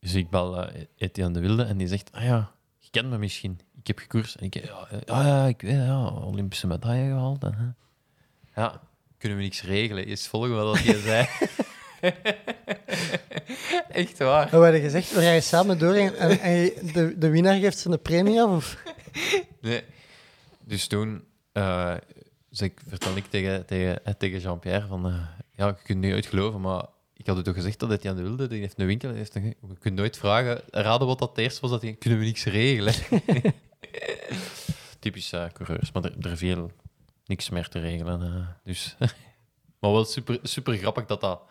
Speaker 7: dus ik bel eh, Etienne de Wilde en die zegt, ah ja, je kent me misschien. Ik heb gekoerst. En ik, ja, ja, ja, ik weet, ja, Olympische medaille gehaald. En, hè. Ja, kunnen we niks regelen? Is volgen wat je zei. <laughs> Echt waar.
Speaker 6: We hadden gezegd, we rijden samen door en, en, de, de winnaar geeft ze een premie af. Of?
Speaker 7: Nee. Dus toen eh, zei ik, vertel ik tegen, tegen, eh, tegen Jean-Pierre van... eh, ja, je kunt niet uit geloven, maar ik had u toch gezegd dat Etienne de Wilde, die heeft een winkel, die heeft een, je kunt nooit vragen, raden wat dat het eerste was, dat hij, kunnen we niks regelen? <laughs> Typisch eh, coureurs, maar er, er viel niks meer te regelen. eh, dus. <laughs> maar wel super, super grappig dat dat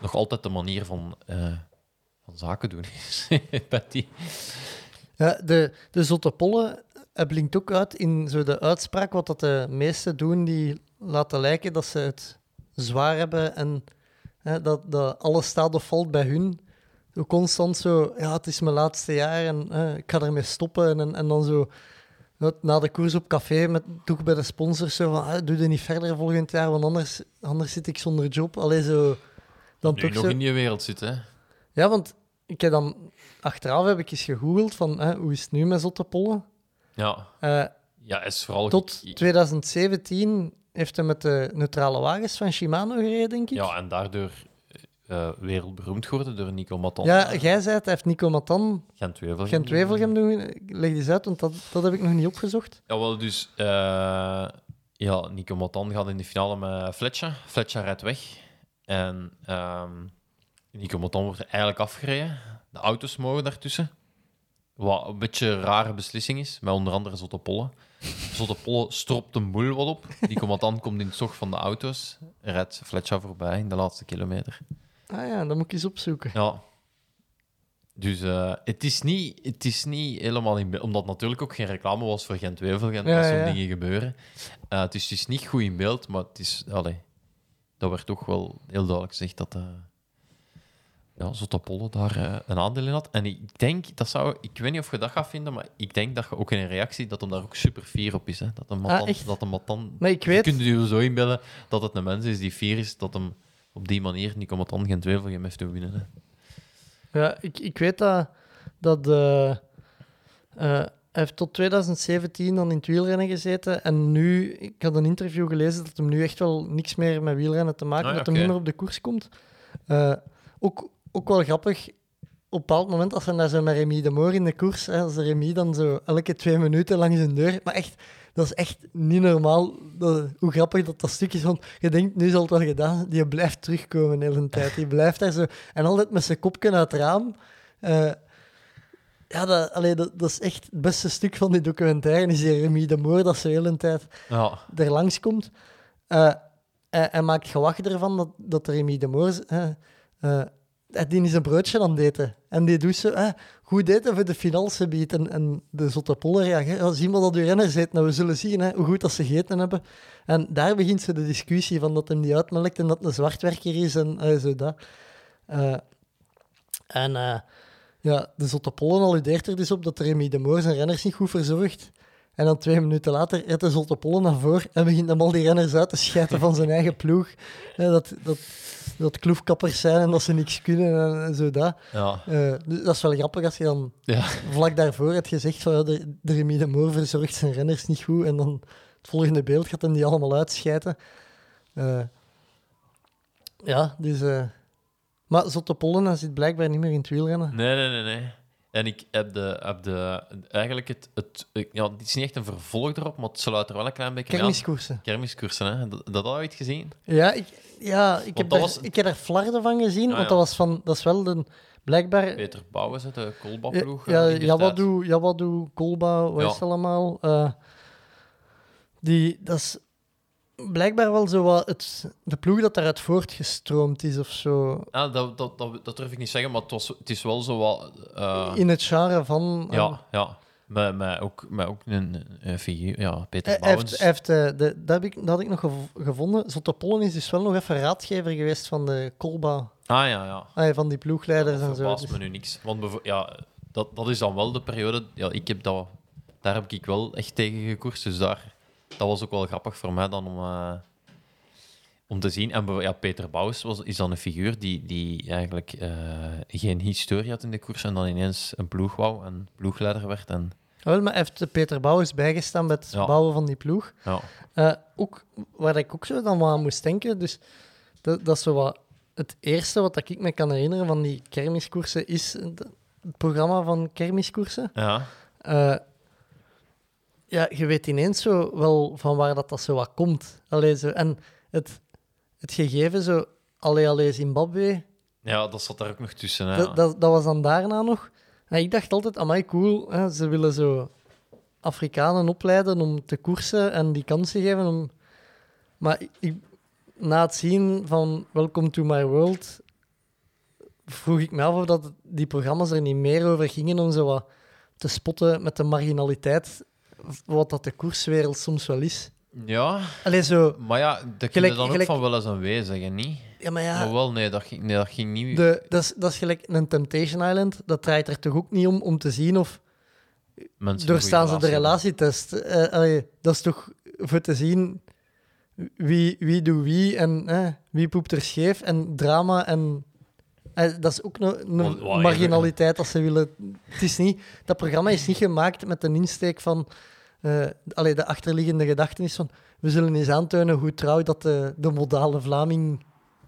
Speaker 7: nog altijd de manier van, eh, van zaken doen is. <laughs> die.
Speaker 6: Ja, de, de Zotte Polle eh, blinkt ook uit in zo de uitspraak wat dat de meesten doen die laten lijken dat ze het zwaar hebben en hè, dat, dat alles staat of valt bij hun. Zo constant zo, ja, het is mijn laatste jaar en hè, ik ga ermee stoppen. En, en dan zo na de koers op café met toch bij de sponsors zo van, ah, doe er niet verder volgend jaar, want anders, anders zit ik zonder job. Allee, zo... Dan
Speaker 7: Nu
Speaker 6: toch
Speaker 7: nog
Speaker 6: zo...
Speaker 7: in die wereld zit, hè.
Speaker 6: Ja, want ik heb dan... Achteraf heb ik eens gegoogeld van, hè, hoe is het nu met Zotte Polle?
Speaker 7: Ja.
Speaker 6: Eh,
Speaker 7: Ja, is vooral...
Speaker 6: tot
Speaker 7: ik-
Speaker 6: 2017 heeft hij met de neutrale wagens van Shimano gereden, denk ik.
Speaker 7: Ja, en daardoor eh, wereldberoemd geworden door Nico Matan.
Speaker 6: Ja, jij zei het, hij heeft Nico Matan,
Speaker 7: Gent-Wevelgem.
Speaker 6: Gent-Wevelgem doen. Leg eens uit, want dat, dat heb ik nog niet opgezocht.
Speaker 7: Ja, wel, dus... eh, ja, Nico Matan gaat in de finale met Fletcher. Fletcher rijdt weg. En ehm, Nico Matan wordt eigenlijk afgereden. De auto's mogen daartussen. Wat een beetje een rare beslissing is, met onder andere Zotte Polle. <laughs> Zotte Polle stropt een boel wat op. Nico Matan komt in het zog van de auto's. Rijdt Fletcher voorbij in de laatste kilometer.
Speaker 6: Ah ja, dat moet ik eens opzoeken.
Speaker 7: Ja. Dus eh, het, is niet, het is niet helemaal in beeld, omdat natuurlijk ook geen reclame was voor Gent-Wevelgem,
Speaker 6: Ja,
Speaker 7: dat zo'n
Speaker 6: ja,
Speaker 7: dingen gebeuren. Eh, het, is, het is niet goed in beeld, maar het is, allee, dat werd toch wel heel duidelijk gezegd dat eh ja, Zottapolle daar eh, een aandeel in had. En ik denk, dat zou, ik weet niet of je dat gaat vinden, maar ik denk dat je ook in een reactie, dat hem daar ook super fier op is. Hè? Dat een matan,
Speaker 6: Ah,
Speaker 7: dat een matan
Speaker 6: Maar ik
Speaker 7: je
Speaker 6: weet...
Speaker 7: kunt je je zo inbeelden dat het een mens is die fier is dat hem op die manier Nico Matan geen Wevelgem heeft doen winnen. Hè.
Speaker 6: Ja, ik, ik weet dat, dat eh, eh, hij heeft tot 2017 dan in het wielrennen gezeten. En nu, ik had een interview gelezen dat hem nu echt wel niks meer met wielrennen te maken
Speaker 7: Ah, ja,
Speaker 6: dat
Speaker 7: oké.
Speaker 6: niet meer op de koers komt. Ook, ook wel grappig. op een bepaald moment, als ze daar zo met Remy de Moor in de koers, hè, als Remy dan zo elke twee minuten langs een deur... Maar echt, dat is echt niet normaal dat, hoe grappig dat dat stuk is. Want je denkt, nu zal het wel gedaan zijn. Die blijft terugkomen de hele tijd. Die blijft daar zo... En altijd met zijn kopje uit het raam. Eh, ja, dat, allee, dat, dat is echt het beste stuk van die documentaire. Is die Remy de Moor, dat ze de hele tijd
Speaker 7: Ja.
Speaker 6: er langs komt. Eh, hij maakt gewacht ervan dat, dat Remy de Moor... eh, die is een broodje aan het eten. En die doet zo, eh, goed eten voor de finale biedt. En, de zotte pollen reageert, ja, zien we dat uw renners eten. Nou, we zullen zien hè, hoe goed dat ze gegeten hebben. En daar begint ze de discussie van dat hem die uitmelkt en dat het een zwartwerker is en eh, zo dat. Eh, en eh, ja, de zotte pollen alludeert er dus op dat Remy de Moor zijn renners niet goed verzorgt. En dan twee minuten later redt de naar voren en begint hem al die renners uit te schijten van zijn eigen ploeg. Dat, dat, dat kloefkappers zijn en dat ze niks kunnen en, zo dat.
Speaker 7: Ja.
Speaker 6: Eh, dus dat is wel grappig als je dan
Speaker 7: Ja.
Speaker 6: vlak daarvoor hebt gezegd van ja, de, de Remy de Moor verzorgt zijn renners niet goed en dan het volgende beeld gaat hem die allemaal uitschijten. Eh, ja, dus... eh, maar Zotte Pollen zit blijkbaar niet meer in het wielrennen.
Speaker 7: Nee, nee, nee, nee. En ik heb de... Heb de eigenlijk het... het ja, het is niet echt een vervolg erop, maar het sluit er wel een klein beetje mee aan.
Speaker 6: Kermiskoersen.
Speaker 7: Kermiskoersen, hè. Dat, dat had je ooit gezien?
Speaker 6: Ja, ik, ja, ik, heb daar,
Speaker 7: was-
Speaker 6: ik heb daar flarden van gezien,
Speaker 7: Ah,
Speaker 6: want
Speaker 7: ja.
Speaker 6: dat was van... Dat is wel de... Blijkbaar...
Speaker 7: Peter Bouwens, de
Speaker 6: Ja,
Speaker 7: Kolba-ploeg.
Speaker 6: ja,
Speaker 7: eh, in die
Speaker 6: Jawadu, Jawadu, Kolba, wat
Speaker 7: Ja.
Speaker 6: is het allemaal? Eh, die, dat is blijkbaar wel zo wat het, de ploeg dat daaruit voortgestroomd is of zo.
Speaker 7: Ah, dat, dat, dat, dat durf ik niet zeggen, maar het, was, het is wel zo wat... eh,
Speaker 6: In het genre van... eh,
Speaker 7: ja, ja. Met, met, ook, met ook een, een figuur, ja, Peter
Speaker 6: hij, hij
Speaker 7: Bouwens.
Speaker 6: heeft, heeft, eh, de, dat, heb ik, dat had ik nog gev- gevonden. Zotte Pollen is dus wel nog even raadgever geweest van de Kolba,
Speaker 7: Ah, ja, ja.
Speaker 6: ah, van die ploegleiders
Speaker 7: dat
Speaker 6: en zo.
Speaker 7: verbaast
Speaker 6: Dus-
Speaker 7: me nu niks. Want ja, dat, dat is dan wel de periode... Ja, ik heb dat, daar heb ik wel echt tegen gekoerst. Dus daar, dat was ook wel grappig voor mij dan om, eh, om te zien. En ja, Peter Bouws was, is dan een figuur die, die eigenlijk eh, geen historie had in de koers en dan ineens een ploeg wou en ploegleider werd. En,
Speaker 6: Ah, wel, maar heeft Peter Bouwens bijgestaan bij het
Speaker 7: Ja.
Speaker 6: bouwen van die ploeg.
Speaker 7: ja.
Speaker 6: Eh, ook, waar ik ook zo dan wel aan moest denken, dus dat, dat is zo wat het eerste wat ik me kan herinneren van die kermiskoersen, is het programma van kermiskoersen.
Speaker 7: Ja,
Speaker 6: ja, je weet ineens zo wel van waar dat, dat zo wat komt. Allee, zo, en het, het gegeven zo, allee, allee, Zimbabwe,
Speaker 7: ja, dat zat daar ook nog tussen. Hè.
Speaker 6: dat, dat, dat was dan daarna nog. En ik dacht altijd, amai, cool, hè, ze willen zo Afrikanen opleiden om te koersen en die kansen geven. Om... Maar ik- ik, na het zien van Welcome to my world, vroeg ik me af of dat die programma's er niet meer over gingen om zo wat te spotten met de marginaliteit, wat dat de koerswereld soms wel is.
Speaker 7: ja,
Speaker 6: Allee, zo...
Speaker 7: maar ja, dat kun je dan
Speaker 6: gelijk-
Speaker 7: ook van wel eens een wee zeggen, niet?
Speaker 6: Ja, maar ja...
Speaker 7: Maar wel, nee, dat ging, nee, dat ging niet...
Speaker 6: De, dat, is, dat is gelijk een Temptation Island. Dat draait er toch ook niet om om te zien of
Speaker 7: mensen een
Speaker 6: doorstaan ze de
Speaker 7: relatie
Speaker 6: relatietest. Eh, allee, dat is toch voor te zien wie, wie doet wie en eh, wie poept er scheef en drama en... eh, dat is ook nog een
Speaker 7: wat,
Speaker 6: marginaliteit als ze willen. Het is niet, dat programma is niet gemaakt met een insteek van... eh allee, de achterliggende gedachte is van... We zullen eens aantonen hoe trouw dat de, de modale Vlaming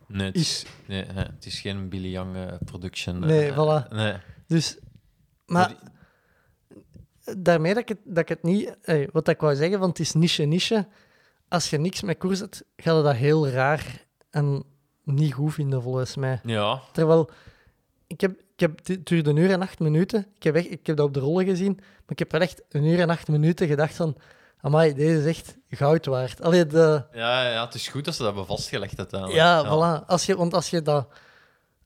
Speaker 7: Nee, het
Speaker 6: is.
Speaker 7: nee, hè, het is geen Billy Young eh, production. eh,
Speaker 6: Nee,
Speaker 7: eh,
Speaker 6: voilà.
Speaker 7: Nee.
Speaker 6: Dus, maar daarmee dat ik het, dat ik het niet... eh, wat ik wou zeggen, want het is niche-niche. Als je niks met koers hebt, ga je dat heel raar en niet goed vinden, volgens mij.
Speaker 7: Ja,
Speaker 6: Terwijl, ik heb, ik heb, het duurde een uur en acht minuten. Ik heb, echt, ik heb dat op de rollen gezien, ik heb wel echt een uur en acht minuten gedacht van... Amai, deze is echt goud waard. Allee, de...
Speaker 7: ja, ja, het is goed dat ze dat hebben vastgelegd uiteindelijk.
Speaker 6: Ja, voilà. Als je, want als je, dat,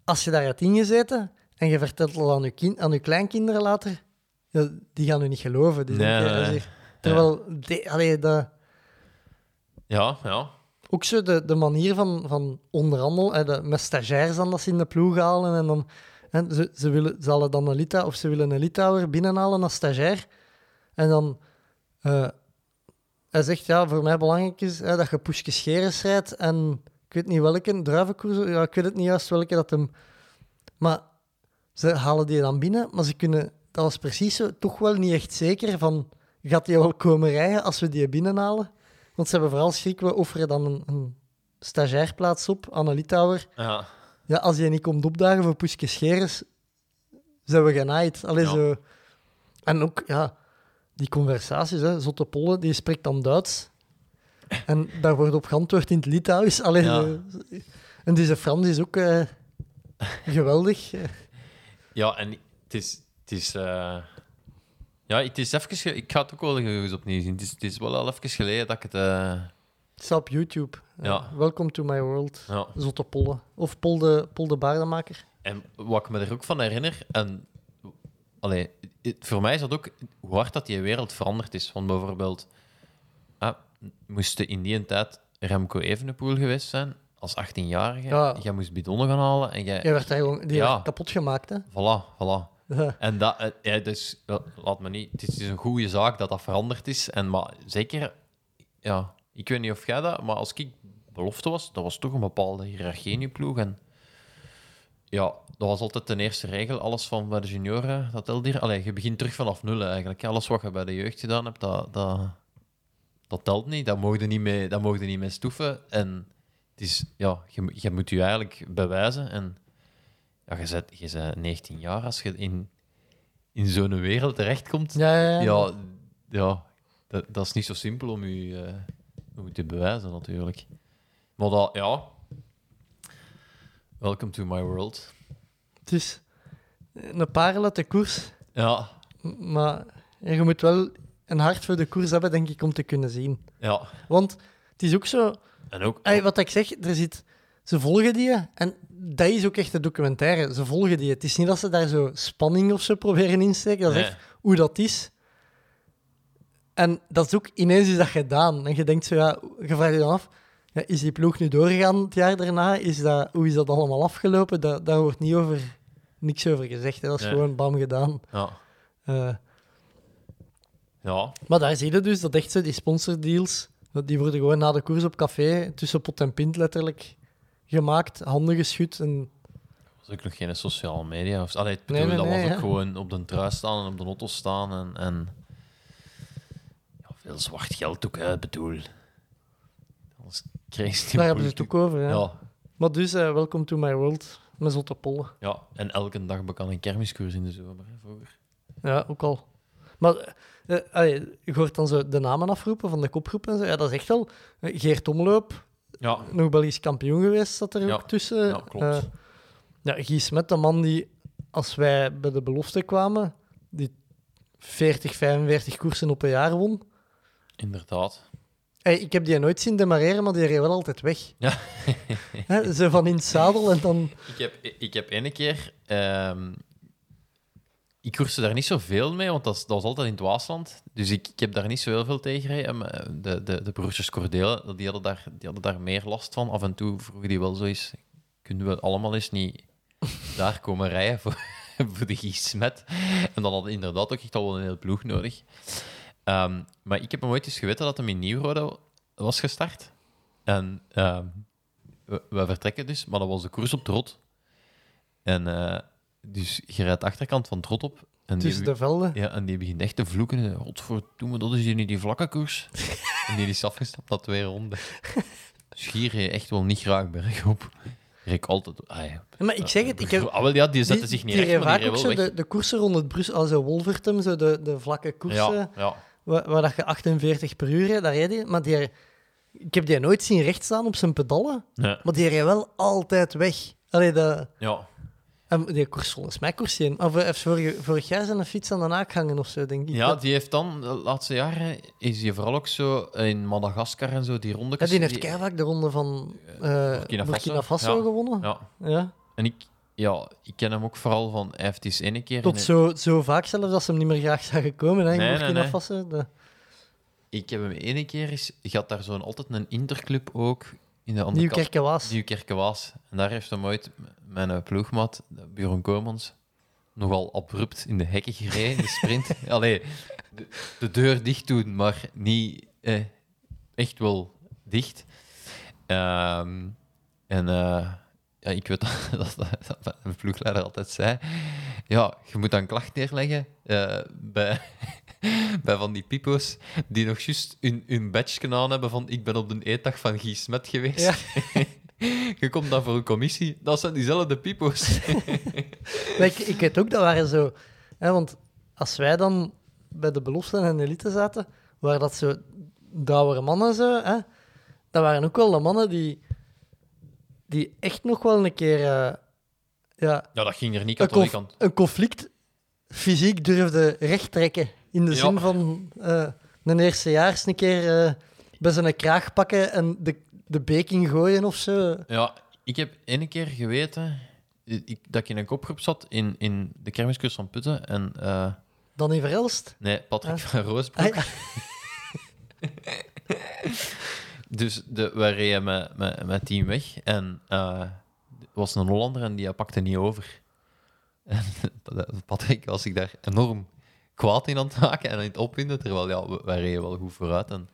Speaker 6: als je daar hebt ingezeten en je vertelt het aan je, kind, aan je kleinkinderen later, ja, die gaan u niet geloven. Die
Speaker 7: Nee,
Speaker 6: terwijl, de, allee, de,
Speaker 7: Ja, ja.
Speaker 6: ook zo de, de manier van, van onderhandelen, hè, de, met stagiairs dan dat ze in de ploeg halen en dan... ze, ze, willen, ze dan een Lita, of ze willen een Litouwer binnenhalen als stagiair. En dan... eh, hij zegt, ja, voor mij belangrijk is hè, dat je Poeske Scheres rijdt en ik weet niet welke, druivenkoers, ja, ik weet het niet juist welke dat hem... Maar ze halen die dan binnen, maar ze kunnen... Dat was precies zo, toch wel niet echt zeker van, gaat die wel komen rijden als we die binnenhalen? Want ze hebben vooral schrik, we offeren dan een, een stagiairplaats op aan een Litouwer.
Speaker 7: ja.
Speaker 6: Ja, als je niet komt opdagen voor Poeske Scheres, zijn we genaaid. Allee,
Speaker 7: Ja.
Speaker 6: zo. En ook, ja, die conversaties, hè. Zotte Polle, die spreekt dan Duits. En daar wordt op geantwoord in het Litouws. Allee,
Speaker 7: Ja.
Speaker 6: zo. En deze Frans is ook eh, geweldig. <laughs>
Speaker 7: Ja, en het is... Het is eh, Ja, het is even... ge- Ik ga het ook wel eens opnieuw zien. Het is, het is wel al even geleden dat ik het... eh,
Speaker 6: Het staat op YouTube.
Speaker 7: Ja.
Speaker 6: Welcome to my world.
Speaker 7: ja.
Speaker 6: Zotte Polle. Of Pol de, Baardenmaker.
Speaker 7: En wat ik me er ook van herinner... En, allee, het- voor mij is dat ook hoe hard dat die wereld veranderd is. Want bijvoorbeeld... Ah, moest in die tijd Remco Evenepoel geweest zijn, als 18-jarige.
Speaker 6: Ja.
Speaker 7: Jij moest bidonnen gaan halen en jij...
Speaker 6: Jij werd daar gewoon die
Speaker 7: Ja.
Speaker 6: kapot gemaakt, hè.
Speaker 7: Voilà, voilà. En dat, eh, ja, dus, laat me niet... Het is, het is een goede zaak dat dat veranderd is. En, maar zeker... Ja, ik weet niet of jij dat... Maar als ik belofte was, dat was toch een bepaalde hiërarchie in je ploeg. En ja, dat was altijd de eerste regel. Alles van bij de junioren, dat telt hier... Allee, je begint terug vanaf nul eigenlijk. Alles wat je bij de jeugd gedaan hebt, dat, dat, dat telt niet. Daar mogen niet mee, daar mogen niet mee stoeven. En het is... Ja, je, moet- je moet je eigenlijk bewijzen. En ja, je bent, je bent 19 jaar als je in, in zo'n wereld terechtkomt.
Speaker 6: Ja, ja, ja.
Speaker 7: ja, ja dat, dat is niet zo simpel om je, eh, om je te bewijzen, natuurlijk. Maar dat, ja. Welcome to my world.
Speaker 6: Het is een parel uit de koers.
Speaker 7: Ja,
Speaker 6: Maar je moet wel een hart voor de koers hebben, denk ik, om te kunnen zien.
Speaker 7: ja.
Speaker 6: Want het is ook zo...
Speaker 7: En ook...
Speaker 6: Wat ik zeg, er zit, ze volgen die en dat is ook echt de documentaire. Ze volgen die. Het is niet dat ze daar zo spanning of zo proberen insteken. Dat is
Speaker 7: Nee.
Speaker 6: echt hoe dat is. En dat is ook ineens is dat gedaan. En je denkt zo, ja, je vraagt je dan af, ja, is die ploeg nu doorgegaan het jaar daarna? Is dat, hoe is dat allemaal afgelopen? Da daar wordt niet over, niks over gezegd. Hè. Dat is
Speaker 7: Nee.
Speaker 6: gewoon bam gedaan.
Speaker 7: Ja.
Speaker 6: Eh,
Speaker 7: Ja.
Speaker 6: maar daar zie je dus dat echt zo, die sponsordeals, dat die worden gewoon na de koers op café, tussen pot en pint letterlijk, gemaakt, handen geschud. En,
Speaker 7: was ook nog geen sociale media. Of, allee, ik
Speaker 6: Nee,
Speaker 7: bedoel,
Speaker 6: nee,
Speaker 7: dat
Speaker 6: nee,
Speaker 7: was ook
Speaker 6: ja.
Speaker 7: gewoon op de trui staan en op de auto staan. En, en veel zwart geld ook, hè, ik bedoel. Dat was crazy.
Speaker 6: daar hebben ze het ook over. Ja.
Speaker 7: Ja,
Speaker 6: Maar dus, eh, welcome to my world, met zotte pollen.
Speaker 7: ja, en elke dag bekend een kermiskoers in de zomer, hè, vroeger.
Speaker 6: Ja, ook al. Maar eh, eh, je hoort dan zo de namen afroepen van de kopgroep en zo. Ja, dat is echt wel... Geert Omloop,
Speaker 7: Ja,
Speaker 6: nog Belgisch kampioen geweest, zat er
Speaker 7: Ja,
Speaker 6: ook tussen.
Speaker 7: ja, klopt.
Speaker 6: Ja, Guy Smet, de man die, als wij bij de belofte kwamen, die 40, 45 koersen op een jaar won.
Speaker 7: Inderdaad.
Speaker 6: Hey, ik heb die nooit zien demareren, maar die reed wel altijd weg. <laughs>
Speaker 7: Ja.
Speaker 6: Zo van in het zadel en dan...
Speaker 7: Ik heb, ik heb ene keer... ehm, ik koerste daar niet zoveel mee, want dat, is- dat was altijd in het Waasland. Dus ik, ik heb daar niet zo heel veel tegen gereden. En, eh, De, de, de broertjes Cordelen, die hadden, daar, die hadden daar meer last van. Af en toe vroegen die wel zo eens... Kunnen we allemaal eens niet <laughs> daar komen rijden voor, <laughs> voor de Giesmet? En dan hadden inderdaad ook echt al wel een heel ploeg nodig. Ehm, maar ik heb hem ooit eens geweten dat hem in Nieuwrode was gestart. En ehm, we, we vertrekken dus, maar dat was de koers op Trot. En eh, dus je rijdt de achterkant van Trot op. En
Speaker 6: Tussen
Speaker 7: die,
Speaker 6: de velden.
Speaker 7: ja, en die begint echt te vloeken. Godverdomme, dat is hier niet die vlakke koers. <laughs> en die is afgestapt na twee ronden. Dus hier reed echt wel niet graag bergop. Ik altijd... Ah, ja.
Speaker 6: Maar ik zeg het, ik heb...
Speaker 7: Ah, wel, ja, die zette
Speaker 6: die-
Speaker 7: zich niet
Speaker 6: die
Speaker 7: recht, maar die
Speaker 6: ook zo de, de koersen rond het Brussel, als Wolvertem, zo de, de vlakke koersen,
Speaker 7: Ja, ja.
Speaker 6: Waar, waar dat je 48 per uur daar reed. Maar die, ik heb die nooit zien recht staan op zijn pedalen,
Speaker 7: Nee.
Speaker 6: maar die reed wel altijd weg. Allee, dat...
Speaker 7: ja.
Speaker 6: En die koers volgens mij koers in. Of hij heeft vorig, vorig jaar zijn fiets aan de naak hangen of zo, denk ik.
Speaker 7: Ja, die heeft dan, de laatste jaren, is hij vooral ook zo in Madagaskar en zo, die ronde.
Speaker 6: Ja, die heeft keihard de ronde van eh,
Speaker 7: Burkina
Speaker 6: Burkina,
Speaker 7: Faso.
Speaker 6: Faso
Speaker 7: Ja.
Speaker 6: gewonnen.
Speaker 7: Ja,
Speaker 6: Ja.
Speaker 7: en ik, ja, ik ken hem ook vooral van, hij heeft eens keer...
Speaker 6: Tot zo, zo vaak zelfs dat ze hem niet meer graag zagen komen hè,
Speaker 7: Nee, nee, nee.
Speaker 6: Faso. De-
Speaker 7: Ik heb hem ene keer eens... Je had daar zo'n, altijd een interclub ook, in de andere.
Speaker 6: Nieuwkerke-Waas.
Speaker 7: Nieuwkerke-Waas. En daar heeft hem ooit mijn eh, ploegmaat, Björn Komans, nogal abrupt in de hekken gereden, in de sprint. <laughs> Allee, de, de deur dicht doen, maar niet eh, echt wel dicht. Ehm, en eh, ja, ik weet <laughs> dat, dat, dat mijn ploegleider altijd zei. Ja, je moet dan klacht neerleggen eh, bij, <laughs> bij van die pipo's die nog juist hun, hun badge aan hebben van ik ben op de eetdag van Guy Smet geweest.
Speaker 6: Ja. <laughs>
Speaker 7: Je komt dan voor een commissie. Dat zijn diezelfde pipo's.
Speaker 6: Ik, ik weet ook, dat waren zo... Hè, want als wij dan bij de belofte en elite zaten, waren dat zo douwere mannen zo, hè? Dat waren ook wel de mannen die, die echt nog wel een keer... eh, ja,
Speaker 7: Ja, dat ging er niet
Speaker 6: een,
Speaker 7: katholiek
Speaker 6: conf-
Speaker 7: aan.
Speaker 6: een conflict fysiek durfde recht trekken. In de
Speaker 7: Ja.
Speaker 6: zin van eh een eerstejaars een keer eh, bij zijn kraag pakken en de, de beking gooien of zo.
Speaker 7: Ja, ik heb ene keer geweten ik, dat ik in een kopgroep zat in, in de kermiscursus van Putten. En, eh,
Speaker 6: Dan in Verelst.
Speaker 7: nee, Patrick
Speaker 6: Ah.
Speaker 7: van Roosbroek.
Speaker 6: Ah, ja. <laughs>
Speaker 7: Dus de, wij reden met, met, met team weg. En er was een Hollander en die pakte niet over. <laughs> En Patrick was zich daar enorm kwaad in aan het maken en aan het opwinden. Terwijl ja, we- wij reden wel goed vooruit. En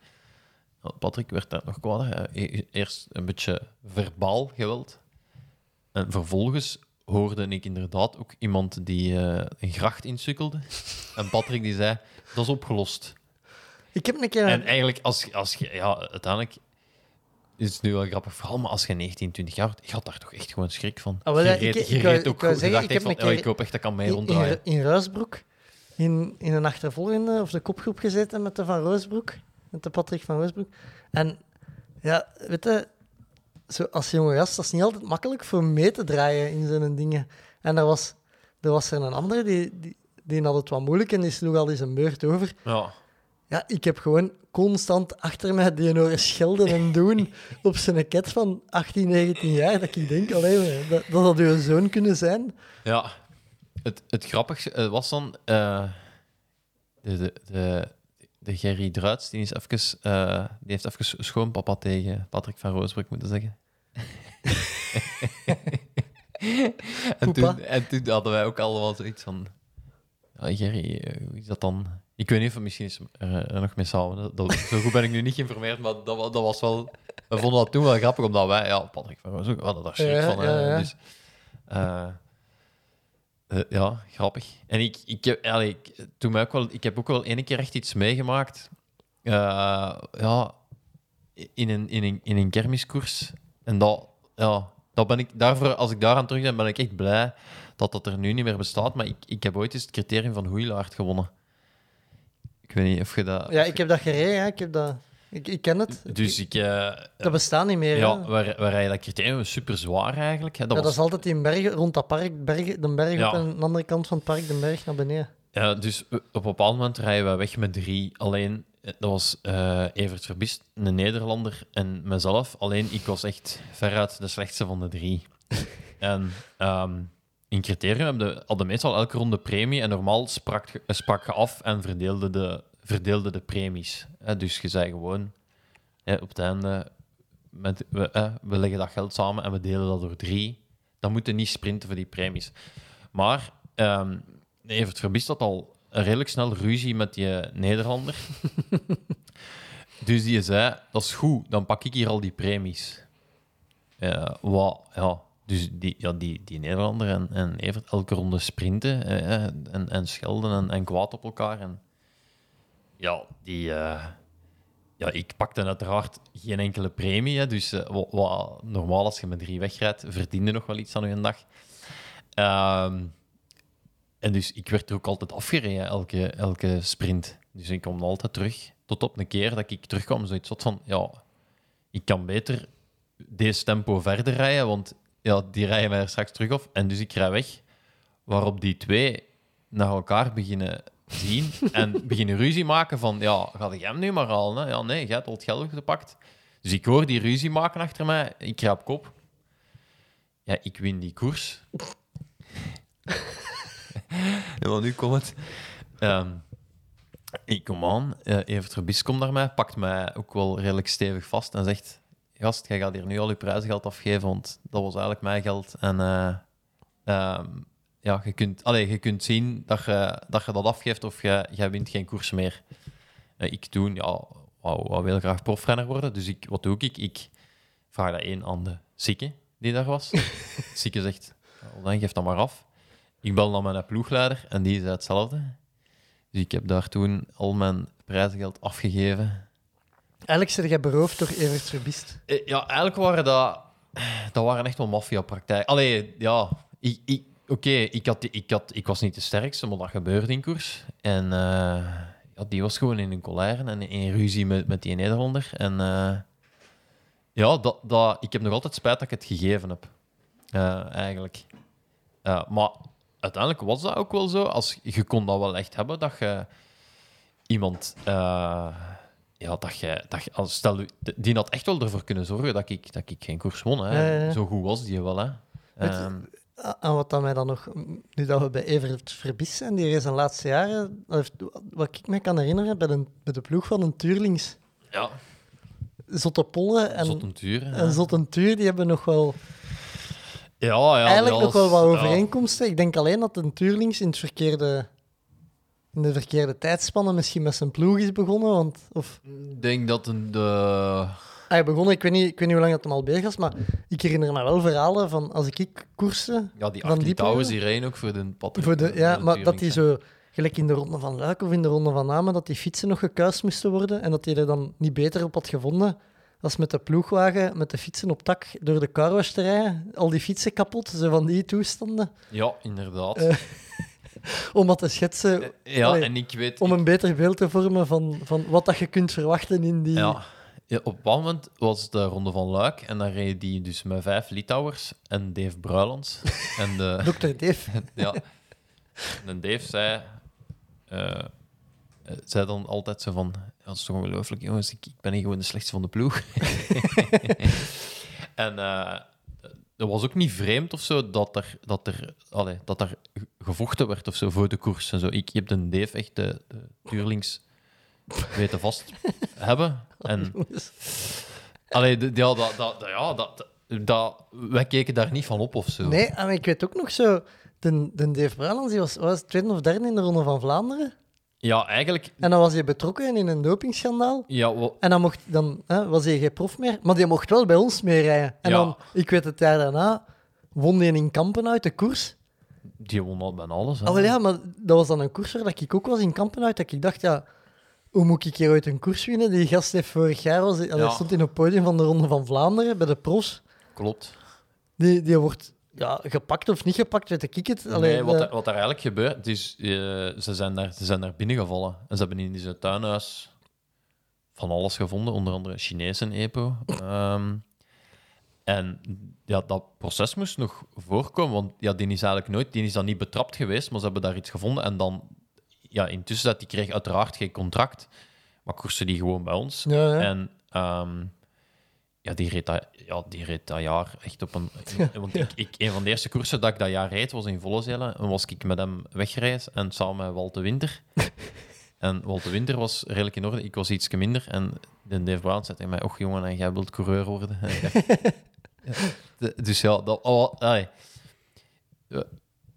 Speaker 7: Patrick werd daar nog e- Eerst een beetje verbaal geweld. En vervolgens hoorde ik inderdaad ook iemand die eh, een gracht insukkelde. <laughs> En Patrick die zei, dat is opgelost.
Speaker 6: Ik heb een keer...
Speaker 7: En eigenlijk, als, als je, ja, uiteindelijk is nu wel een grappig verhaal, maar als je 19, 20 jaar wordt, je had daar toch echt gewoon schrik van.
Speaker 6: Ah, wel,
Speaker 7: je reed,
Speaker 6: ik-
Speaker 7: je
Speaker 6: ik
Speaker 7: ook
Speaker 6: ik
Speaker 7: goed. Je
Speaker 6: zeggen,
Speaker 7: dacht
Speaker 6: ik
Speaker 7: echt
Speaker 6: heb
Speaker 7: van,
Speaker 6: een
Speaker 7: oh, ik hoop echt dat ik kan mee
Speaker 6: in,
Speaker 7: ronddraaien.
Speaker 6: in, in Ruisbroek in, in een achtervolgende of de kopgroep gezeten met de Van Roosbroek, met de Patrick van Roosbroek. En ja, weet je, zo als jonge gast, dat is niet altijd makkelijk voor mee te draaien in zo'n dingen. En er was, er was er een andere die, die, die had het wat moeilijk en die sloeg al eens een beurt over.
Speaker 7: Ja.
Speaker 6: Ja, ik heb gewoon constant achter mij die horen schelden en doen <laughs> op zijn ket van 18, 19 jaar. Dat ik denk, allee, dat, dat had uw zoon kunnen zijn.
Speaker 7: ja, het, het grappigste was dan... eh, de, de, de, de Gerry Druits, die, is even, eh, die heeft even schoonpapa tegen Patrick van Roosbroek moeten zeggen. <laughs> en,
Speaker 6: Poepa.
Speaker 7: toen, en toen hadden wij ook allemaal zoiets van... Ja, Gerry, eh, hoe is dat dan? Ik weet niet of misschien is er, er nog mee samen. Dat, dat- zo goed ben ik nu niet geïnformeerd, maar dat, dat was wel... We vonden dat toen wel grappig, omdat wij... Ja, Patrick van Roosbroek, we hadden daar schrik
Speaker 6: Ja,
Speaker 7: van.
Speaker 6: ja, ja.
Speaker 7: Dus, eh, eh, ja, grappig. En ik, ik, heb, toen mij ook wel, ik heb ook wel ene keer echt iets meegemaakt. Eh, ja, in een, in, een, in een kermiskoers. En dat, ja, dat ben ik, daarvoor, als ik daaraan terugdenk, ben ik echt blij dat dat er nu niet meer bestaat. Maar ik, ik heb ooit eens het criterium van Hoeilaard gewonnen. Ik weet niet of je dat...
Speaker 6: Ja, ik heb dat gereden, hè. ik, heb dat, ik, ik ken het.
Speaker 7: Dus ik... eh,
Speaker 6: Dat bestaat niet meer.
Speaker 7: ja,
Speaker 6: hè.
Speaker 7: waar, waar je dat is super zwaar eigenlijk. Hè. Dat
Speaker 6: Ja,
Speaker 7: was,
Speaker 6: dat is altijd in bergen, rond dat park, bergen, de berg
Speaker 7: Ja.
Speaker 6: op en de andere kant van het park, de berg naar beneden.
Speaker 7: Ja, dus op een bepaald moment rijden we weg met drie. Alleen, eh, dat was eh, Evert Verbist, een Nederlander, en mezelf. Alleen, ik was echt veruit de slechtste van de drie. <laughs> en ehm, in criterium hadden hadden meestal elke ronde premie. En normaal sprak, je- eh, sprak je af en verdeelde de, verdeelde de premies. Hè, dus je zei gewoon, hè, op het einde, met, we, hè, we leggen dat geld samen en we delen dat door drie. Dan moeten niet sprinten voor die premies. Maar ehm Evert Verbist had al redelijk snel ruzie met die Nederlander. <laughs> dus die zei, dat is goed, dan pak ik hier al die premies. Ja, wat, ja. Dus die, ja, die, die Nederlander en, en Evert elke ronde sprinten eh, en, en schelden en, en kwaad op elkaar. En, ja, die, eh, ja, ik pakte uiteraard geen enkele premie. Dus eh, wat, normaal als je met drie wegrijdt, verdiende nog wel iets aan je dag. Ehm, en dus ik werd er ook altijd afgereden, elke, elke sprint. Dus ik kwam altijd terug. Tot op een keer dat ik terugkwam, zoiets van, ja, ik kan beter deze tempo verder rijden, want ja, die rijden mij er straks terug af. En dus ik rij weg, waarop die twee naar elkaar beginnen zien <laughs> en beginnen ruzie maken van, ja, ga jij hem nu maar halen? Hè? Ja, nee, jij hebt al het geld gepakt. Dus ik hoor die ruzie maken achter mij, ik ga op kop. Ja, ik win die koers. <laughs> Maar nu komt het. Ehm, ik kom aan, eh Evert komt naar mij, pakt mij ook wel redelijk stevig vast en zegt: Gast, jij gaat hier nu al je prijzengeld afgeven, want dat was eigenlijk mijn geld. En eh, ehm, ja, je kunt, allee, je kunt zien dat je, dat je dat afgeeft of je, jij wint geen koers meer. Eh, ik toen, ja, wou, wou heel graag profrenner worden, dus ik, wat doe ik? Ik vraag dat één aan de zieke die daar was. <laughs> De zieke zegt: "Ja, Dan geef dat maar af. Ik bel naar mijn ploegleider en die zei hetzelfde. Dus ik heb daar toen al mijn prijzengeld afgegeven.
Speaker 6: Eigenlijk zit jij beroofd door Evert Verbist.
Speaker 7: Eh, Ja, eigenlijk waren dat dat waren echt wel maffiapraktijken. Allee, ja, ik, ik, oké, ik, had, ik, had, ik was niet de sterkste, maar dat gebeurde in koers. En eh, die was gewoon in een colère en in ruzie met, met die Nederlander. En eh, ja, dat, dat, ik heb nog altijd spijt dat ik het gegeven heb. Eigenlijk. Maar uiteindelijk was dat ook wel zo. Als, je kon dat wel echt hebben, dat je iemand... ja, dat je, dat je, als, stel, die had echt wel ervoor kunnen zorgen dat ik, dat ik geen koers won. Hè.
Speaker 6: Ja, ja, ja.
Speaker 7: Zo goed was die wel. Hè.
Speaker 6: Je-
Speaker 7: Ehm,
Speaker 6: En wat dan mij dan nog, nu dat we bij Evert Verbis zijn, die is de laatste jaren, wat ik me kan herinneren, bij de, bij de ploeg van een Tuurlings,
Speaker 7: ja,
Speaker 6: Zotte Polle en,
Speaker 7: Zottentuur.
Speaker 6: en die hebben nog wel,
Speaker 7: Ja, ja,
Speaker 6: eigenlijk nog wel wat
Speaker 7: ja.
Speaker 6: overeenkomsten. Ik denk alleen dat een Tuurlings in, het verkeerde, in de verkeerde tijdspanne misschien met zijn ploeg is begonnen. Want, of
Speaker 7: Ik denk dat een, de...
Speaker 6: hij begon, ik weet, niet, ik weet niet hoe lang dat hem al bezig was, maar ik herinner me wel verhalen van als ik, ik
Speaker 7: Ja, die Artie
Speaker 6: die
Speaker 7: Towers,
Speaker 6: periode?
Speaker 7: die rijden ook voor de Patrick.
Speaker 6: Voor de, ja,
Speaker 7: de
Speaker 6: maar dat die zo, gelijk in de ronde van Luik of in de ronde van Namen, dat die fietsen nog gekuist moesten worden en dat hij er dan niet beter op had gevonden als met de ploegwagen, met de fietsen op tak door de carwash te rijden. Al die fietsen kapot, zo van die toestanden.
Speaker 7: Ja, inderdaad.
Speaker 6: Eh, <laughs> Om dat te schetsen,
Speaker 7: ja,
Speaker 6: allee,
Speaker 7: en ik weet...
Speaker 6: om een beter beeld te vormen van, van wat dat je kunt verwachten in die...
Speaker 7: Ja. Ja, op een moment was de Ronde van Luik en dan reed die dus met vijf Litouwers en Dave Bruilands. <laughs> en de,
Speaker 6: Dr. Dave. <laughs>
Speaker 7: ja. En Dave zei, eh, eh, zei dan altijd zo van, ja, dat is toch ongelooflijk, jongens, ik, ik ben hier gewoon de slechtste van de ploeg. en eh dat was ook niet vreemd of zo dat er, dat er, allee, dat er gevochten werd of zo voor de koers. En zo. Ik heb de Dave echt de, de Tuurlings weten vast <laughs> hebben. En <laughs> allee, de- ja, dat, dat, ja, dat, dat, wij keken daar niet van op of zo.
Speaker 6: Nee, en ik weet ook nog zo... De, de Dave Bruilands die was, was tweede of derde in de Ronde van Vlaanderen.
Speaker 7: Ja, eigenlijk...
Speaker 6: En dan was hij betrokken in een dopingschandaal.
Speaker 7: Ja, wa-
Speaker 6: En dan, mocht, dan hè, was hij geen prof meer, maar die mocht wel bij ons meerijden. En
Speaker 7: Ja.
Speaker 6: dan, ik weet het jaar daarna, won hij in Kampen uit de koers.
Speaker 7: die won al bijna alles. Hè.
Speaker 6: Wel ja, maar dat was dan een koers waar dat ik ook was in Kampen uit. Dat ik dacht, ja, hoe moet ik hier ooit een koers winnen? Die gast heeft vorig jaar, was, hij
Speaker 7: Ja.
Speaker 6: stond in het podium van de Ronde van Vlaanderen bij de pros.
Speaker 7: Klopt.
Speaker 6: Die, die wordt ja, gepakt of niet gepakt, weet ik het. Allee,
Speaker 7: nee, wat,
Speaker 6: de-
Speaker 7: er, wat er eigenlijk gebeurt, is, eh, ze, zijn daar, ze zijn daar binnengevallen. En ze hebben in zijn tuinhuis van alles gevonden, onder andere Chinees en EPO. Ehm, en ja, dat proces moest nog voorkomen, want ja, die is eigenlijk nooit, die is dan niet betrapt geweest, maar ze hebben daar iets gevonden. En dan, ja, intussen dat die kreeg uiteraard geen contract, maar koerste die gewoon bij ons.
Speaker 6: Ja, ja.
Speaker 7: En ehm, ja, die reed dat, ja, die reed dat jaar echt op een... <laughs> Want ik, ik, een van de eerste koersen dat ik dat jaar reed, was in Vollezelen. En was ik met hem weggereisd en samen met Walt de Winter. <laughs> en Walt de Winter was redelijk in orde. Ik was iets minder. En de Dave Brown zei tegen mij, och jongen, en jij wilt coureur worden. <laughs> Dus ja, dat... Oh, oh,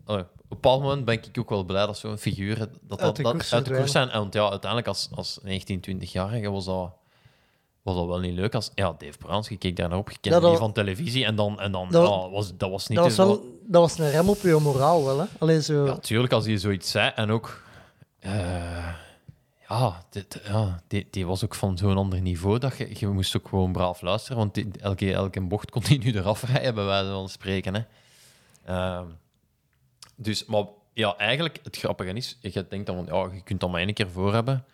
Speaker 7: op een bepaald moment ben ik ook wel blij dat zo'n figuur dat, dat,
Speaker 6: Uit de koers
Speaker 7: zijn. En want ja, uiteindelijk als, als 19, 20-jarige was dat, was dat wel niet leuk. Als, ja, Dave Braans, je keek daar naar op, je kende
Speaker 6: Ja,
Speaker 7: die van televisie en dan, en dan
Speaker 6: Dat-
Speaker 7: ja, was, dat was niet...
Speaker 6: dat, was dat was een rem op je moraal wel, hè. Allee, zo...
Speaker 7: Ja, tuurlijk, als hij zoiets zei. En ook... eh, ja, dit, ja die, die was ook van zo'n ander niveau dat je, je moest ook gewoon braaf luisteren. Want die- elke, elke bocht kon hij nu eraf rijden, bij wijze van spreken. Hè. Ehm, dus, maar ja, eigenlijk, het grappige is, je denkt dan van, ja, je kunt dat maar één keer voor hebben.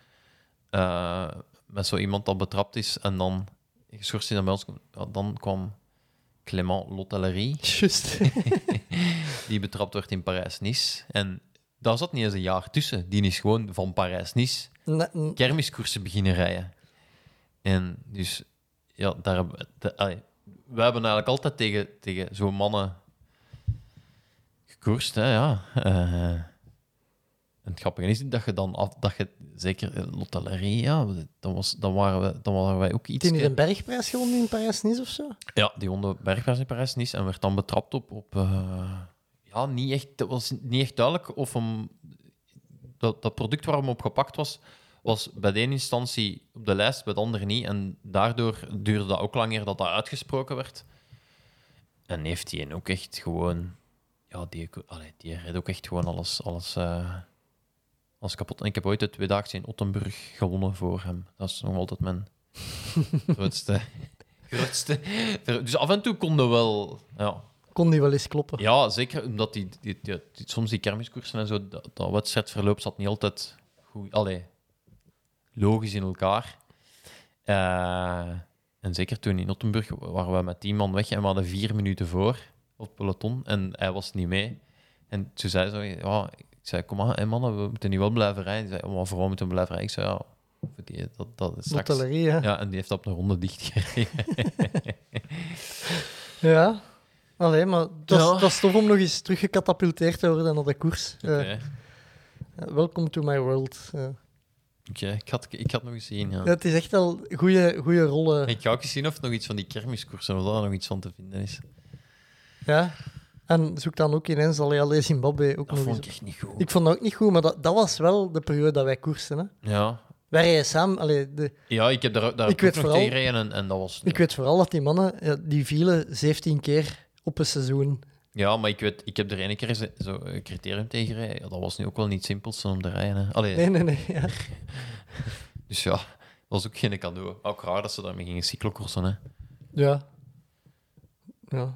Speaker 7: eh, met zo iemand dat betrapt is en dan geschorst is dan bij ons. Ja, dan kwam Clément Lotellerie <laughs>
Speaker 6: Juist. <laughs>
Speaker 7: die betrapt werd in Parijs-Nice. En daar zat niet eens een jaar tussen. Die is gewoon van Parijs-Nice kermiskoersen beginnen rijden. En dus, ja, daar de- allee, wij hebben eigenlijk altijd tegen, tegen zo'n mannen gekoerst, hè, ja. Eh, en het grappige is dat je dan af, dat je zeker Lotellerie, ja, dan, was, dan, waren we, dan waren wij ook iets.
Speaker 6: Heeft hij een bergprijs gewonnen in Parijs-Nice of zo?
Speaker 7: Ja, die won de bergprijs in Parijs-Nice en werd dan betrapt op... op eh, ja, niet echt, het was niet echt duidelijk of hem... Dat, dat product waar hem op gepakt was, was bij de ene instantie op de lijst, bij de andere niet. En daardoor duurde dat ook langer dat dat uitgesproken werd. En heeft hij ook echt gewoon... Ja, die, allee, die reed ook echt gewoon alles, alles, eh, alles kapot. En ik heb ooit de tweedaagse in Ottenburg gewonnen voor hem. Dat is nog altijd mijn <laughs> grootste... grootste. Dus af en toe konden wel. Ja,
Speaker 6: Kon die wel eens kloppen.
Speaker 7: ja zeker omdat die, die, die- die- soms die kermiskoersen en zo, dat, dat wedstrijdverloop zat niet altijd goed. Allee, logisch in elkaar. Eh, en zeker toen in Ottenburg waren we met tien man weg en we hadden vier minuten voor op het peloton en hij was niet mee. En toen zei ze, ja, ik zei, kom maar, hè, mannen, we moeten niet wel blijven rijden. Die zei, maar waarom moeten we blijven rijden? Ik zei, ja, voor die, dat, dat is straks...
Speaker 6: Hè?
Speaker 7: Ja, en die heeft op een ronde dichtgereden. <laughs>
Speaker 6: Ja. Allee, maar dat is,
Speaker 7: Ja.
Speaker 6: dat is tof om nog eens teruggecatapulteerd te worden naar de koers.
Speaker 7: Oké,
Speaker 6: Eh, welcome to my world.
Speaker 7: Oké, ik, had, ik had nog eens zien, ja.
Speaker 6: ja, het is echt al goede goede rollen.
Speaker 7: Ik ga ook eens zien of er nog iets van die kermiskoersen, of daar nog iets van te vinden is.
Speaker 6: Ja. En zoek dan ook ineens al Allee Zimbabwe ook
Speaker 7: Dat
Speaker 6: nog
Speaker 7: vond
Speaker 6: eens.
Speaker 7: ik echt niet goed.
Speaker 6: Ik vond dat ook niet goed, maar dat, dat was wel de periode dat wij koersten. Hè.
Speaker 7: Ja,
Speaker 6: Wij rijden samen. Allee, de,
Speaker 7: ja ik heb daar, daar
Speaker 6: Ik weet vooral-
Speaker 7: tegen en, en dat was...
Speaker 6: ik weet vooral dat die mannen, ja, die vielen 17 keer op een seizoen.
Speaker 7: Ja, maar ik, weet, ik heb er ene keer zo- zo een criterium tegen gereden. Ja, dat was nu ook wel niet het simpelste om te rijden. Hè. Allee,
Speaker 6: Nee, nee, nee. Ja. <laughs>
Speaker 7: Dus ja, dat was ook geen cadeau. Ook raar dat ze daarmee gingen cyclocoursen. Hè.
Speaker 6: Ja. Ja,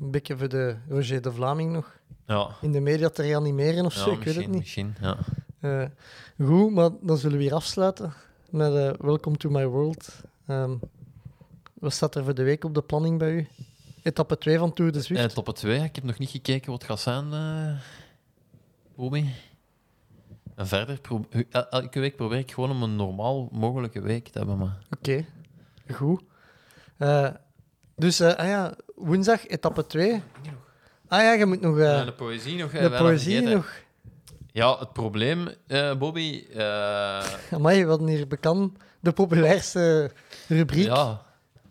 Speaker 6: een beetje voor de Roger de Vlaming nog
Speaker 7: Ja,
Speaker 6: in de media te reanimeren of
Speaker 7: ja
Speaker 6: zo, ik weet het niet.
Speaker 7: misschien. Ja.
Speaker 6: Eh, goed, maar dan zullen we hier afsluiten met eh, Welcome to my world. Ehm, wat staat er voor de week op de planning bij u? Etappe 2 van Tour de Zwift.
Speaker 7: Top 2, ik heb nog niet gekeken wat het gaat zijn, Bobby. En verder, el- elke week probeer ik gewoon om een normaal mogelijke week te hebben.
Speaker 6: Oké, goed. Dus, eh, ah ja, woensdag etappe 2. Ah ja, je moet nog eh,
Speaker 7: de poëzie nog. eh,
Speaker 6: de poëzie
Speaker 7: vergeten.
Speaker 6: nog.
Speaker 7: Ja, het probleem, eh, Bobby. eh,
Speaker 6: Amai, hadden hier bekend de populairste rubriek
Speaker 7: ja,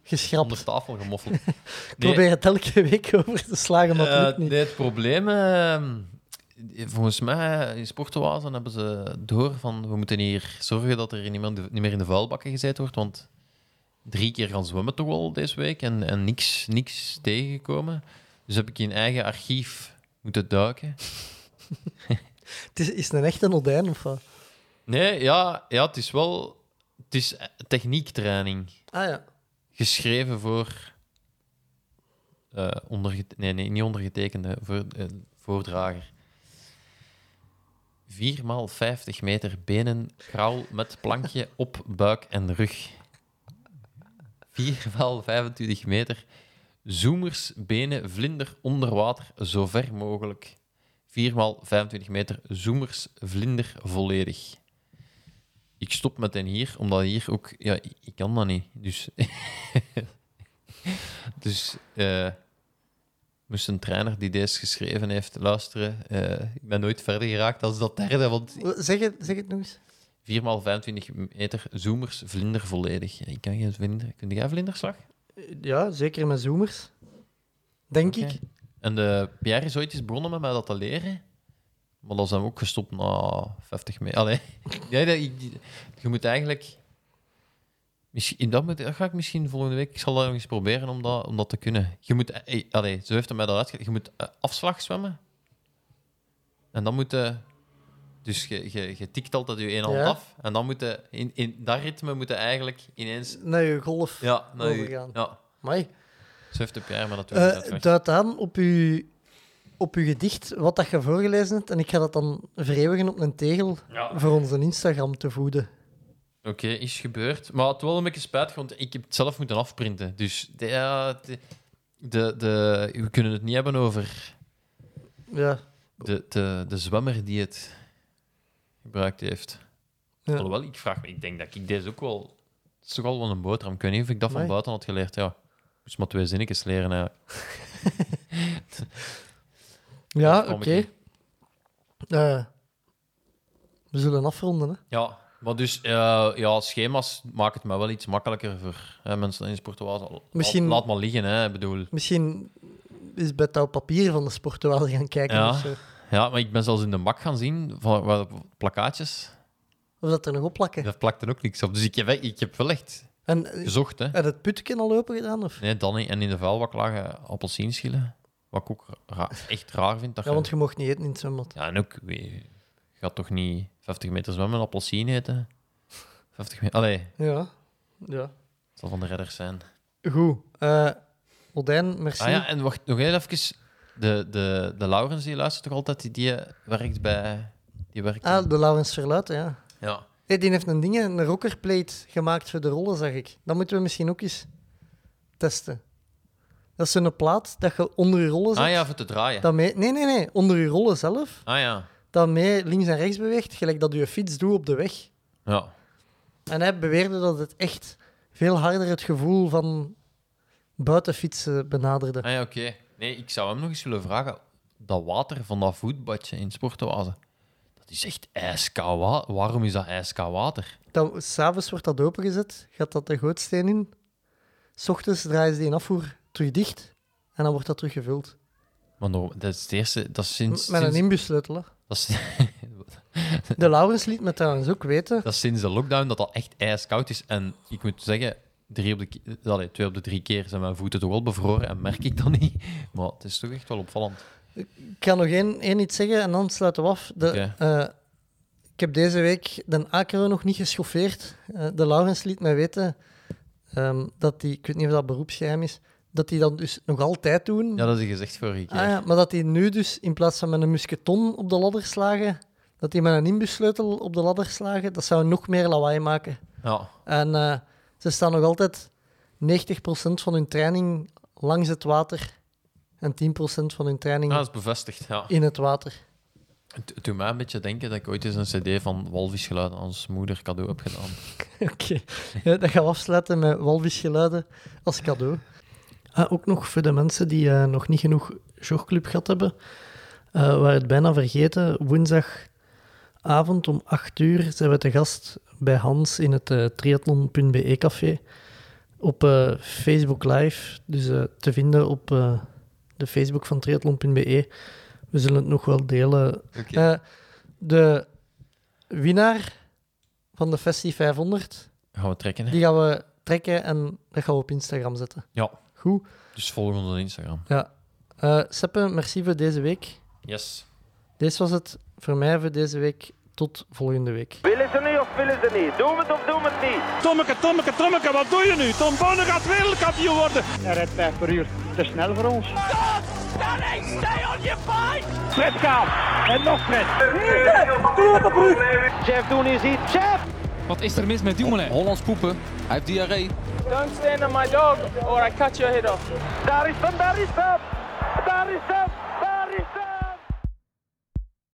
Speaker 6: geschrapt.
Speaker 7: onder tafel gemoffeld. <laughs>
Speaker 6: Ik probeer het elke week <laughs> over te slagen, maar het
Speaker 7: Eh,
Speaker 6: lukt niet.
Speaker 7: nee, het probleem, eh, volgens mij in Sportoazen hebben ze door van we moeten hier zorgen dat er niet meer, niet meer in de vuilbakken gezeten wordt, want drie keer gaan zwemmen toch wel deze week en, en niks, niks tegengekomen. Dus heb ik in eigen archief moeten duiken. <laughs>
Speaker 6: Het is, is het een echte Odijn of wat?
Speaker 7: Nee, ja, ja het is wel het is techniektraining.
Speaker 6: Ah ja.
Speaker 7: geschreven voor. eh ondergete- nee, nee, niet ondergetekende, voor, eh, voordrager. 4 maal 50 meter benen, kraal met plankje op buik en rug. 4 maal 25 meter, zoemers, benen, vlinder onder water, zo ver mogelijk. 4 maal 25 meter, zoemers, vlinder volledig. Ik stop met den hier, omdat hier ook... Ja, ik, kan dat niet. Dus... <laughs> dus... eh moest een trainer die deze geschreven heeft luisteren. Eh, ik ben nooit verder geraakt als dat derde, want
Speaker 6: Zeg het, zeg het nog eens.
Speaker 7: 4 maal 25 meter zoemers, vlinder volledig. Ik kan geen vlinder... Kun jij vlinderslag?
Speaker 6: Ja, zeker met zoomers. Denk ik.
Speaker 7: En de Pierre is ooit eens begonnen met mij dat te leren. Maar dan zijn we ook gestopt na 50 meter. Allee. <laughs> Ja, dat, ik, je moet eigenlijk... Misschien, dat, moet, dat ga ik misschien volgende week... Ik zal dat nog eens proberen om dat, om dat te kunnen. Je moet... eh, allee, zo heeft hij mij dat uitgelegd. Je moet eh, afslag zwemmen. En dan moet je... Dus je, je, je tikt altijd je één hand
Speaker 6: Ja.
Speaker 7: af. En dan moet je... In, in dat ritme moet je eigenlijk ineens...
Speaker 6: Naar je golf.
Speaker 7: Ja, nou,
Speaker 6: Overgaan.
Speaker 7: ja.
Speaker 6: Amai.
Speaker 7: Zo heeft de Pierre me natuurlijk
Speaker 6: Eh
Speaker 7: uitgelegd.
Speaker 6: duid aan op uw, op uw gedicht wat dat je voorgelezen hebt. En ik ga dat dan vereeuwigen op een tegel
Speaker 7: Ja.
Speaker 6: voor onze Instagram te voeden.
Speaker 7: Oké, is gebeurd. Maar het wel een beetje spijtig, want ik heb het zelf moeten afprinten. Dus de, de, de- we kunnen het niet hebben over
Speaker 6: Ja.
Speaker 7: de, de, de zwemmer die het gebruikt heeft.
Speaker 6: Ja.
Speaker 7: Alhoewel, ik vraag me, ik denk dat ik deze ook wel... Het is toch al wel een boterham. Ik weet niet of ik dat van buiten had geleerd. Ja, ik moest maar twee zinnetjes leren eigenlijk. <laughs>
Speaker 6: Ja, oké. Eh, we zullen afronden, hè.
Speaker 7: Ja, maar dus eh, ja, schema's maken het mij wel iets makkelijker voor hè, mensen in sportoase. Laat,
Speaker 6: Misschien-
Speaker 7: laat maar liggen, hè. Bedoel...
Speaker 6: Misschien is bij touw papier van de sportwaal gaan kijken
Speaker 7: Ja.
Speaker 6: of zo.
Speaker 7: Ja, maar ik ben zelfs in de bak gaan zien van waar plakkaatjes.
Speaker 6: Of dat er nog op plakken.
Speaker 7: Daar plakte ook niks op. Dus ik heb, ik heb wel echt
Speaker 6: En eh,
Speaker 7: gezocht. Hè.
Speaker 6: heb je het putje al open gedaan? Of?
Speaker 7: Nee, dan niet. En in de vuilbak lagen appelsienschillen. Wat ik ook ra- echt raar vind. Dat
Speaker 6: Ja,
Speaker 7: je-
Speaker 6: want je mocht niet eten in het zwembad.
Speaker 7: ja, en ook, je gaat toch niet 50 meter zwemmen en appelsien eten? 50 meter, allee,
Speaker 6: Ja. Ja.
Speaker 7: het zal van de redders zijn.
Speaker 6: Goed. Eh Odijn, merci.
Speaker 7: Ah ja, en wacht, nog heel even. De, de, de Laurens, die luistert toch altijd, die, die werkt bij... Die werkt
Speaker 6: Ah, de Laurens Verluiten, ja.
Speaker 7: ja.
Speaker 6: Hey, die heeft een ding, een rockerplate gemaakt voor de rollen, zag ik. Dat moeten we misschien ook eens testen. Dat is zo'n plaat dat je onder je rollen zet.
Speaker 7: Ah ja, voor te draaien.
Speaker 6: dat mee, nee, nee, nee. Onder je rollen zelf.
Speaker 7: Ah ja.
Speaker 6: Dat mee links en rechts beweegt, gelijk dat je fiets doet op de weg.
Speaker 7: Ja.
Speaker 6: En hij beweerde dat het echt veel harder het gevoel van buitenfietsen benaderde.
Speaker 7: Ah ja, oké. Nee, ik zou hem nog eens willen vragen. Dat water van dat voetbadje in Sportoase, dat is echt ijskoud water. Waarom is dat ijskoud water?
Speaker 6: S'avonds wordt dat opengezet, gaat dat de gootsteen in. S ochtends draaien ze die afvoer terug dicht en dan wordt dat terug gevuld.
Speaker 7: Maar no, dat is het eerste... Dat is sinds...
Speaker 6: Met een inbussleutel. hè.
Speaker 7: dat, is,
Speaker 6: De Laurens liet me trouwens ook weten.
Speaker 7: dat is sinds de lockdown dat dat echt ijskoud is. En ik moet zeggen, drie op de, ke- allee, twee op de drie keer zijn mijn voeten toch wel bevroren en merk ik dat niet. <laughs> Maar het is toch echt wel opvallend.
Speaker 6: Ik kan nog één, één iets zeggen en dan sluiten we af. De, eh, ik heb deze week de Acro nog niet geschoffeerd. Eh, de Laurens liet mij weten ehm, dat die, ik weet niet of dat beroepsgeheim is, dat die dat dus nog altijd doen.
Speaker 7: Ja, dat is gezegd vorige keer.
Speaker 6: Ah, ja, maar dat die nu dus in plaats van met een musketon op de ladder slagen, dat die met een inbussleutel op de ladder slagen, dat zou nog meer lawaai maken.
Speaker 7: Ja.
Speaker 6: En eh, ze staan nog altijd 90% van hun training langs het water en 10% van hun training
Speaker 7: Ah, dat is bevestigd, ja.
Speaker 6: in het water.
Speaker 7: Het doet mij een beetje denken dat ik ooit eens een cd van Walvisgeluiden als moeder cadeau heb gedaan. <laughs>
Speaker 6: Oké, ja, dat gaan we afsluiten met walvisgeluiden als cadeau. Ah, ook nog voor de mensen die eh, nog niet genoeg jogclub gehad hebben, eh we waren het bijna vergeten. Woensdagavond om 8 uur zijn we te gast bij Hans in het eh, triathlon.be café op eh, Facebook Live. Dus eh, te vinden op eh, de Facebook van triathlon.be. We zullen het nog wel delen. Eh, de winnaar van de Festi 500
Speaker 7: Gaan we trekken, hè?
Speaker 6: die gaan we trekken en dat gaan we op Instagram zetten.
Speaker 7: Ja.
Speaker 6: Goed.
Speaker 7: Dus volg ons op Instagram.
Speaker 6: Ja. Eh Seppe, merci voor deze week.
Speaker 7: Yes.
Speaker 6: Deze was het voor mij voor deze week. Tot volgende week.
Speaker 1: Willen ze niet of willen ze niet? Doen we het of doen we het niet?
Speaker 2: Tommeke, Tommeke, Tommeke, wat doe je nu? Tom Bonne gaat wereldkampioen worden.
Speaker 3: Hij rijdt 5 per uur. Te snel voor ons.
Speaker 1: Fred gaat. En nog Fred. Jeff doen is hier. Jeff!
Speaker 4: Wat is er mis met Dumoulin? Hollands poepen. Hij heeft diarree.
Speaker 5: Don't stand on my dog or I cut your head off.
Speaker 1: Daar is hem, daar is hem. Daar is hem.